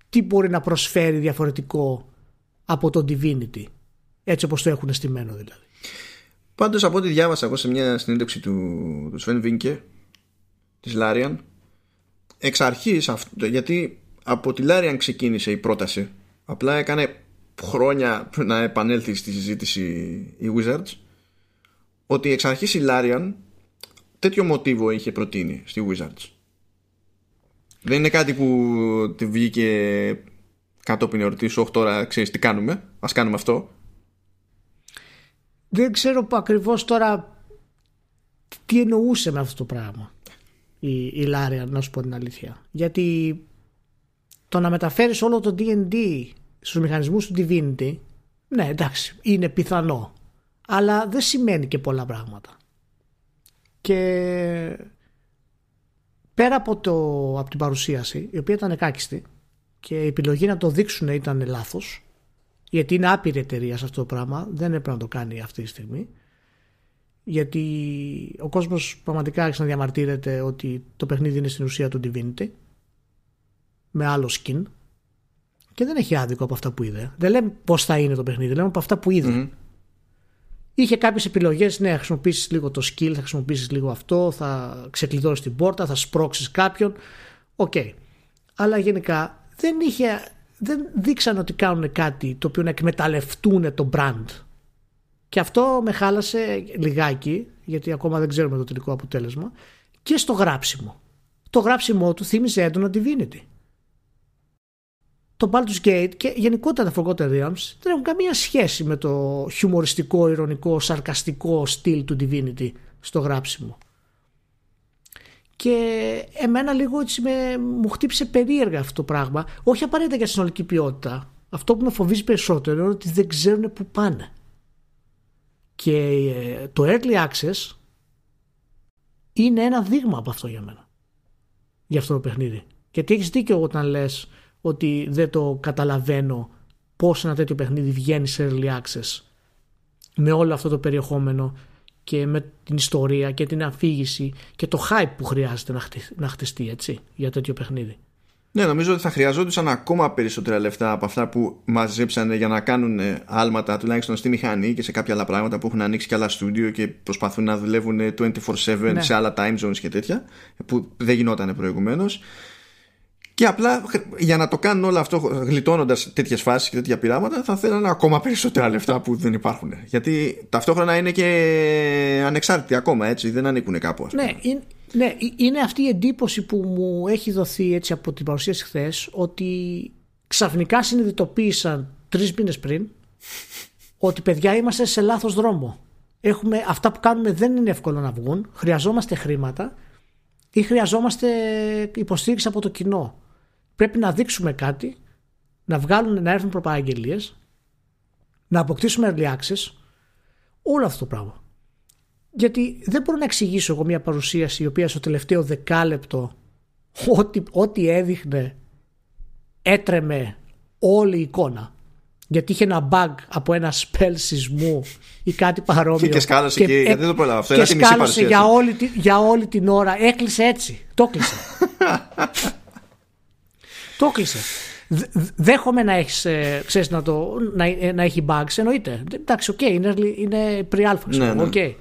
τι μπορεί να προσφέρει διαφορετικό από το Divinity. Έτσι όπως το έχουν στημένο δηλαδή. Πάντως από ό,τι διάβασα εγώ σε μια συνέντευξη του, του Sven Vinke της Larian εξ αρχής αυτό, γιατί από τη Larian ξεκίνησε η πρόταση απλά έκανε χρόνια να επανέλθει στη συζήτηση η Wizards ότι εξ αρχής η Larian τέτοιο μοτίβο είχε προτείνει στη Wizards. Δεν είναι κάτι που τη βγήκε κατόπιν εορτής όχι τώρα ξέρεις τι κάνουμε, ας κάνουμε αυτό. Δεν ξέρω που ακριβώς τώρα τι εννοούσε με αυτό το πράγμα η, η Λάρια να σου πω την αλήθεια. Γιατί το να μεταφέρεις όλο το D&D στους μηχανισμούς του Divinity ναι εντάξει είναι πιθανό αλλά δεν σημαίνει και πολλά πράγματα. Και πέρα από, το, από την παρουσίαση, η οποία ήταν εκάκιστη και η επιλογή να το δείξουν ήταν λάθος, γιατί είναι άπειρη εταιρεία σε αυτό το πράγμα, δεν έπρεπε να το κάνει αυτή τη στιγμή, γιατί ο κόσμος πραγματικά άρχισε να διαμαρτύρεται ότι το παιχνίδι είναι στην ουσία του Divinity, με άλλο skin, και δεν έχει άδικο από αυτά που είδε. Δεν λέμε πώς θα είναι το παιχνίδι, λέμε από αυτά που ειδε Είχε κάποιες επιλογές, ναι, θα χρησιμοποιήσεις λίγο το skill, θα χρησιμοποιήσεις λίγο αυτό, θα ξεκλειδώσεις την πόρτα, θα σπρώξεις κάποιον. OK. Okay. Αλλά γενικά δεν, είχε, δεν δείξαν ότι κάνουν κάτι το οποίο να εκμεταλλευτούν το brand. Και αυτό με χάλασε λιγάκι, γιατί ακόμα δεν ξέρουμε το τελικό αποτέλεσμα, και στο γράψιμο. Το γράψιμό του θύμιζε έντονα Divinity το Baldur's Gate και γενικότερα τα Forgotten Realms δεν έχουν καμία σχέση με το χιουμοριστικό, ηρωνικό, σαρκαστικό στυλ του Divinity στο γράψιμο. Και εμένα λίγο έτσι με, μου χτύπησε περίεργα αυτό το πράγμα. Όχι απαραίτητα για συνολική ποιότητα. Αυτό που με φοβίζει περισσότερο είναι ότι δεν ξέρουν πού πάνε. Και ε, το Early Access είναι ένα δείγμα από αυτό για μένα. Για αυτό το παιχνίδι. Γιατί έχεις δίκιο όταν λες ότι δεν το καταλαβαίνω πώς ένα τέτοιο παιχνίδι βγαίνει σε early access με όλο αυτό το περιεχόμενο και με την ιστορία και την αφήγηση και το hype που χρειάζεται να, χτιστεί έτσι για τέτοιο παιχνίδι. Ναι, νομίζω ότι θα χρειαζόντουσαν ακόμα περισσότερα λεφτά από αυτά που μαζέψανε για να κάνουν άλματα τουλάχιστον στη μηχανή και σε κάποια άλλα πράγματα που έχουν ανοίξει και άλλα στούντιο και προσπαθούν να δουλεύουν 24-7 ναι. σε άλλα time zones και τέτοια που δεν γινόταν προηγουμένως Και απλά για να το κάνουν όλο αυτό γλιτώνοντας τέτοιες φάσεις και τέτοια πειράματα, θα θέλανε ακόμα περισσότερα λεφτά που δεν υπάρχουν. Γιατί ταυτόχρονα είναι και ανεξάρτητοι ακόμα, έτσι. Δεν ανήκουν κάπου. Ναι, είναι, ναι, είναι αυτή η εντύπωση που μου έχει δοθεί έτσι από την παρουσίαση χθες ότι ξαφνικά συνειδητοποίησαν τρεις μήνες πριν ότι παιδιά είμαστε σε λάθος δρόμο. Έχουμε, αυτά που κάνουμε δεν είναι εύκολο να βγουν. Χρειαζόμαστε χρήματα ή χρειαζόμαστε υποστήριξη από το κοινό. Πρέπει να δείξουμε κάτι, να βγάλουν, να έρθουν προπαραγγελίες, να αποκτήσουμε early access, όλο αυτό το πράγμα. Γιατί δεν μπορώ να εξηγήσω εγώ μια παρουσίαση η οποία στο τελευταίο δεκάλεπτο ό,τι, ό,τι έδειχνε έτρεμε όλη η εικόνα. Γιατί είχε ένα bug από ένα spell σεισμού ή κάτι παρόμοιο. Και σκάλωσε και, και δεν το πρόλαβα αυτό. Και σκάλωσε για όλη, για όλη την ώρα. Έκλεισε έτσι. Το έκλεισε. το έκλεισε. Δέχομαι να, έχεις, ε, ξέρεις, να, το, να, ε, να έχει bugs, εννοείται. Εντάξει, OK, okay, είναι, είναι pre-alpha, ναι, ναι. Okay.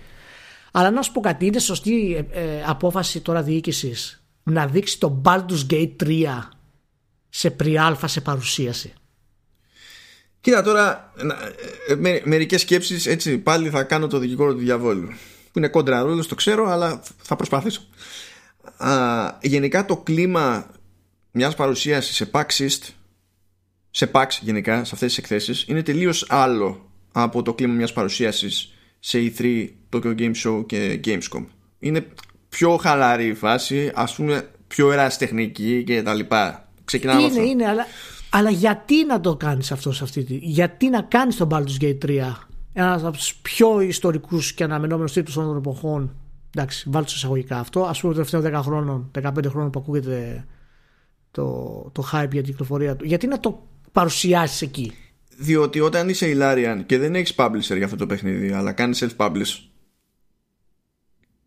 Αλλά να σου πω κάτι, είναι σωστή ε, απόφαση τώρα διοίκησης να δείξει το Baldur's Gate 3 σε pre-alpha σε παρουσίαση. Κοίτα τώρα, με, μερικές σκέψεις έτσι πάλι θα κάνω το δικηγόρο του διαβόλου. Που είναι κόντρα ρόλος, το ξέρω, αλλά θα προσπαθήσω. Α, γενικά το κλίμα μιας παρουσίασης σε PAX σε PAX γενικά, σε αυτές τις εκθέσεις, είναι τελείως άλλο από το κλίμα μιας παρουσίασης σε E3, Tokyo Game Show και Gamescom. Είναι πιο χαλαρή η φάση, ας πούμε πιο ερασιτεχνική και τα λοιπά. Ξεκινάμε είναι, αυτό. Είναι, αλλά αλλά γιατί να το κάνεις αυτό σε αυτή τη... Γιατί να κάνεις τον Baldur's Gate 3 ένας από τους πιο ιστορικούς και αναμενόμενους τίτλους των εποχών; Εντάξει, βάλτε εισαγωγικά αυτό. Α πούμε, το τελευταίο 10 χρόνων, 15 χρόνων που ακούγεται το, το hype για την κυκλοφορία του. Γιατί να το παρουσιάσεις εκεί; Διότι όταν είσαι η Larian και δεν έχεις publisher για αυτό το παιχνίδι, αλλά κάνεις self-publish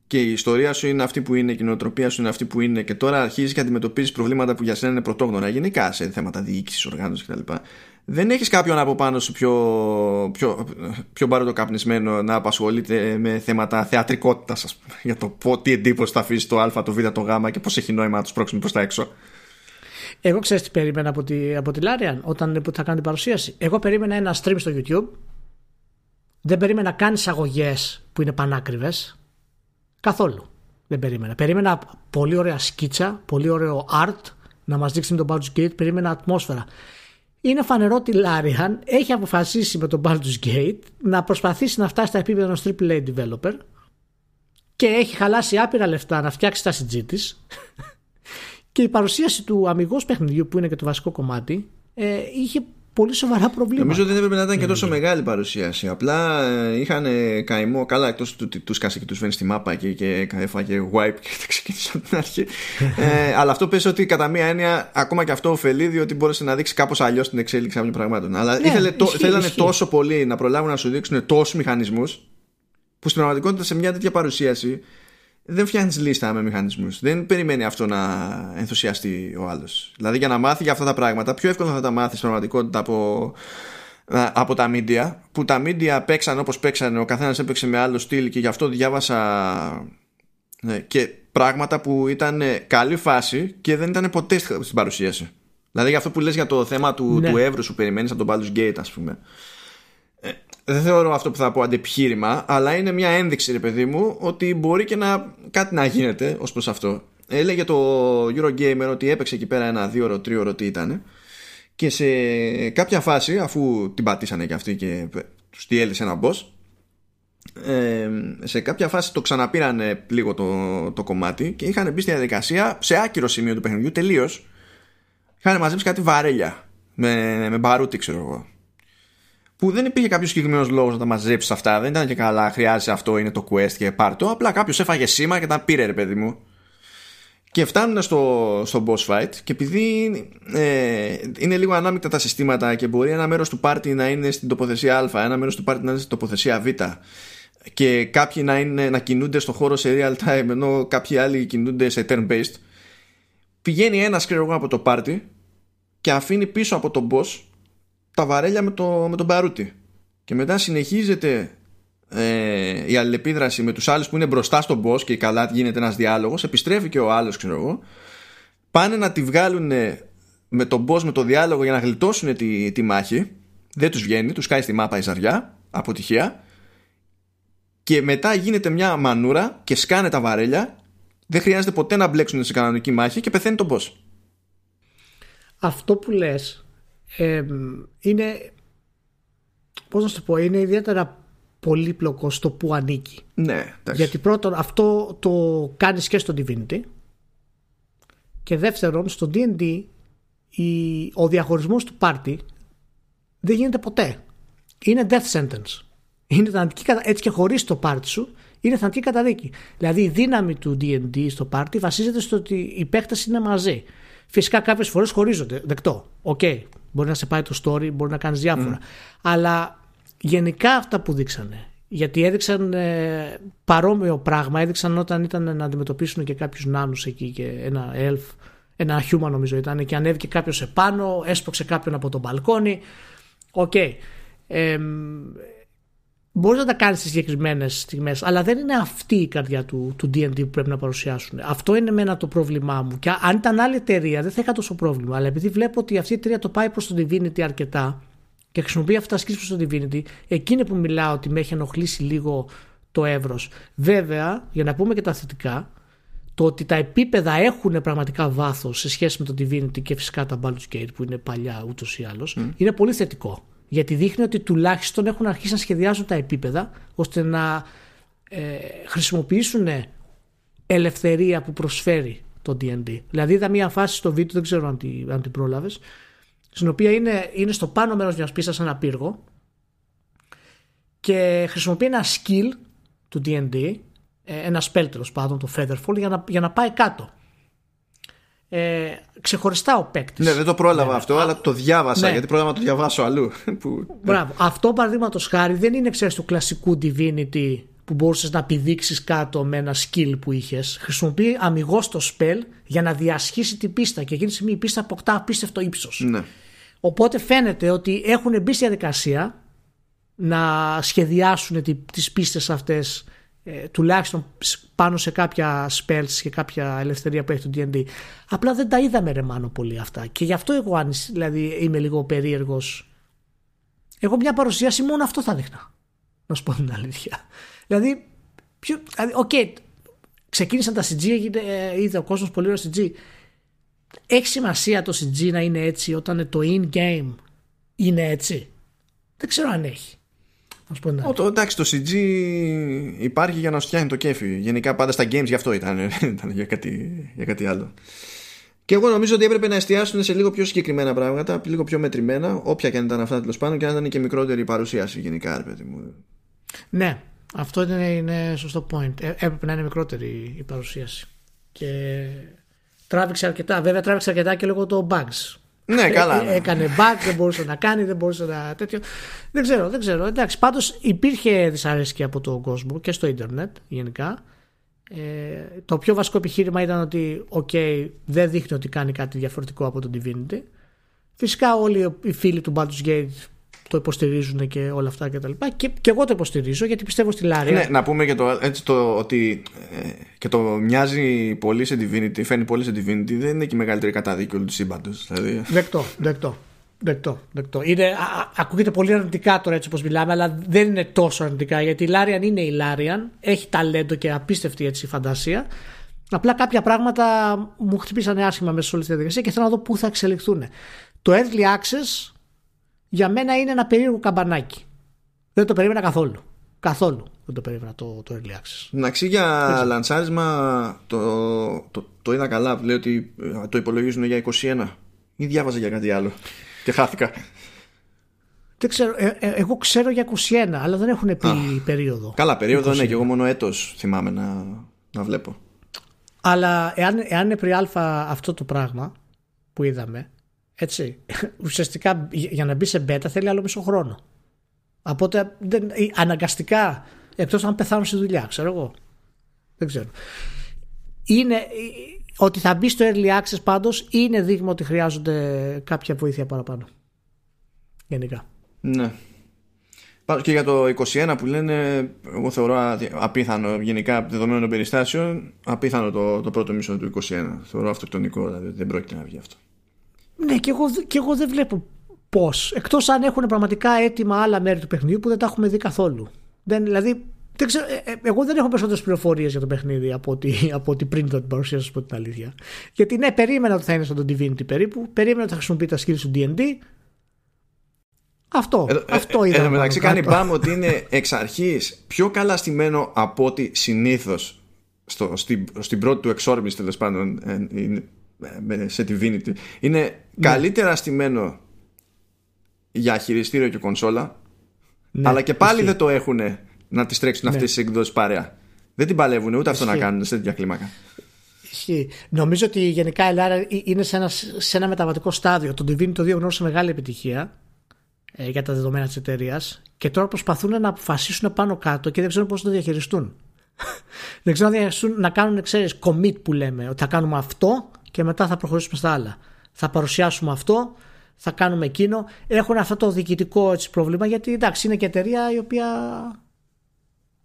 και η ιστορία σου είναι αυτή που είναι, η νοοτροπία σου είναι αυτή που είναι και τώρα αρχίζεις και αντιμετωπίζεις προβλήματα που για σένα είναι πρωτόγνωρα γενικά σε θέματα διοίκησης, οργάνωσης κτλ. Δεν έχεις κάποιον από πάνω σου πιο, πιο, πιο μπαροτοκαπνισμένο να απασχολείται με θέματα θεατρικότητας, για το πω, τι εντύπωση θα αφήσει το Α, το Β, το Γ και πώς έχει νόημα να του πρόξουμε προς τα έξω. Εγώ ξέρω τι περίμενα από τη, από τη Λάριαν όταν θα κάνει την παρουσίαση. Εγώ περίμενα ένα stream στο YouTube. Δεν περίμενα καν εισαγωγές που είναι πανάκριβες Καθόλου. Δεν περίμενα. Περίμενα πολύ ωραία σκίτσα, πολύ ωραίο art να μας δείξει με τον Baldur's Gate. Περίμενα ατμόσφαιρα. Είναι φανερό ότι η Larian έχει αποφασίσει με τον Baldur's Gate να προσπαθήσει να φτάσει στα επίπεδα ενός AAA developer και έχει χαλάσει άπειρα λεφτά να φτιάξει τα CG της. Και η παρουσίαση του αμυγός παιχνιδιού που είναι και το βασικό κομμάτι ε, είχε πολύ σοβαρά προβλήματα. Νομίζω ότι δεν έπρεπε να ήταν και τόσο μεγάλη παρουσίαση. Απλά ε, είχαν καημό. Καλά, εκτός του ότι τους κάσε και τους βαίνει στη μάπα και, και έφαγε wipe και τα ξεκίνησε από την αρχή. ε, αλλά αυτό πέσει ότι κατά μία έννοια ακόμα και αυτό ωφελεί διότι μπόρεσε να δείξει κάπως αλλιώς την εξέλιξη κάποιων πραγμάτων. Αλλά ναι, ήθελε, το, θέλανε τόσο πολύ να προλάβουν να σου δείξουν τόσους μηχανισμούς που στην πραγματικότητα σε μια τέτοια παρουσίαση δεν φτιάχνεις λίστα με μηχανισμούς. Δεν περιμένει αυτό να ενθουσιαστεί ο άλλος. Δηλαδή για να μάθει για αυτά τα πράγματα, πιο εύκολο θα τα μάθεις στην πραγματικότητα από, από τα media. Που τα media παίξαν όπως παίξαν, ο καθένας έπαιξε με άλλο στυλ και γι' αυτό διάβασα ναι, και πράγματα που ήταν καλή φάση και δεν ήταν ποτέ στην παρουσίαση. Δηλαδή για αυτό που λες για το θέμα του, ναι. του εύρους που περιμένεις από τον Baldur's Gate, ας πούμε δεν θεωρώ αυτό που θα πω αντεπιχείρημα, αλλά είναι μια ένδειξη, ρε παιδί μου, ότι μπορεί και να, κάτι να γίνεται ως προς αυτό. Έλεγε το Eurogamer ότι έπαιξε εκεί πέρα ένα δύο ώρο, τρία ώρο τι ήταν. Και σε κάποια φάση, αφού την πατήσανε και αυτοί και τους διέλυσε ένα boss, ε, σε κάποια φάση το ξαναπήρανε λίγο το, το κομμάτι και είχαν μπει στη διαδικασία σε άκυρο σημείο του παιχνιδιού τελείως. Είχαν μαζέψει κάτι βαρέλια με, με μπαρούτι, ξέρω εγώ που δεν υπήρχε κάποιος συγκεκριμένος λόγος να τα μαζέψεις αυτά. Δεν ήταν και καλά, χρειάζεται αυτό, είναι το quest και πάρτο. Απλά κάποιος έφαγε σήμα και τα πήρε, ρε παιδί μου. Και φτάνουν στο, στο boss fight και επειδή ε, είναι λίγο ανάμεικτα τα συστήματα και μπορεί ένα μέρος του πάρτι να είναι στην τοποθεσία Α, ένα μέρος του πάρτι να είναι στην τοποθεσία Β και κάποιοι να, είναι, να κινούνται στο χώρο σε real time ενώ κάποιοι άλλοι κινούνται σε turn based πηγαίνει ένας ξέρω από το πάρτι και αφήνει πίσω από τον boss τα βαρέλια με, το, με τον Παρούτη. Και μετά συνεχίζεται ε, η αλληλεπίδραση με τους άλλους που είναι μπροστά στον boss και καλά γίνεται ένας διάλογος. Επιστρέφει και ο άλλος, ξέρω εγώ. πάνε να τη βγάλουν με τον boss με το διάλογο για να γλιτώσουν τη, τη μάχη δεν τους βγαίνει, τους κάνει στη μάπα η ζαριά αποτυχία και μετά γίνεται μια μανούρα και σκάνε τα βαρέλια δεν χρειάζεται ποτέ να μπλέξουν σε κανονική μάχη και πεθαίνει τον boss αυτό που λες ε, είναι πώς να σου το πω είναι ιδιαίτερα πολύπλοκο στο που ανήκει. Ναι, γιατί πρώτον αυτό το κάνεις και στο Divinity και δεύτερον στο D&D ο διαχωρισμός του πάρτι δεν γίνεται ποτέ. Είναι death sentence. Είναι θανατική, έτσι και χωρίς το πάρτι σου είναι θανατική καταδίκη. Δηλαδή η δύναμη του D&D στο πάρτι βασίζεται στο ότι οι παίκτες είναι μαζί Φυσικά κάποιες φορές χωρίζονται. Δεκτό. OK. Okay. Μπορεί να σε πάει το story, μπορεί να κάνεις διάφορα. Αλλά γενικά αυτά που δείξανε. Γιατί έδειξαν ε, παρόμοιο πράγμα. Έδειξαν όταν ήταν να αντιμετωπίσουν και κάποιους νάνους εκεί και ένα elf. Ένα human νομίζω ήταν και ανέβηκε κάποιος επάνω, έσπρωξε κάποιον από τον μπαλκόνι. OK. Okay. Ε, Μπορείς να τα κάνεις στι συγκεκριμένες στιγμές, αλλά δεν είναι αυτή η καρδιά του, του DD που πρέπει να παρουσιάσουν. Αυτό είναι μένα το πρόβλημά μου. Και αν ήταν άλλη εταιρεία, δεν θα είχα τόσο πρόβλημα. Αλλά επειδή βλέπω ότι αυτή η εταιρεία το πάει προς το Divinity αρκετά και χρησιμοποιεί αυτά τα skills προς το Divinity, εκείνη που μιλάω ότι με έχει ενοχλήσει λίγο το εύρος. Βέβαια, για να πούμε και τα θετικά, το ότι τα επίπεδα έχουν πραγματικά βάθος σε σχέση με το Divinity και φυσικά τα Baldur's Gate που είναι παλιά ούτως ή άλλως, είναι πολύ θετικό. Γιατί δείχνει ότι τουλάχιστον έχουν αρχίσει να σχεδιάζουν τα επίπεδα ώστε να ε, χρησιμοποιήσουν ελευθερία που προσφέρει το D&D. Δηλαδή είδα μια φάση στο βίντεο, δεν ξέρω αν, τη, αν την πρόλαβες, στην οποία είναι, είναι στο πάνω μέρος μιας πίστας ένα πύργο και χρησιμοποιεί ένα skill του D&D, ε, ένα spell τέλος πάντων, το Featherfall, για να, για να πάει κάτω ε, ξεχωριστά ο παίκτης. Ναι, δεν το πρόλαβα ναι, αυτό, αλλά το διάβασα ναι. γιατί πρόλαβα να το διαβάσω αλλού. Που... Μπράβο. Αυτό παραδείγματος χάρη δεν είναι ξέρεις του κλασικού Divinity που μπορούσες να πηδήξεις κάτω με ένα skill που είχες. Χρησιμοποιεί αμυγός το spell για να διασχίσει την πίστα και εκείνη τη στιγμή η πίστα αποκτά απίστευτο ύψος. Ναι. Οπότε φαίνεται ότι έχουν μπει στη διαδικασία να σχεδιάσουν τις πίστες αυτές ε, τουλάχιστον πάνω σε κάποια spells και κάποια ελευθερία που έχει το D&D. Απλά δεν τα είδαμε ρε μάνο πολύ αυτά και γι' αυτό εγώ δηλαδή, είμαι λίγο περίεργος. Εγώ μια παρουσίαση μόνο αυτό θα δείχνα. Να σου πω την αλήθεια. Δηλαδή, ποιο, δηλαδή okay, ξεκίνησαν τα CG, ε, είδε ο κόσμος πολύ ωραίο CG. Έχει σημασία το CG να είναι έτσι όταν το in-game είναι έτσι; Δεν ξέρω αν έχει. Ο, το, εντάξει, το CG υπάρχει για να σου το κέφι. Γενικά πάντα στα games γι' αυτό ήταν, ήταν για, κάτι, για κάτι άλλο. Και εγώ νομίζω ότι έπρεπε να εστιάσουν σε λίγο πιο συγκεκριμένα πράγματα, λίγο πιο μετρημένα, όποια και αν ήταν αυτά τέλος πάντων, και αν ήταν και μικρότερη η παρουσίαση γενικά, ρε παιδί μου. Ναι, αυτό είναι, είναι σωστό point. Ε, έπρεπε να είναι μικρότερη η παρουσίαση. Και τράβηξε αρκετά. Βέβαια, τράβηξε αρκετά και λόγω των bugs. Ναι, καλά. Ναι. Έκανε back, δεν μπορούσε να κάνει, δεν μπορούσε να τέτοιο. Δεν ξέρω, δεν ξέρω. Εντάξει, πάντως υπήρχε δυσαρέσκεια από τον κόσμο και στο ίντερνετ γενικά. Ε, το πιο βασικό επιχείρημα ήταν ότι okay, δεν δείχνει ότι κάνει κάτι διαφορετικό από τον Divinity. Φυσικά όλοι οι φίλοι του Baldur's Gate το υποστηρίζουν και όλα αυτά και τα λοιπά. Και, και εγώ το υποστηρίζω γιατί πιστεύω στη Λάρια. Ναι, να πούμε και το, έτσι το ότι ε, και το μοιάζει πολύ σε Divinity, φαίνει πολύ σε Divinity, δεν είναι και η μεγαλύτερη καταδίκη όλου του σύμπαντος. Δηλαδή. Δεκτό, δεκτό. Δεκτό, δεκτό. Είναι, α, ακούγεται πολύ αρνητικά τώρα έτσι όπως μιλάμε, αλλά δεν είναι τόσο αρνητικά γιατί η Λάριαν είναι η Λάριαν, έχει ταλέντο και απίστευτη έτσι φαντασία. Απλά κάποια πράγματα μου χτυπήσανε άσχημα μέσα σε όλη τη διαδικασία και θέλω να δω πού θα εξελιχθούν. Το Early Access για μένα είναι ένα περίεργο καμπανάκι. Δεν το περίμενα καθόλου. Καθόλου δεν το περίμενα το, το Early Access. Εντάξει, για λανσάρισμα το, το, το είδα καλά. Λέει ότι ε, το υπολογίζουν για 21 ή διάβαζα για κάτι άλλο και χάθηκα. Δεν ξέρω, ε, ε, εγώ ξέρω για 21, αλλά δεν έχουν πει περίοδο. Καλά, περίοδο ναι, και εγώ μόνο έτος θυμάμαι να, να βλέπω. Αλλά εάν, εάν είναι πριν αυτό το πράγμα που είδαμε, έτσι. Ουσιαστικά για να μπει σε beta θέλει άλλο μισό χρόνο. Οπότε δεν, αναγκαστικά, εκτός αν πεθάνουν στη δουλειά, ξέρω εγώ. Δεν ξέρω. Είναι, ότι θα μπει στο early access πάντως είναι δείγμα ότι χρειάζονται κάποια βοήθεια παραπάνω. Γενικά. Ναι. Και για το 21 που λένε, εγώ θεωρώ απίθανο γενικά δεδομένων των περιστάσεων, απίθανο το, το πρώτο μισό του 21. Θεωρώ αυτοκτονικό, δηλαδή δεν πρόκειται να βγει αυτό. Ναι, και εγώ, και εγώ δεν βλέπω πώς. Εκτός αν έχουν πραγματικά έτοιμα άλλα μέρη του παιχνιδιού που δεν τα έχουμε δει καθόλου. Δεν, δηλαδή, δεν ξέρω, ε, ε, εγώ δεν έχω περισσότερες πληροφορίες για το παιχνίδι από ότι, από ότι πριν το την παρουσίασα, σας πω την αλήθεια. Γιατί ναι, περίμενα ότι θα είναι σαν Divinity περίπου. Περίμενα ότι θα χρησιμοποιεί τα skills του DD. Αυτό, ε, αυτό είδα. Εν μεταξύ κάνει μπαμ ότι είναι εξ αρχής πιο καλά στημένο από ότι συνήθως στην, στην πρώτη του εξόρμηση τέλος πάντων σε Divinity. Είναι ναι. καλύτερα στημένο για χειριστήριο και κονσόλα. Ναι, αλλά και πάλι δεν το έχουν να τις τρέξουν ναι. αυτές τις εκδόσεις παρέα. Δεν την παλεύουν ούτε αυτό να κάνουν σε τέτοια κλίμακα. Ισχύει. Νομίζω ότι γενικά η Ελλάδα είναι σε ένα, σε ένα μεταβατικό στάδιο. Το Divinity το 2 γνώρισε μεγάλη επιτυχία ε, για τα δεδομένα της εταιρείας και τώρα προσπαθούν να αποφασίσουν πάνω κάτω και δεν ξέρουν πώς το διαχειριστούν. δεν ξέρουν να διαχειριστούν, να κάνουν, ξέρεις, commit που λέμε, ότι θα κάνουμε αυτό και μετά θα προχωρήσουμε στα άλλα. Θα παρουσιάσουμε αυτό, θα κάνουμε εκείνο. Έχουν αυτό το διοικητικό έτσι, πρόβλημα γιατί εντάξει είναι και εταιρεία η οποία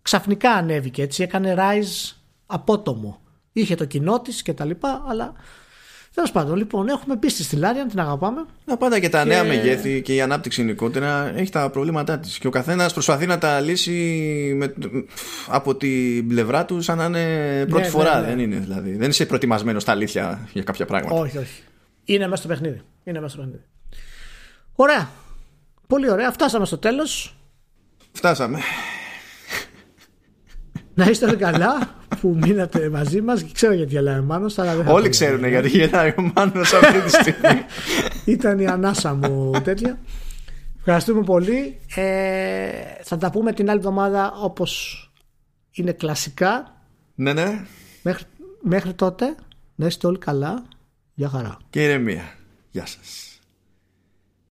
ξαφνικά ανέβηκε έτσι, έκανε rise απότομο. Είχε το κοινό της και τα λοιπά, αλλά Τέλος πάντων, λοιπόν, έχουμε πίστη στη Λάρια, την αγαπάμε. Να πάντα και τα και... νέα μεγέθη και η ανάπτυξη γενικότερα έχει τα προβλήματά της. Και ο καθένας προσπαθεί να τα λύσει με... από την πλευρά του σαν να είναι πρώτη ναι, φορά. Ναι, ναι. Δεν είναι δηλαδή. Δεν είσαι προετοιμασμένος στα αλήθεια για κάποια πράγματα. Όχι, όχι. Είναι μέσα στο παιχνίδι. Είναι μέσα στο παιχνίδι. Ωραία. Πολύ ωραία. Φτάσαμε στο τέλος. Φτάσαμε. Να είστε όλοι καλά που μείνατε μαζί μας. Ξέρω γιατί γελάει ο Μάνος. Όλοι ξέρουν γιατί γελάει ο Μάνος αυτή τη στιγμή. Ήταν η ανάσα μου τέτοια. Ευχαριστούμε πολύ. Ε, θα τα πούμε την άλλη εβδομάδα όπως είναι κλασικά. Ναι, ναι. Μέχρι, μέχρι τότε να είστε όλοι καλά. Γεια χαρά. Και ηρεμία. Γεια σας.